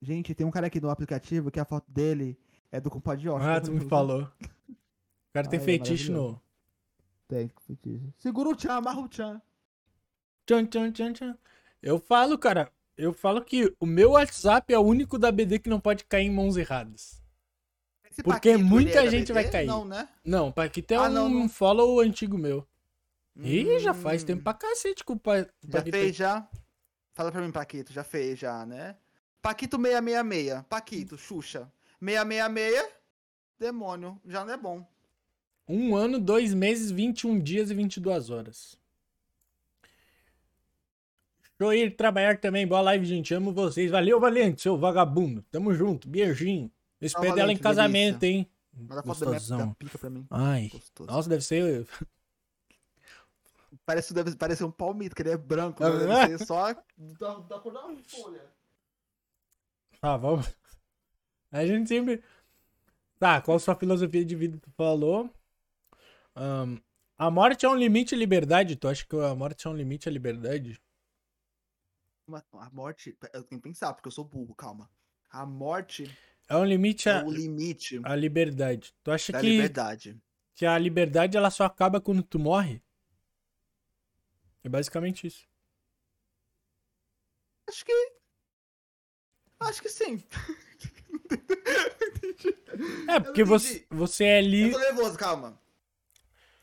Gente, tem um cara aqui no aplicativo que a foto dele é do compadre Yoshi. Ah, tu me falou. O cara tem Ah, é feitiço no. Tem, feitiço. Segura o tchan, amarra o tchan. Tchan, tchan, tchan, tchan. Eu falo, cara, eu falo que o meu WhatsApp é o único da BD que não pode cair em mãos erradas. Esse Porque Paquito, muita é gente vai cair. Não, né? Não, Paquito é Ah, um não, não. follow antigo meu. Ih, já faz Hum, tempo pra cacete com o Pa- Já Paquito. fez, já? Fala pra mim, Paquito. Já fez, já, né? Paquito 666. Paquito, Xuxa. 666. Demônio. Já não é bom. Um ano, dois meses, 21 dias e 22 horas. Eu ir trabalhar também. Boa live, gente. Amo vocês. Valeu, Valente, seu vagabundo. Tamo junto. Beijinho. Eu espero Valente, ela em casamento, delícia. hein? Manda foto da minha Gostosão. pica pra mim. Ai. Gostoso. Nossa, deve ser. Parece, deve parecer um palmito, que ele é branco. Ah, Né? é? Deve ser só da, da cor da folha. Tá, vamos. A gente sempre. Tá, qual a sua filosofia de vida? Tu falou. Ahn, a morte é um limite à liberdade. Tu acha que a morte é um limite à liberdade? A morte... Eu tenho que pensar, porque eu sou burro, calma. A morte É um limite é à, o limite à liberdade. Tu acha que, liberdade. que a liberdade ela só acaba quando tu morre? É basicamente isso. Acho que... Acho que sim. É, porque você, você é Eu livre. tô nervoso, calma.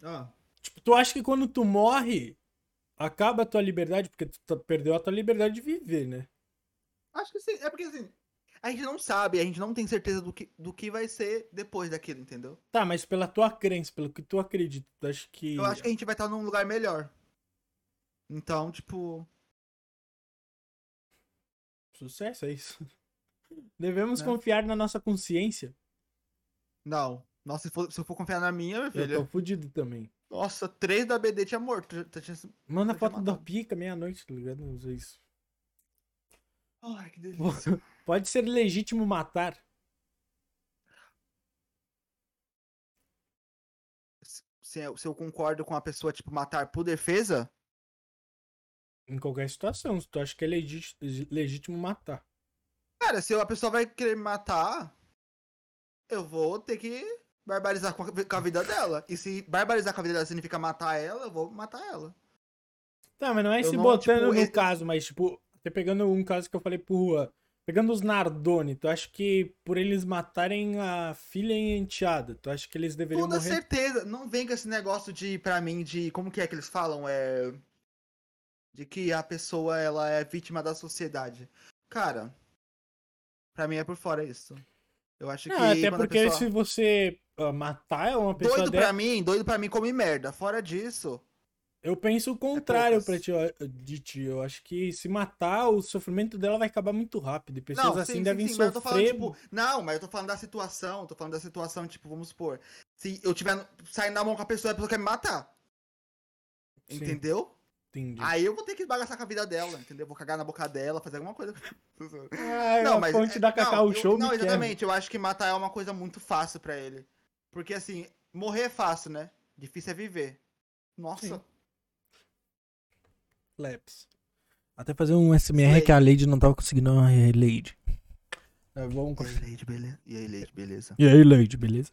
Ah. Tipo, tu acha que quando tu morre, acaba a tua liberdade, porque tu tá- perdeu a tua liberdade de viver, né? Acho que sim. É porque assim, a gente não sabe, a gente não tem certeza do que, do que vai ser depois daquilo, entendeu? Tá, mas pela tua crença, pelo que tu acredita, tu acha que. Eu acho que a gente vai estar num lugar melhor. Então, tipo. Sucesso, é isso. Devemos Né? confiar na nossa consciência. Não. Nossa, se, for- se eu for confiar na minha, meu Eu filho. tô fudido também. Nossa, três da BD tinha morto. Tinha- Manda tinha foto da matado. pica meia-noite, tá ligado? Não sei isso. Ai, que delícia. Pode ser legítimo matar. se, eu, se eu concordo com a pessoa, tipo, matar por defesa, Em qualquer situação. Se tu acha que é legí- legítimo matar. cara, se a pessoa vai querer me matar, eu vou ter que barbarizar com a, com a vida dela. E se barbarizar com a vida dela significa matar ela, eu vou matar ela. Tá, mas não é Eu se não, botando tipo, no esse- caso, mas tipo, até pegando um caso que eu falei pro Juan. Pegando os Nardoni, tu acha que por eles matarem a filha e a enteada, tu acha que eles deveriam Toda morrer? certeza. Não vem com esse negócio de, pra mim, de. Como que é que eles falam? É. De que a pessoa ela é vítima da sociedade. Cara, pra mim é por fora isso. Eu acho que. Não, até quando a porque pessoa- se você matar uma pessoa Doido dessa, pra mim, doido pra mim come merda. Fora disso. eu penso o contrário poucas. pra ti, de ti. Eu acho que se matar, o sofrimento dela vai acabar muito rápido. E pessoas não, assim sim, devem sim, mas eu tô falando, sofrer. tipo, não, mas eu tô falando da situação, tô falando da situação, tipo, vamos supor, se eu tiver saindo na mão com a pessoa, a pessoa quer me matar. Sim, Entendeu? entendi. Aí eu vou ter que bagaçar com a vida dela, entendeu? Vou cagar na boca dela, fazer alguma coisa. Ah, não, a mas fonte é- da Cacau não, eu- Show Não, me quebra. exatamente, eu acho que matar é uma coisa muito fácil pra ele. Porque assim, morrer é fácil, né? Difícil é viver. Nossa. Sim. Laps. Até fazer um SMR Slay. que a Lady não tava conseguindo. Lady. É, vamos... E aí, Leide, beleza? E aí, Leide, beleza? E aí, Lady, beleza?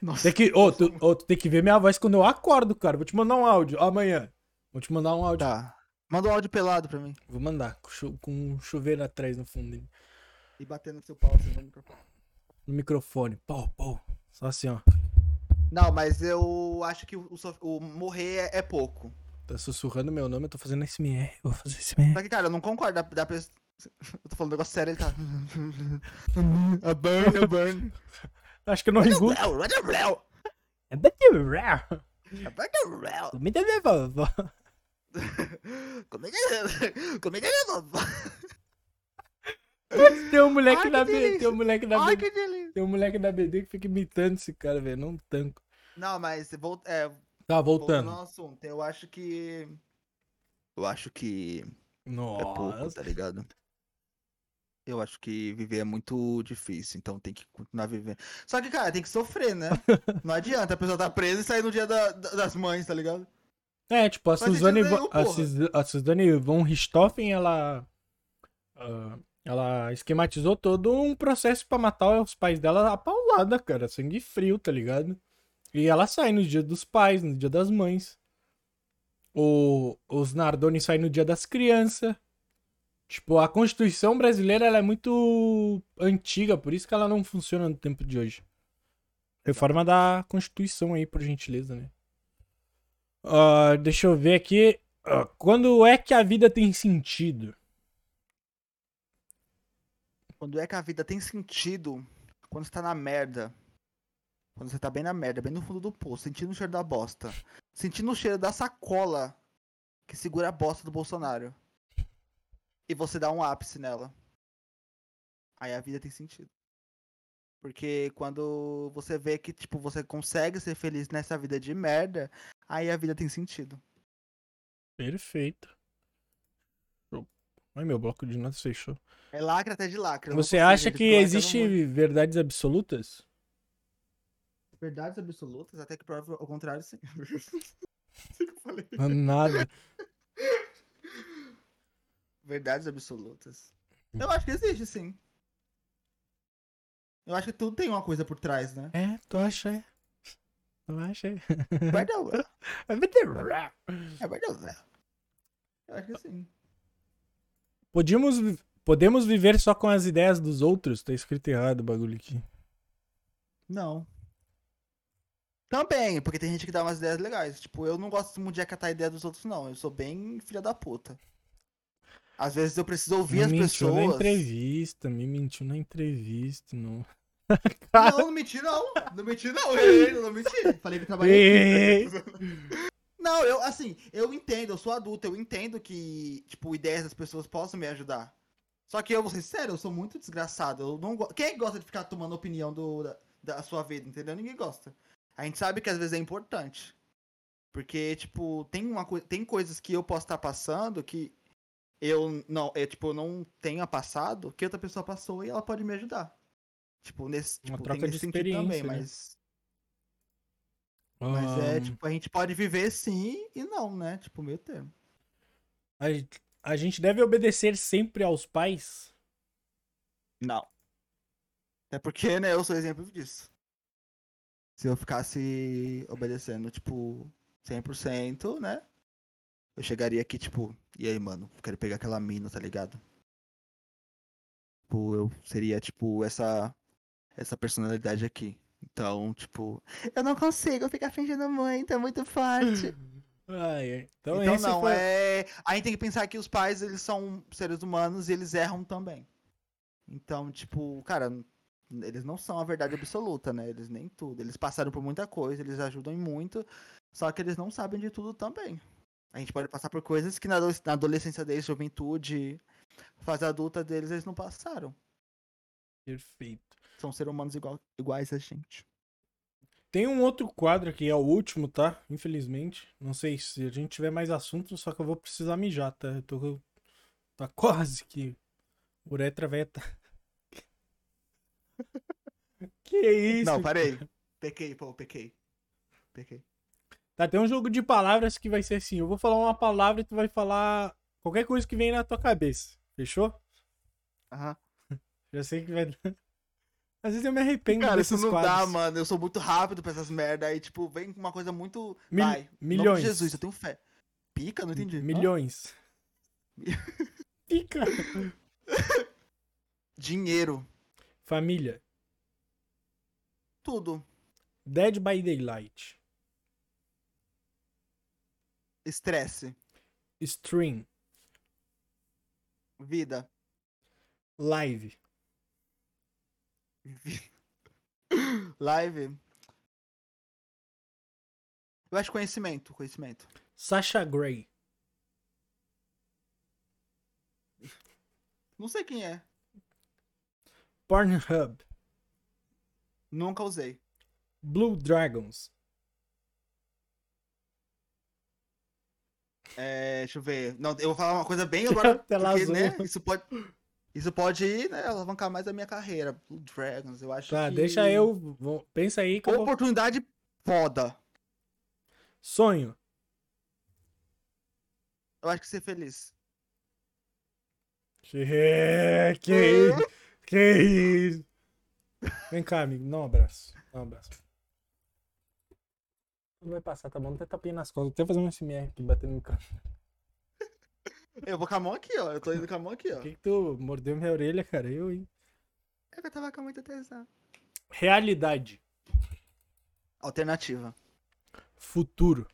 Nossa. Tem que, ô, tu, ô, tu tem que ver minha voz quando eu acordo, cara. Vou te mandar um áudio amanhã. Vou te mandar um áudio. Tá. Manda um áudio pelado pra mim. Vou mandar, com, chu- com um chuveiro atrás no fundo dele. E batendo no seu pau assim no microfone. No microfone. Pau, pau. Só assim, ó. Não, mas eu acho que o, sof- o morrer é, é pouco. Tá sussurrando meu nome, eu tô fazendo SMR. Eu vou fazer SMR. Só que, cara, eu não concordo da, da pessoa. Eu tô falando um negócio sério, ele tá. a burn, a burn. Acho que eu não engulo. É muito raro. Me dá minha vovó. Comida de vovó. Tem um moleque Ai, da BD. Tem um moleque da Ai, BD. Tem um moleque da BD que fica imitando esse cara, velho. Não tanco. Não, mas vol- é, Tá, voltando voltando. ao assunto, eu acho que. Eu acho que é pouco, Nossa. tá ligado? Eu acho que viver é muito difícil, então tem que continuar vivendo. Só que, cara, tem que sofrer, né? Não adianta a pessoa tá presa e sair no dia da- da- das mães, tá ligado? É, tipo, a Suzane, nenhum, a, Suzane von Richthofen, ela. ah, ela esquematizou todo um processo pra matar os pais dela a paulada, cara. Sangue frio, tá ligado? E ela sai no dia dos pais, no dia das mães. O, os Nardoni saem no dia das crianças. Tipo, a Constituição brasileira ela é muito antiga, por isso que ela não funciona no tempo de hoje. Reforma da Constituição aí, por gentileza, né? Ah, deixa eu ver aqui. Ah, quando é que a vida tem sentido? Quando é que a vida tem sentido? Quando você tá na merda. Quando você tá bem na merda, bem no fundo do poço, sentindo o cheiro da bosta. Sentindo o cheiro da sacola que segura a bosta do Bolsonaro. E você dá um ápice nela. Aí a vida tem sentido. Porque quando você vê que, tipo, você consegue ser feliz nessa vida de merda, aí a vida tem sentido. Perfeito. Ai, meu bloco de notas fechou. É lacre até de não Você acha que existe verdades absolutas? Verdades absolutas, até que prova ao contrário, sim. Sei que eu falei. Nada. Verdades absolutas. Eu acho que existe, sim. Eu acho que tudo tem uma coisa por trás, né? É, tu acha? é? Tu acha? é? É verdade. É verdade. Eu acho que sim. Podíamos, podemos viver só com as ideias dos outros? Tá escrito errado o bagulho aqui. Não. Também, porque tem gente que dá umas ideias legais. Tipo, eu não gosto muito de acatar a ideia dos outros, não. Eu sou bem filha da puta. Às vezes eu preciso ouvir me as mentiu na pessoas. entrevista, me mentiu na entrevista, não. Não, não menti, não. Não menti, não. Eu não menti. Falei que trabalhei. Não, eu, assim, eu entendo, eu sou adulto, eu entendo que, tipo, ideias das pessoas possam me ajudar. Só que eu vou ser sério, eu sou muito desgraçado. Eu não. Quem que gosta de ficar tomando opinião do, da, da sua vida, entendeu? Ninguém gosta. A gente sabe que às vezes é importante. Porque, tipo, tem, uma tem coisas que eu posso estar passando que eu não, é, tipo, não tenha passado, que outra pessoa passou e ela pode me ajudar. Tipo, nesse, Uma tipo, troca de sentido também, experiência, né? mas mas é, tipo, a gente pode viver sim e não, né? Tipo, meio termo. a, a gente deve obedecer sempre aos pais? Não. Até porque, né, eu sou exemplo disso. Se eu ficasse obedecendo, tipo, 100%, né? Eu chegaria aqui, tipo, e aí, mano, quero pegar aquela mina, tá ligado? Tipo, eu seria, tipo, essa essa personalidade aqui. Então, tipo, eu não consigo ficar fingindo muito, é muito forte. Ai, ai. Então, Então não, foi... é. A gente tem que pensar que os pais, eles são seres humanos e eles erram também. Então, tipo, cara, eles não são a verdade absoluta, né? Eles nem tudo. Eles passaram por muita coisa, eles ajudam muito, só que eles não sabem de tudo também. A gente pode passar por coisas que na adolescência deles, juventude, fase adulta deles, eles não passaram. Perfeito. São seres humanos igual, iguais a gente. Tem um outro quadro aqui, é o último, tá? Infelizmente. Não sei se a gente tiver mais assuntos, só que eu vou precisar mijar, tá? Eu tô. Tá quase que. Uretra tá. que isso? não, parei. Pequei, pô, pequei. Pequei. Tá, tem um jogo de palavras que vai ser assim. Eu vou falar uma palavra e tu vai falar qualquer coisa que vem na tua cabeça. Fechou? Aham. Já sei que vai. Às vezes eu me arrependo Cara, isso não quadros. dá, mano. Eu sou muito rápido pra essas merda. Aí, tipo, vem com uma coisa muito. Mil- Vai. em nome de milhões. Jesus, eu tenho fé. Pica? Não entendi. Milhões. Fica. Dinheiro. Família. Tudo. Dead by Daylight. Estresse. Stream. Vida. Live. Live. Eu acho conhecimento. Conhecimento. Sasha Grey. Não sei quem é. Pornhub. Nunca usei. Blue Dragons. É, deixa eu ver. Não, eu vou falar uma coisa bem agora. Tela porque, azul. né, isso pode. Isso pode né, alavancar mais a minha carreira. Blue Dragons, eu acho Tá, que. deixa eu. Pensa aí que eu vou... Oportunidade foda. Sonho. Eu acho que ser feliz. Que, que isso? Que isso? Vem cá, amigo. Dá um abraço. Dá um abraço. Tudo vai passar, tá bom? Não tem tapinha nas costas. Até fazer um SMR aqui, batendo no microfone. Eu vou com a mão aqui, ó. Eu tô indo com a mão aqui, ó. Por que, que tu mordeu minha orelha, cara? Eu, hein? É que eu tava com muita tesão. Realidade. Alternativa. Futuro.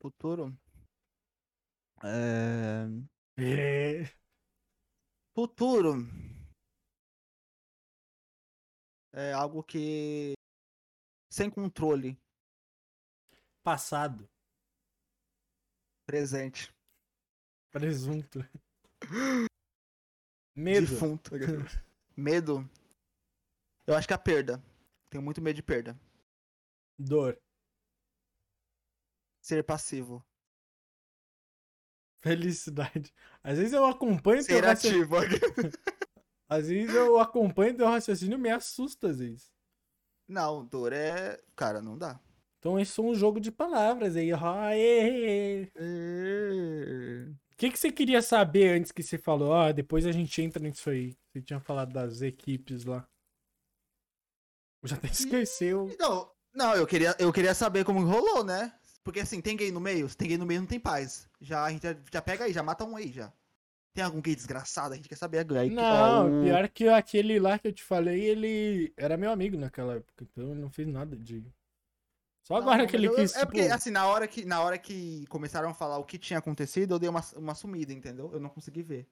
Futuro. É... É. Futuro. É algo que. Sem controle. Passado. Presente. Presunto. Medo. Defunto. Medo. Eu acho que é a perda. Tenho muito medo de perda. Dor. Ser passivo. Felicidade. Às vezes eu acompanho teu Ser raciocínio. ativo. Às vezes eu acompanho teu raciocínio e me assusta às vezes. Não, dor é. Cara, não dá. Então isso é um jogo de palavras aí. Aê! O que, que você queria saber antes que você falou? Ah, depois a gente entra nisso aí. Você tinha falado das equipes lá. Já até esqueceu. Não, não eu, queria, eu queria saber como rolou, né? Porque assim, tem gay no meio? Se tem gay no meio, não tem paz. Já, a gente já, já pega aí, já mata um aí já. Tem algum gay desgraçado? A gente quer saber. Aí, Não, pior que aquele lá que eu te falei, ele era meu amigo naquela época, então ele não fez nada de. Só agora não, que ele eu- quis, É tipo, porque, assim, na hora, que, na hora que começaram a falar o que tinha acontecido, eu dei uma, uma sumida, entendeu? Eu não consegui ver.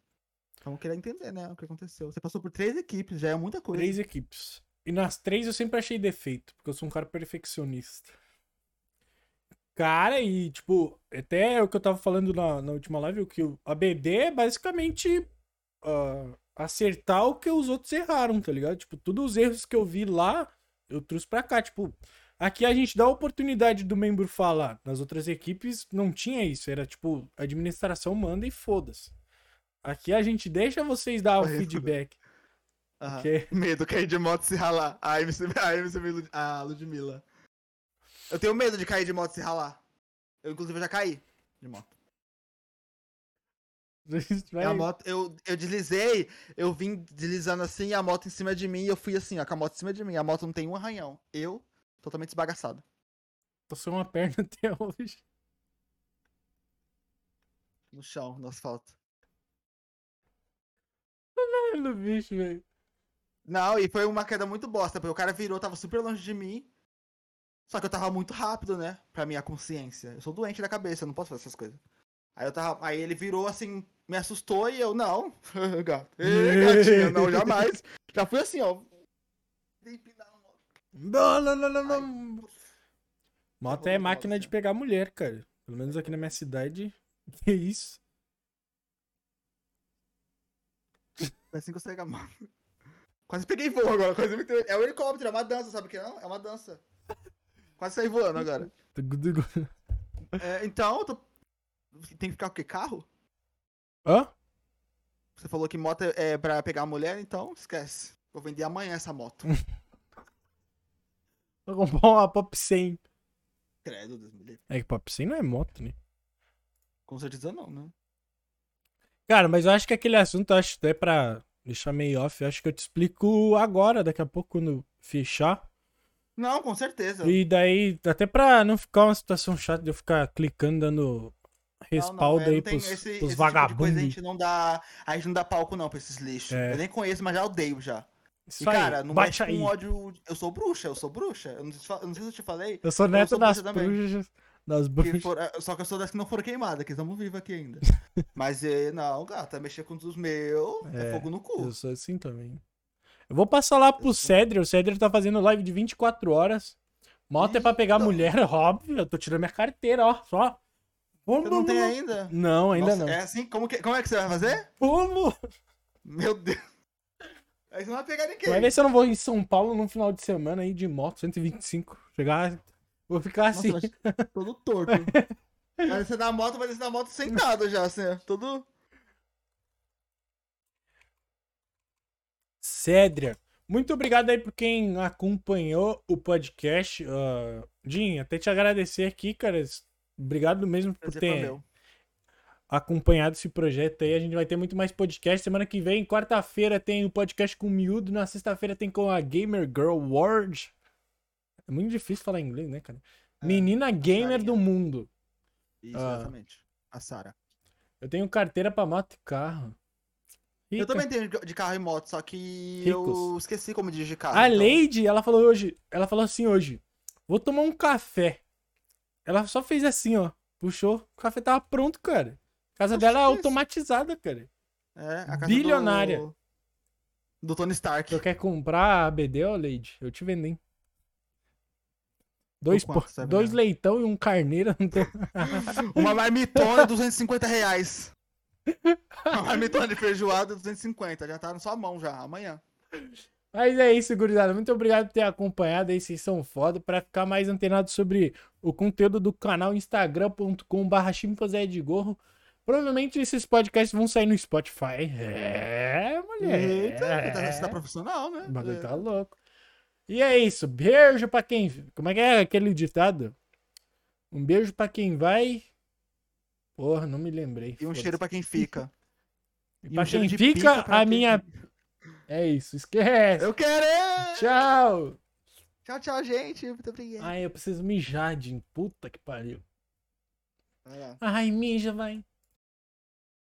Então eu queria entender, né, o que aconteceu. Você passou por três equipes, já é muita coisa. três equipes. E nas três eu sempre achei defeito, porque eu sou um cara perfeccionista. Cara, e tipo, até o que eu tava falando na, na última live, que o ABD é basicamente ah, acertar o que os outros erraram, tá ligado? Tipo, todos os erros que eu vi lá, eu trouxe pra cá. Tipo, aqui a gente dá a oportunidade do membro falar. Nas outras equipes não tinha isso. Era tipo, a administração manda e foda-se. Aqui a gente deixa vocês dar o feedback. Aham. porque- Medo, cair de moto e se ralar. A MC, a MC a Ludmilla. Eu tenho medo de cair de moto e se ralar. Eu, inclusive, já caí de moto. A moto, eu, eu deslizei, eu vim deslizando assim, a moto em cima de mim, e eu fui assim, ó, com a moto em cima de mim. A moto não tem um arranhão. Eu, totalmente esbagaçado. Passou uma perna até hoje. No chão, no asfalto. Olha o bicho, velho. Não, e foi uma queda muito bosta, porque o cara virou, tava super longe de mim. Só que eu tava muito rápido, né? Pra minha consciência. Eu sou doente da cabeça, eu não posso fazer essas coisas. Aí eu tava. Aí ele virou assim, me assustou e eu, não. Gato. Gatinha, não, jamais. Já fui assim, ó. Moto. Não, não, não, não, não. Ai, Moto é máquina moto, de pegar mulher, cara. Pelo menos aqui na minha cidade. Que isso? Foi assim que com a mão. Quase peguei voo agora. Quase me... É um helicóptero, é uma dança, sabe o que não? É uma dança. Quase saí voando agora. É, então, eu tô... tem que ficar o quê? Carro? Hã? Você falou que moto é é pra pegar mulher, então esquece. Vou vender amanhã essa moto. Vou comprar uma Pop 100. Credo, Deus me livre. É que Pop 100 não é moto, né? Com certeza não, né? Cara, mas eu acho que aquele assunto, eu acho até pra deixar meio off, eu acho que eu te explico agora, daqui a pouco, quando fechar. Não, com certeza. E daí, até pra não ficar uma situação chata de eu ficar clicando, dando Não, não, respaldo é, aí pros, esse- pros esse tipo vagabundos. a gente não dá. A gente não dá palco, não, pra esses lixos. É. Eu nem conheço, mas já odeio já. Isso e, cara, não bate mexe aí. com ódio. Eu sou bruxa, eu sou bruxa. Eu não, sei se fa- eu não sei se eu te falei. Eu sou eu neto sou das bruxas. Das que bruxas. for- é, só que eu sou das que não foram queimadas, que estamos vivos aqui ainda. Mas é, não, gata, mexer com os meus é, É, fogo no cu. Eu sou assim também. Eu vou passar lá pro Eu Cedro. O Cedro tá fazendo live de 24 horas. Moto é pra pegar Eita. mulher, óbvio. Eu tô tirando minha carteira, ó. Só. Você não tem ainda? Não, ainda Nossa, não. É assim? Como, que, como é que você vai fazer? Como? Meu Deus. Aí você não vai pegar ninguém. Vai ver se eu não vou em São Paulo num final de semana aí de moto, 125. Chegar. Vou ficar Nossa, assim. mas todo torto. Vai descer da moto, vai descer da moto sentado já, assim, ó, todo... Cédria. Muito obrigado aí por quem acompanhou o podcast. Uh, Jim, até te agradecer aqui, cara. Obrigado mesmo por Prazer ter. Acompanhado esse projeto aí. A gente vai ter muito mais podcast. Semana que vem, quarta-feira, tem o podcast com o Miúdo. Na sexta-feira tem com a Gamer Girl World. É muito difícil falar inglês, né, cara? É, Menina gamer do mundo. Isso, Ah. exatamente. A Sara. Eu tenho carteira pra moto e carro. Eu Rica. também tenho de carro e moto, só que Ricos. eu esqueci como dirigir carro. A então- Lady, ela falou hoje, ela falou assim hoje, vou tomar um café. Ela só fez assim, ó, puxou, o café tava pronto, cara. A casa dela é isso? automatizada, cara. É, a casa Bilionária. Do, do Tony Stark. Tu quer comprar a ABD, ó, Lady? Eu te vendo, hein? Dois, Por quanto po- você vai dois vender? leitão e um carneiro. Uma marmitona, 250 reais. Uma marmitona de feijoada, 250. Já tá na sua mão já, amanhã. Mas é isso, gurizada. Muito obrigado por ter acompanhado aí, vocês são foda. Pra ficar mais antenado sobre o conteúdo do canal, instagram.com.br chimpanzé de gorro. Provavelmente esses podcasts vão sair no Spotify. É, mulher. Eita, você tá profissional, né? O bagulho É. tá louco. E é isso. Beijo pra quem. Como é que é aquele ditado? Um beijo pra quem vai. Porra, não me lembrei. E um cheiro pra quem fica. E E pra um quem de fica, pra a quem minha. É isso, esquece. Eu quero! é! Tchau. Tchau, tchau, gente. Muito obrigado. Ai, eu preciso mijar, Jim. Puta que pariu. Ai, mija, vai.